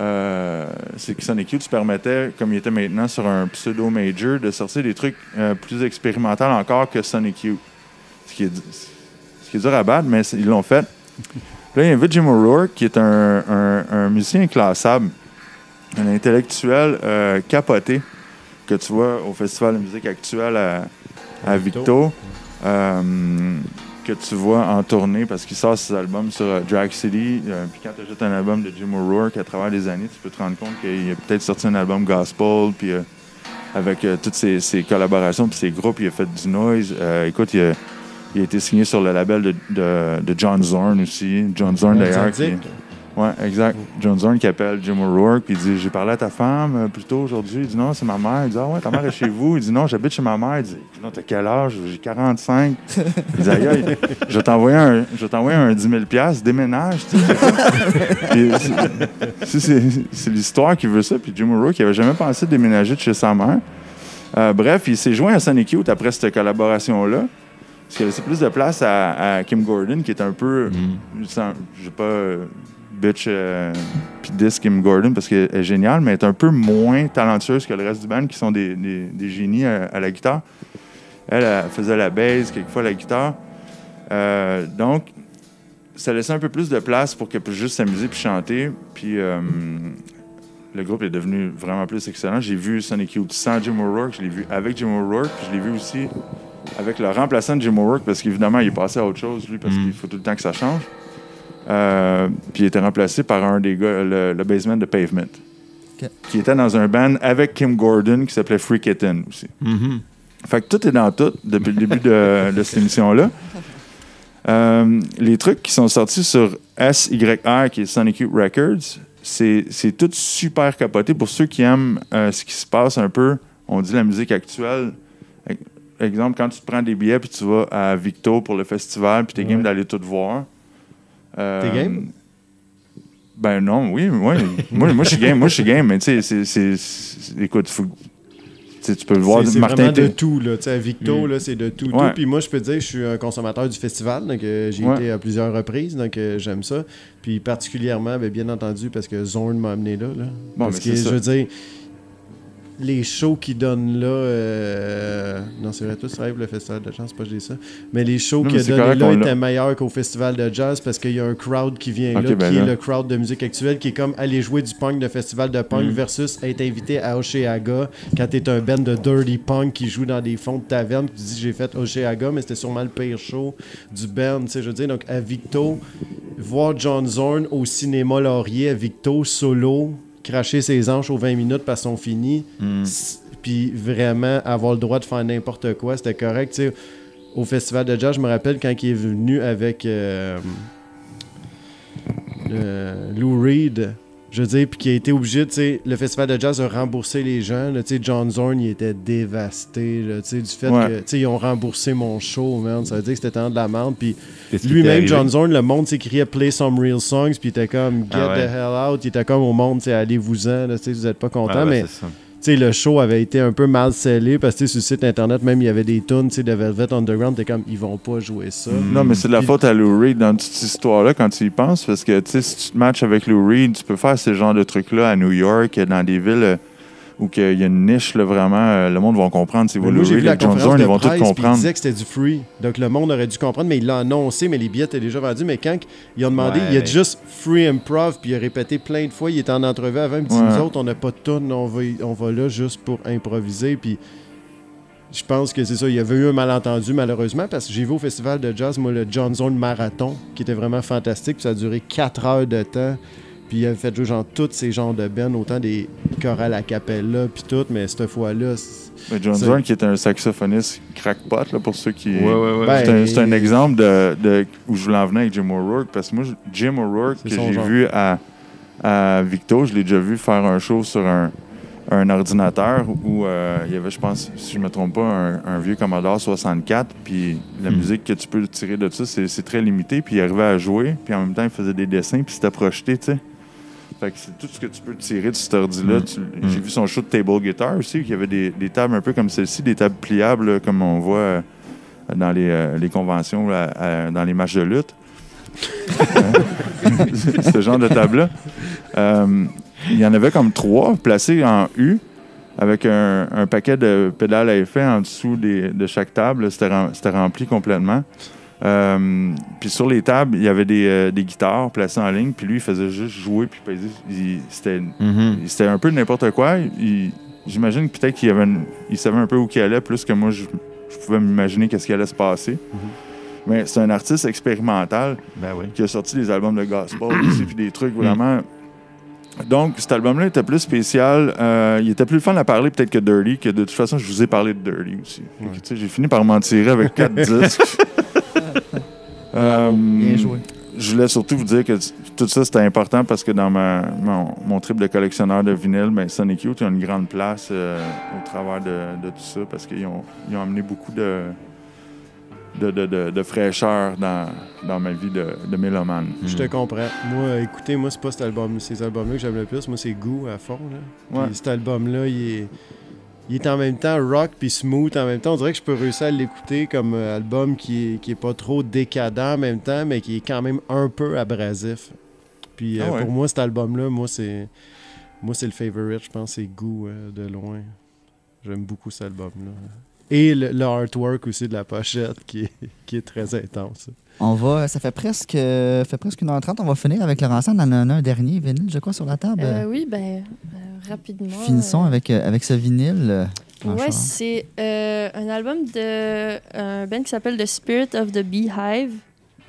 Euh, c'est que Sonic Youth permettait, comme il était maintenant sur un pseudo-major, de sortir des trucs euh, plus expérimentaux encore que Sonic Youth. Ce qui est, ce qui est dur à battre, mais ils l'ont fait. Là, il invite Jim O'Rourke, qui est un, un- un musicien inclassable, un intellectuel euh, capoté, que tu vois au Festival de musique actuelle à, à Victo. Que tu vois en tournée parce qu'il sort ses albums sur euh, Drag City. euh, puis quand tu achètes un album de Jim O'Rourke à travers les années, tu peux te rendre compte qu'il a peut-être sorti un album gospel. Puis euh, avec toutes ses, ses collaborations puis ses groupes, il a fait du noise. Écoute, il a, il a été signé sur le label de, de- de John Zorn aussi. John Zorn d'ailleurs. qui- Ouais, exact. John Zorn qui appelle Jim O'Rourke, puis il dit J'ai parlé à ta femme euh, plus tôt aujourd'hui. Il dit Non, c'est ma mère. Il dit Ah ouais, ta mère est chez vous. Il dit Non, j'habite chez ma mère. Il dit Non, t'as quel âge? J'ai 45. Il dit Aïe, je vais t'envoyer un, je vais t'envoyer un 10 000 déménage. Puis c'est- l'histoire qui veut ça. Puis Jim O'Rourke, il avait jamais pensé déménager de chez sa mère. Euh, bref, il s'est joint à Sonic Youth après cette collaboration-là. Parce qu'il a laissé plus de place à, à Kim Gordon, qui est un peu. sans- Je sais pas. Bitch euh, puis dis Kim Gordon parce qu'elle est géniale, mais elle est un peu moins talentueuse que le reste du band qui sont des, des- des génies à, à la guitare. Elle, elle faisait la bass, quelquefois la guitare. Euh, donc, ça laissait un peu plus de place pour qu'elle puisse juste s'amuser puis chanter. Puis euh, le groupe est devenu vraiment plus excellent. J'ai vu Sonic Youth sans Jim O'Rourke, je l'ai vu avec Jim O'Rourke, puis je l'ai vu aussi avec le remplaçant de Jim O'Rourke parce qu'évidemment, il est passé à autre chose, lui, parce Mm. qu'il faut tout le temps que ça change. Euh, puis il était remplacé par un des gars, le, le bassman de Pavement, qui était dans un band avec Kim Gordon qui s'appelait Free Kitten aussi. Mhm. Fait que tout est dans tout depuis le début de, de cette émission-là. Euh, les trucs qui sont sortis sur SYR, qui est Sonic Youth Records, c'est c'est tout super capoté. Pour ceux qui aiment euh, ce qui se passe un peu, on dit la musique actuelle. Exemple, quand tu te prends des billets puis tu vas à Victo pour le festival puis t'es game Ouais. d'aller tout voir. Euh, T'es game? Ben non, oui, oui. (laughs) moi, moi je suis game, moi je suis game, mais tu sais, c'est- c'est- c'est- écoute, faut, tu peux le voir, C'est- c'est Martin vraiment de tout. Là. Tu sais, Victo, Mm. là, c'est de tout, Ouais. tout. Puis moi, je peux te dire, je suis un consommateur du festival. Donc, euh, j'ai Ouais. été à plusieurs reprises. Donc, euh, j'aime ça. Puis particulièrement, ben, bien entendu, parce que Zorn m'a amené là. là. Bon, parce mais que, c'est je ça. veux dire, les shows qu'ils donnent là. euh, Non, c'est vrai, travailles pour le festival de jazz, c'est pas que je dis ça. Mais les shows Non, qu'il mais a c'est donnés correct, là étaient meilleurs qu'au festival de jazz parce qu'il y a un crowd qui vient là, ben qui là. est le crowd de musique actuelle, qui est comme aller jouer du punk de festival de punk Mm. versus être invité à Oceaga quand t'es un band de dirty punk qui joue dans des fonds de taverne. Tu dis j'ai fait Oceaga, mais c'était sûrement le pire show du band. tu sais, Je veux dire, donc à Victo, voir John Zorn au cinéma Laurier à Victo solo, cracher ses hanches aux 20 minutes parce qu'ils sont finis, Mm. s- puis vraiment avoir le droit de faire n'importe quoi, c'était correct. Au festival de jazz, je me rappelle quand il est venu avec euh, euh, Lou Reed, je veux dire, puis qui a été obligé, tu sais, le festival de jazz a remboursé les gens. là, tu sais, John Zorn, il était dévasté, là, tu sais, du fait Ouais. que, tu sais, ils ont remboursé mon show, man. Ça veut dire que c'était tant de la merde, puis lui-même? John Zorn, le monde s'écriait Play some real songs, puis il était comme Get Ah ouais. the hell out. Il était comme au monde, tu sais, allez-vous-en, tu sais, vous êtes pas content. Ah ouais, mais c'est ça. tu sais, le show avait été un peu mal scellé parce que sur le site internet, même il y avait des tunes de Velvet Underground. T'es comme, ils vont pas jouer ça. Mm. Non, mais c'est de la Puis- faute à Lou Reed dans toute cette histoire-là quand tu y penses, parce que si tu te matches avec Lou Reed, tu peux faire ce genre de trucs-là à New York, dans des villes euh, où il y a une niche, là, vraiment, euh, le monde va comprendre. Vu la et John Zorn, de ils vont tout puis il comprendre. disait que c'était du free. Donc, le monde aurait dû comprendre, mais il l'a annoncé, mais les billets étaient déjà vendus. Mais quand ils ont demandé, Ouais, il a juste free improv, puis il a répété plein de fois. Il était en entrevue avant, il me dit, Ouais. nous autres, on n'a pas de tune, on va, y- on va là juste pour improviser. Puis je pense que c'est ça. Il y avait eu un malentendu, malheureusement, parce que j'ai vu au festival de jazz, moi, le John Zone Marathon, qui était vraiment fantastique. Puis ça a duré 4 heures de temps. Puis il avait fait jouer genre tous ces genres de bennes, autant des chorales à cappella, puis tout. Mais cette fois-là, John Zorn, qui est un saxophoniste crackpot, là, pour ceux qui. Ouais, ouais, ouais. Ben, C'est un, c'est un exemple de, de- où je voulais en venir avec Jim O'Rourke. Parce que moi, Jim O'Rourke, que j'ai genre. vu à, à Victo, je l'ai déjà vu faire un show sur un, un ordinateur où euh, il y avait, je pense, si je ne me trompe pas, un, un vieux Commodore 64. Puis la Hmm. musique que tu peux tirer de ça, c'est c'est très limité. Puis il arrivait à jouer. Puis en même temps, il faisait des dessins. Puis c'était projeté, tu sais. Fait que c'est tout ce que tu peux tirer de cet ordi-là. Mm. Mm. J'ai vu son show de table guitar aussi, où il y avait des, des tables un peu comme celle-ci, des tables pliables, là, comme on voit euh, dans les, euh, les conventions, là, à- dans les matchs de lutte. (laughs) ce genre de table-là. Euh, il y en avait comme trois placés en U, avec un, un paquet de pédales à effet en dessous des- de chaque table. C'était rem- c'était rempli complètement. Euh, puis sur les tables, il y avait des, euh, des guitares placées en ligne, puis lui, il faisait juste jouer, puis peser. Il- C'était Mhm. c'était un peu n'importe quoi. J'imagine que peut-être qu'il il savait un peu où il allait, plus que moi, je, je pouvais m'imaginer qu'est-ce qui allait se passer. Mais c'est un artiste expérimental Ben oui. qui a sorti des albums de gospel (clears throat) aussi, puis des trucs vraiment. Donc, cet album-là était plus spécial. Euh, il était plus fun à parler peut-être que Dirty, que de toute façon, je vous ai parlé de Dirty aussi. J'ai fini par m'en tirer avec quatre (laughs) disques. Euh, Bien joué. je voulais surtout vous dire que tout ça, c'était important parce que dans ma, mon, mon trip de collectionneur de vinyle, ben, Sonic Youth a une grande place euh, au travers de, de tout ça parce qu'ils ont, ils ont amené beaucoup de, de, de, fraîcheur dans, dans ma vie de, de mélomane. Je te comprends. Moi, écoutez, moi, c'est pas cet album, ces albums-là que j'aime le plus. Moi, c'est Goo à fond. Là. Ouais. Cet album-là, il est, il est en même temps rock puis smooth en même temps. On dirait que je peux réussir à l'écouter comme euh, album qui est, qui est pas trop décadent en même temps, mais qui est quand même un peu abrasif. Puis euh, Ah ouais. pour moi, cet album-là, moi, c'est moi c'est le favorite, je pense, c'est Goo euh, de loin. J'aime beaucoup cet album-là. Et le, le artwork aussi de la pochette qui est, qui est très intense. On va, ça fait presque, fait presque 1h30. On va finir avec Laurent Sand. On en a un dernier vinyle, je crois, sur la table. Euh, oui, ben, euh, rapidement. Finissons euh, avec, euh, avec ce vinyle. euh, Ouais, c'est euh, un album de un band qui s'appelle The Spirit of the Beehive.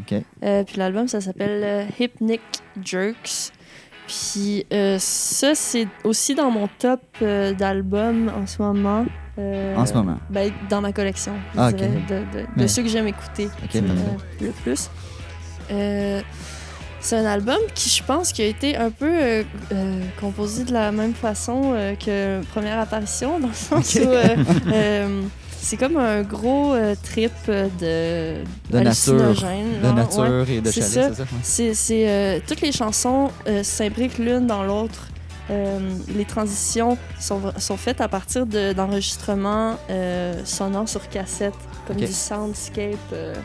OK. Euh, puis l'album, ça s'appelle euh, Hypnic Jerks. Puis euh, ça, c'est aussi dans mon top euh, d'albums en ce moment. Euh, En ce moment? Ben, dans ma collection, Ah, dirais, de, de- de Mais- ceux que j'aime écouter euh, le plus. Euh, c'est un album qui, je pense, qui a été un peu composé de la même façon que Première Apparition, dans le sens où (laughs) c'est comme un gros euh, trip de, De nature. De nature ouais. et de chalet, c'est ça? Ouais. C'est, c'est, euh, toutes les chansons euh, s'imbriquent l'une dans l'autre. Euh, les transitions sont, faites à partir de, d'enregistrements euh, sonores sur cassette, comme du soundscape. euh.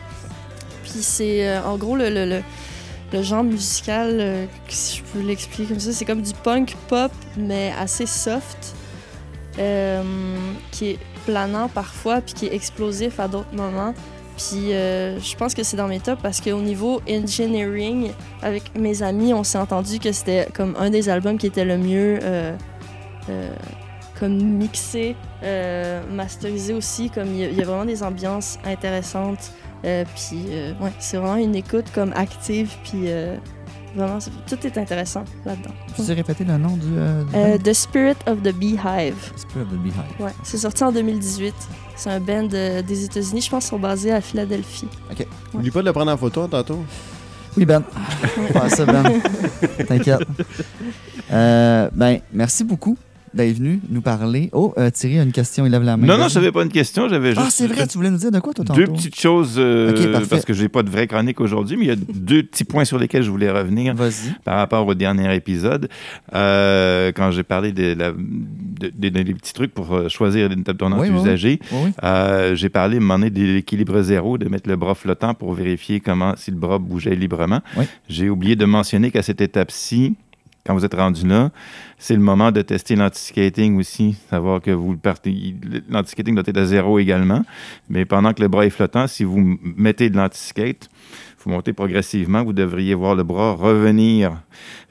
Puis c'est en gros le, le, le, le genre musical, euh, si je peux l'expliquer comme ça, c'est comme du punk pop, mais assez soft, euh, qui est planant parfois, puis qui est explosif à d'autres moments. Puis euh, je pense que c'est dans mes tops parce qu'au niveau engineering, avec mes amis, on s'est entendu que c'était comme un des albums qui était le mieux euh, euh, comme mixé, masterisé aussi. Comme il y, a- il y a vraiment des ambiances intéressantes. Puis ouais, c'est vraiment une écoute comme active. Puis vraiment, tout est intéressant là-dedans. Tu sais répéter le nom du. du? The Spirit of the Beehive. Spirit of the Beehive. Ouais, c'est sorti en 2018. C'est un band euh, des États-Unis, je pense, qu'ils sont basés à Philadelphie. Oublie pas de le prendre en photo tantôt. Oui, Ben. (laughs) Pas ça, Ben. T'inquiète. Euh, ben, merci beaucoup d'être venu nous parler. Oh, euh, Thierry a une question, il lève la main. Non, non, je n'avais pas une question, j'avais juste Ah, c'est vrai, tu voulais nous dire de quoi, toi, deux tantôt? petites choses, euh, parce que j'ai pas de vraie chronique aujourd'hui, mais il y a deux petits points sur lesquels je voulais revenir par rapport au dernier épisode. Euh, quand j'ai parlé de la- de- de- des petits trucs pour euh, choisir une table tournante Oui, usagée, Oui, oui. j'ai parlé à un moment donné de l'équilibre zéro, de mettre le bras flottant pour vérifier comment si le bras bougeait librement. J'ai oublié de mentionner qu'à cette étape-ci, quand vous êtes rendu là, c'est le moment de tester l'anti-skating aussi, savoir que vous partez. L'anti-skating doit être à zéro également, mais pendant que le bras est flottant, si vous mettez de l'anti-skate, vous montez progressivement, vous devriez voir le bras revenir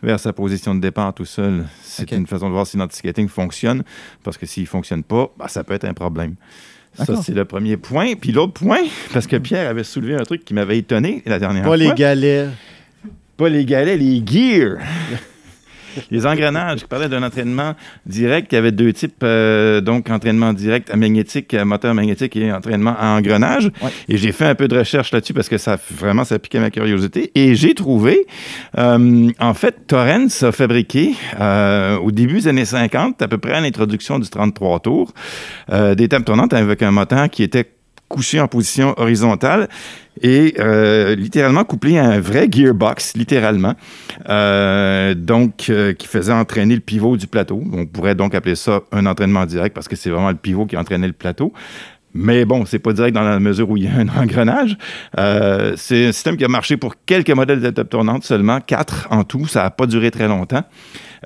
vers sa position de départ tout seul. C'est une façon de voir si l'anti-skating fonctionne, parce que s'il ne fonctionne pas, ben, ça peut être un problème. Ça, c'est le premier point. Puis l'autre point, parce que Pierre avait soulevé un truc qui m'avait étonné la dernière Pas fois. les galets. Pas les galets, les gears. Les engrenages. Je parlais d'un entraînement direct. Il y avait deux types. euh, donc, entraînement direct à magnétique, à moteur magnétique et entraînement à engrenage. Ouais. Et j'ai fait un peu de recherche là-dessus parce que ça vraiment, ça piquait ma curiosité. Et j'ai trouvé, euh, en fait, Torrens a fabriqué, euh, au début des années 50, à peu près à l'introduction du 33 tours, euh, des tables tournantes avec un moteur qui était couché en position horizontale et euh, littéralement couplé à un vrai gearbox, littéralement, Euh, donc euh, qui faisait entraîner le pivot du plateau. On pourrait donc appeler ça un entraînement direct parce que c'est vraiment le pivot qui entraînait le plateau. Mais bon, c'est pas direct dans la mesure où il y a un (laughs) engrenage. C'est un système qui a marché pour quelques modèles de table tournante seulement, quatre en tout. Ça n'a pas duré très longtemps.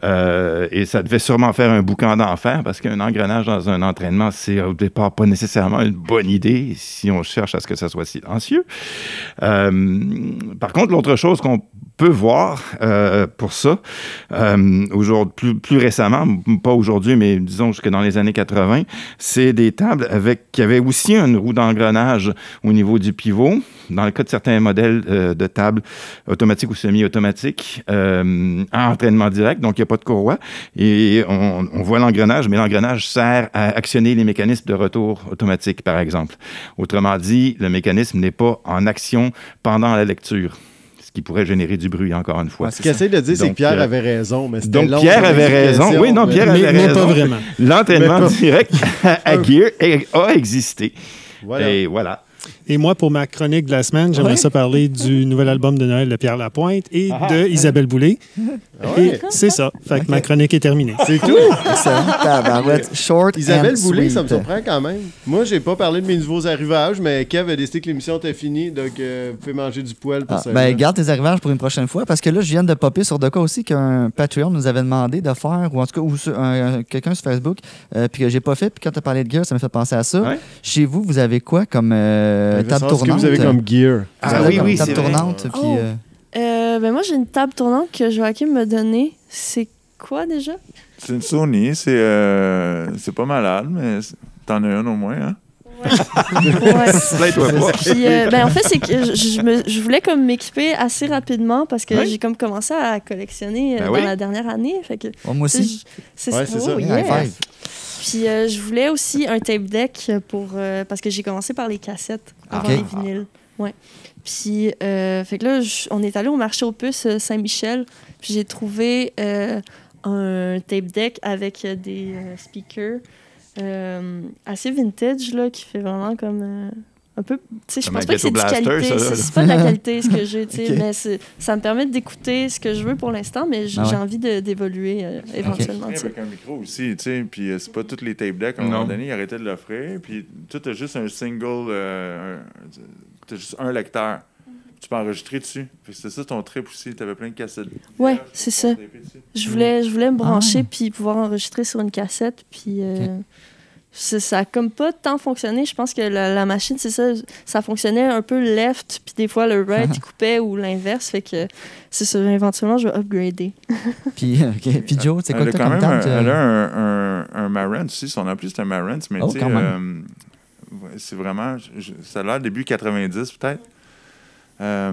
Euh, et ça devait sûrement faire un boucan d'enfer parce qu'un engrenage dans un entraînement, c'est au départ pas nécessairement une bonne idée si on cherche à ce que ça soit silencieux. Euh, par contre, l'autre chose qu'on peut voir euh, pour ça, euh, plus, récemment, pas aujourd'hui, mais disons jusque dans les années 80, c'est des tables avec, qui avaient aussi une roue d'engrenage au niveau du pivot. dans le cas de certains modèles euh, de table automatiques ou semi-automatiques, euh, en entraînement direct, donc il n'y a pas de courroie. Et on voit l'engrenage, mais l'engrenage sert à actionner les mécanismes de retour automatique, par exemple. Autrement dit, le mécanisme n'est pas en action pendant la lecture, ce qui pourrait générer du bruit, encore une fois. Ouais, Ce qu'il essaie de dire, c'est que Pierre euh, avait raison, mais c'était donc, long Pierre avait raison. Oui, non, Pierre Mais, avait mais raison. pas vraiment. L'entraînement direct à (laughs) Gear a existé. Voilà. Et voilà. Et moi, pour ma chronique de la semaine, j'aimerais Ouais. ça parler du nouvel album de Noël de Pierre Lapointe et Ah. de Isabelle Boulay. Ah ouais. Et c'est ça. Fait que ma chronique est terminée. C'est tout? Short Isabelle and Boulay, ça me surprend quand même. Moi, j'ai pas parlé de mes nouveaux arrivages, mais Kev a décidé que l'émission était finie, donc euh, vous pouvez manger du poil pour Ah, ça. ben, garde tes arrivages pour une prochaine fois, parce que là, je viens de popper sur de quoi aussi qu'un Patreon nous avait demandé de faire, ou en tout cas, ou quelqu'un sur Facebook, euh, puis que j'ai pas fait, puis quand tu as parlé de gear, ça m'a fait penser à ça. Ouais. Chez vous, vous avez quoi comme euh, Veut table ce que tournante? vous avez comme gear. Ah avez oui, oui, table tournante, puis... Oh. euh, Euh, ben moi, j'ai une table tournante que Joachim m'a donnée. C'est quoi déjà? C'est une Sony, c'est euh, c'est pas malade, mais t'en as une au moins, hein? Ouais. (laughs) Puis, euh, ben, en fait, c'est que je, je me- je voulais comme m'équiper assez rapidement parce que Ouais. j'ai comme commencé à collectionner euh, Ben dans oui. la dernière année. Fait que, oh, moi aussi. c'est Ouais, c'est ça. oh, High yeah. five. Puis euh, je voulais aussi un tape deck pour euh, parce que j'ai commencé par les cassettes avant Ok. les vinyles. Ouais. Puis euh, fait que là je- on est allé au marché aux puces euh, Saint-Michel, puis j'ai trouvé euh, un tape deck avec des speakers assez vintage là qui fait vraiment comme un peu tu sais je pense pas que c'est Ghetto de Blaster, qualité, c'est pas de la qualité ce que j'ai, tu sais, (laughs) mais ça me permet d'écouter ce que je veux pour l'instant mais j- Ah ouais. j'ai envie de- d'évoluer euh, éventuellement, tu sais. Avec un micro aussi, tu sais, puis euh, c'est pas toutes les tape decks. À un Non. moment donné, ils arrêtaient de l'offrir, puis tout a juste un single, euh, t'as juste un lecteur. Tu peux enregistrer dessus. C'est ça ton trip aussi, t'avais plein de cassettes. Ouais, c'est tu ça. Je voulais, je voulais me Ah brancher ouais. puis pouvoir enregistrer sur une cassette. Puis euh, ça a comme pas tant fonctionné. Je pense que la, la machine, c'est ça, ça fonctionnait un peu left, puis des fois le right, il (laughs) coupait ou l'inverse. Fait que c'est ça, éventuellement, je vais upgrader. (laughs) Puis, ok. Puis Joe, c'est quoi que quand même un, elle a un, un, un Marantz aussi. Son nom plus, c'est un Marantz, mais Oh, tu sais, euh, c'est vraiment. je- ça a l'air début 90 peut-être. Euh,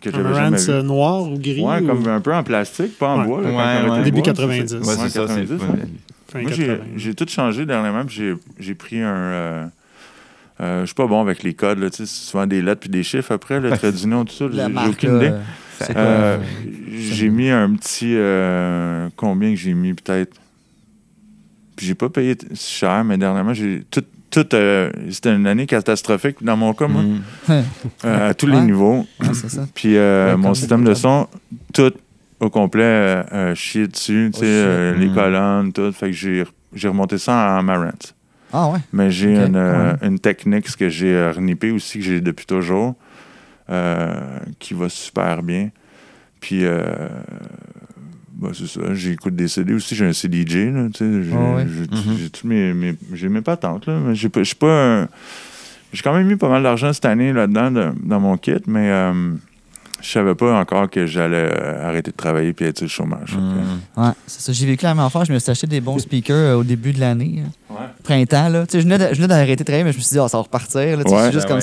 que Un euh, noir ou gris. Ouais, ou comme un peu en plastique, pas en Ouais. bois. Ouais, ouais. Début bois, 90. c'est Ouais, ça. c'est ça. c'est- 90, ouais. ouais. fin Moi, j'ai 80. j'ai tout changé dernièrement. puis J'ai j'ai pris un. euh, euh, je suis pas bon avec les codes. là, tu sais, C'est souvent des lettres puis des chiffres après, le trait d'union, tout ça. (laughs) J'ai aucune idée. Euh, j'ai mis un petit. euh, combien que j'ai mis peut-être? Puis j'ai pas payé t- cher, mais dernièrement, j'ai tout. tout euh, C'était une année catastrophique dans mon cas, moi, Mm. euh, à tous Ouais. les niveaux. ouais, c'est ça. Puis euh, Ouais, mon système de son, tout au complet, euh, euh, chier dessus, tu sais, euh, les Mm. colonnes, tout. Fait que j'ai j'ai remonté ça en Marantz. Ah ouais. Mais j'ai une, euh, ouais. une technique, ce que j'ai renippé aussi, que j'ai depuis toujours, qui va super bien. Puis, bah, c'est ça. J'écoute des CD aussi. J'ai un CDJ, là, tu sais. J'ai Ah ouais. j'ai- Mhm. j'ai tous mes, mes, j'ai mes patentes, là. Mais j'ai pas, J'ai quand même mis pas mal d'argent cette année là-dedans, de- dans mon kit, mais je savais pas encore que j'allais euh, arrêter de travailler puis être sur le chômage. Fait que, Mm. Ouais, c'est ça. J'ai vécu la même affaire. Je me suis acheté des bons speakers euh, au début de l'année. hein. Ouais. Printemps, là. Tu sais, je venais d'arrêter de travailler, mais je me suis dit, ah, ça va repartir. Là, Tu sais, juste Ben comme ouais.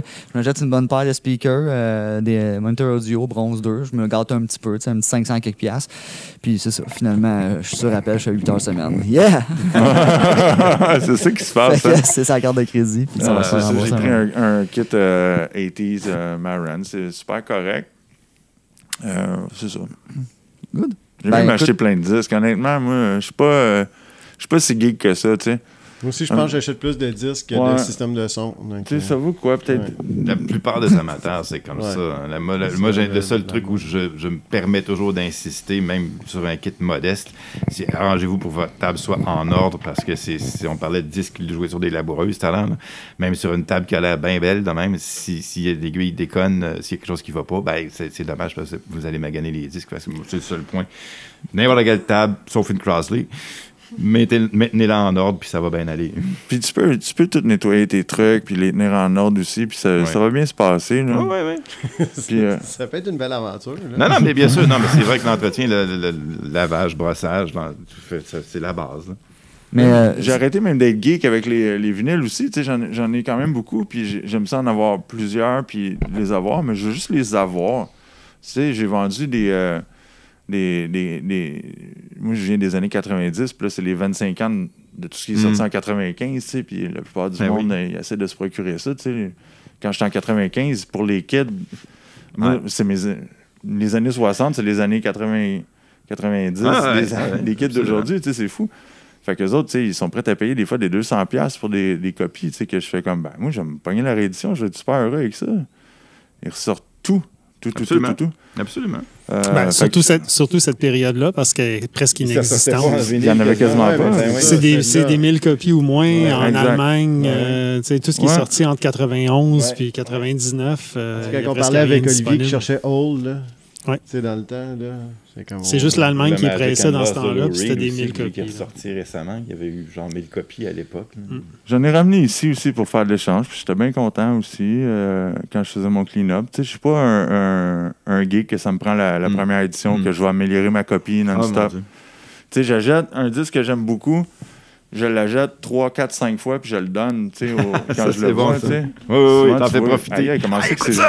stand-by. Je me jette une bonne paire de speakers, euh, des moniteurs audio bronze 2. Je me gâte un petit peu, tu sais, un petit 500 quelques piastres. Puis c'est ça. Finalement, euh, je suis sur appel, je fais 8 heures semaine. Yeah! (laughs) c'est ça qui se passe. hein. c'est sa carte de crédit. Puis ça Ah, va se ça, J'ai pris moment. un, un kit euh, 80s euh, Maran. C'est super correct. Euh, c'est ça. Good. J'ai Ben, même écoute- acheté plein de disques. Honnêtement, moi, je suis pas, euh, je suis pas si geek que ça, tu sais. Moi aussi, je pense que j'achète plus de disques que Ouais. de systèmes de son. donc, Tu sais, euh, ça vaut quoi, peut-être? Ouais. La plupart des amateurs, c'est comme Ouais. ça. hein. La- moi, la- C'est moi, j'ai- le- seul truc où je, je me permets toujours d'insister, même sur un kit modeste, c'est arrangez-vous pour que votre table soit en ordre parce que c'est, si on parlait de disques jouer sur des laboureuses tout à l'heure, là. même sur une table qui a l'air bien belle, de même, si, si l'aiguille déconne, euh, s'il y a quelque chose qui va pas, ben, c'est, dommage parce que vous allez maganer les disques. parce que moi, C'est le seul point. N'importe quelle table, sauf une Crossley, mettez- maintenez-la en ordre puis ça va bien aller. (laughs) Puis tu peux, tu peux tout nettoyer tes trucs, puis les tenir en ordre aussi, puis ça, Ouais. ça va bien se passer. Là. ouais, ouais. (laughs) Puis, euh, Ça peut être une belle aventure. là. Non, non, mais bien sûr, non, mais c'est vrai que l'entretien, le, le- le lavage, brossage, c'est la base. là. Mais euh, J'ai arrêté même d'être geek avec les, les vinyles aussi. Tu sais, J'en j'en ai quand même beaucoup, puis j'ai- j'aime ça en avoir plusieurs, puis les avoir, mais je veux juste les avoir. Tu sais, j'ai vendu des, euh, Moi, je viens des années 90, puis là, c'est les 25 ans de tout ce qui est sorti Mm. en 95, tu sais, puis la plupart du Ben monde, oui. euh, ils essaient de se procurer ça, tu sais. Quand j'étais en 95, pour les kids, moi, Ouais. c'est mes... Les années 60, c'est les années 80... 90, Ah, ouais, les, ouais, les kids d'aujourd'hui, tu sais, c'est fou. Fait qu'eux autres, tu sais, ils sont prêts à payer des fois des 200$ piastres pour des, des copies, tu sais, que je fais comme, ben, moi, je vais me pogner la réédition, je vais être super heureux avec ça. Ils ressortent tout, tout, tout, tout, Absolument. tout, tout. Absolument. Euh, Ben, surtout, que- cette, surtout cette période-là, parce qu'elle est presque inexistante. Il y en avait quasiment pas. ben C'est des, c'est des 1000 copies ou moins Ouais, en exact. Allemagne. Ouais. euh, tu sais, tout ce qui Ouais. est sorti entre 91 Ouais. puis 99. euh, Quand on parlait avec Olivier qui cherchait Old, là. Ouais. Tu sais, dans le temps, là. C'est comme. C'est juste l'Allemagne qui pressait dans ce temps-là, puis c'était de des Lou Reed 1000 aussi, qui- copies. Qui est ressorti récemment. Il y avait eu genre 1000 copies à l'époque. Mm. J'en ai ramené ici aussi pour faire de l'échange. puis J'étais bien content aussi euh, quand je faisais mon clean-up. Tu sais, je suis pas un, un, un geek que ça me prend la, la Mm. première édition, Mm. que je vais améliorer ma copie Oh, mon non-stop. Dieu. tu sais, j'achète un disque que j'aime beaucoup, je l'achète 3, 4, 5 fois, puis je le donne, tu sais, (laughs) quand Ça, je le c'est bon, vois, ça. tu sais. Oui, oui, oui, t'en fais profiter. comment c'est que c'est...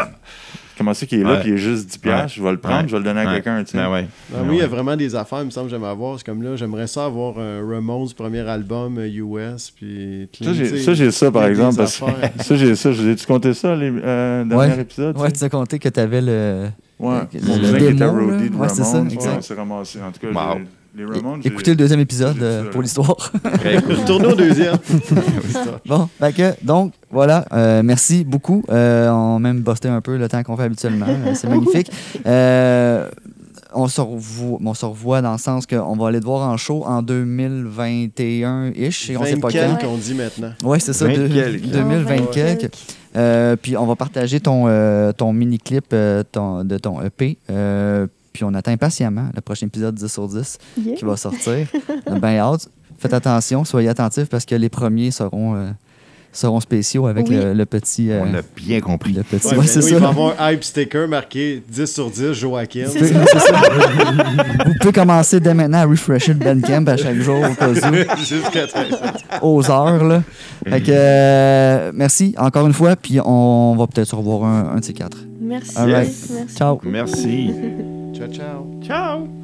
Comment c'est qu'il est là, puis il est juste 10 piastres, je vais le prendre, Ouais. je vais le donner à Ouais. quelqu'un, tu sais. Ben ouais. Ah oui, il y a vraiment des affaires, il me semble, que j'aime avoir. C'est comme là, j'aimerais ça avoir un Ramones premier album euh, US. Puis, Ça, j'ai- tu ça, j'ai ça, par exemple, parce que (laughs) ça, j'ai ça. Je vous ai-tu compté ça, les euh, derniers Ouais. épisodes? ouais, tu tu as compté que tu avais le. Ouais. le- Mon était là. Ouais, c'est ça, Ramones, exact. ouais, c'est ramassé. En tout cas, Wow. Les Ramones, Écoutez le deuxième épisode euh, pour l'histoire. (laughs) Retournons au deuxième. (laughs) Bon, que, donc, voilà. euh, merci beaucoup. Euh, on a même busté un peu le temps qu'on fait habituellement. C'est (laughs) magnifique. Euh, on, se revoit, on se revoit dans le sens qu'on va aller te voir en show en 2021-ish. Et on sait pas quand. 24 qu'on dit maintenant. Oui, c'est ça, 20 deux- quelques. 2020 Ah, quelques. Euh, puis on va partager ton, euh, ton mini-clip euh, ton- de ton EP. Puis on attend impatiemment le prochain épisode 10 sur 10 Yeah. qui va sortir. On a bien hâte. Faites attention, soyez attentifs parce que les premiers seront, euh, seront spéciaux avec Oui. le, le petit. euh, On a bien compris. le petit. Ouais, ouais, mais c'est oui, ça. Il va avoir un hype sticker marqué 10 sur 10, Joachim. Vous pouvez- c'est ça. Vous pouvez commencer dès maintenant à refresher le Bandcamp à chaque jour au cas où. (laughs) Jusqu'à 13. aux heures. Là. Fait que, euh, merci encore une fois, puis on va peut-être se revoir un, un de ces quatre. Merci. All right. Merci. Ciao. Merci. (laughs) Ciao, ciao. Ciao.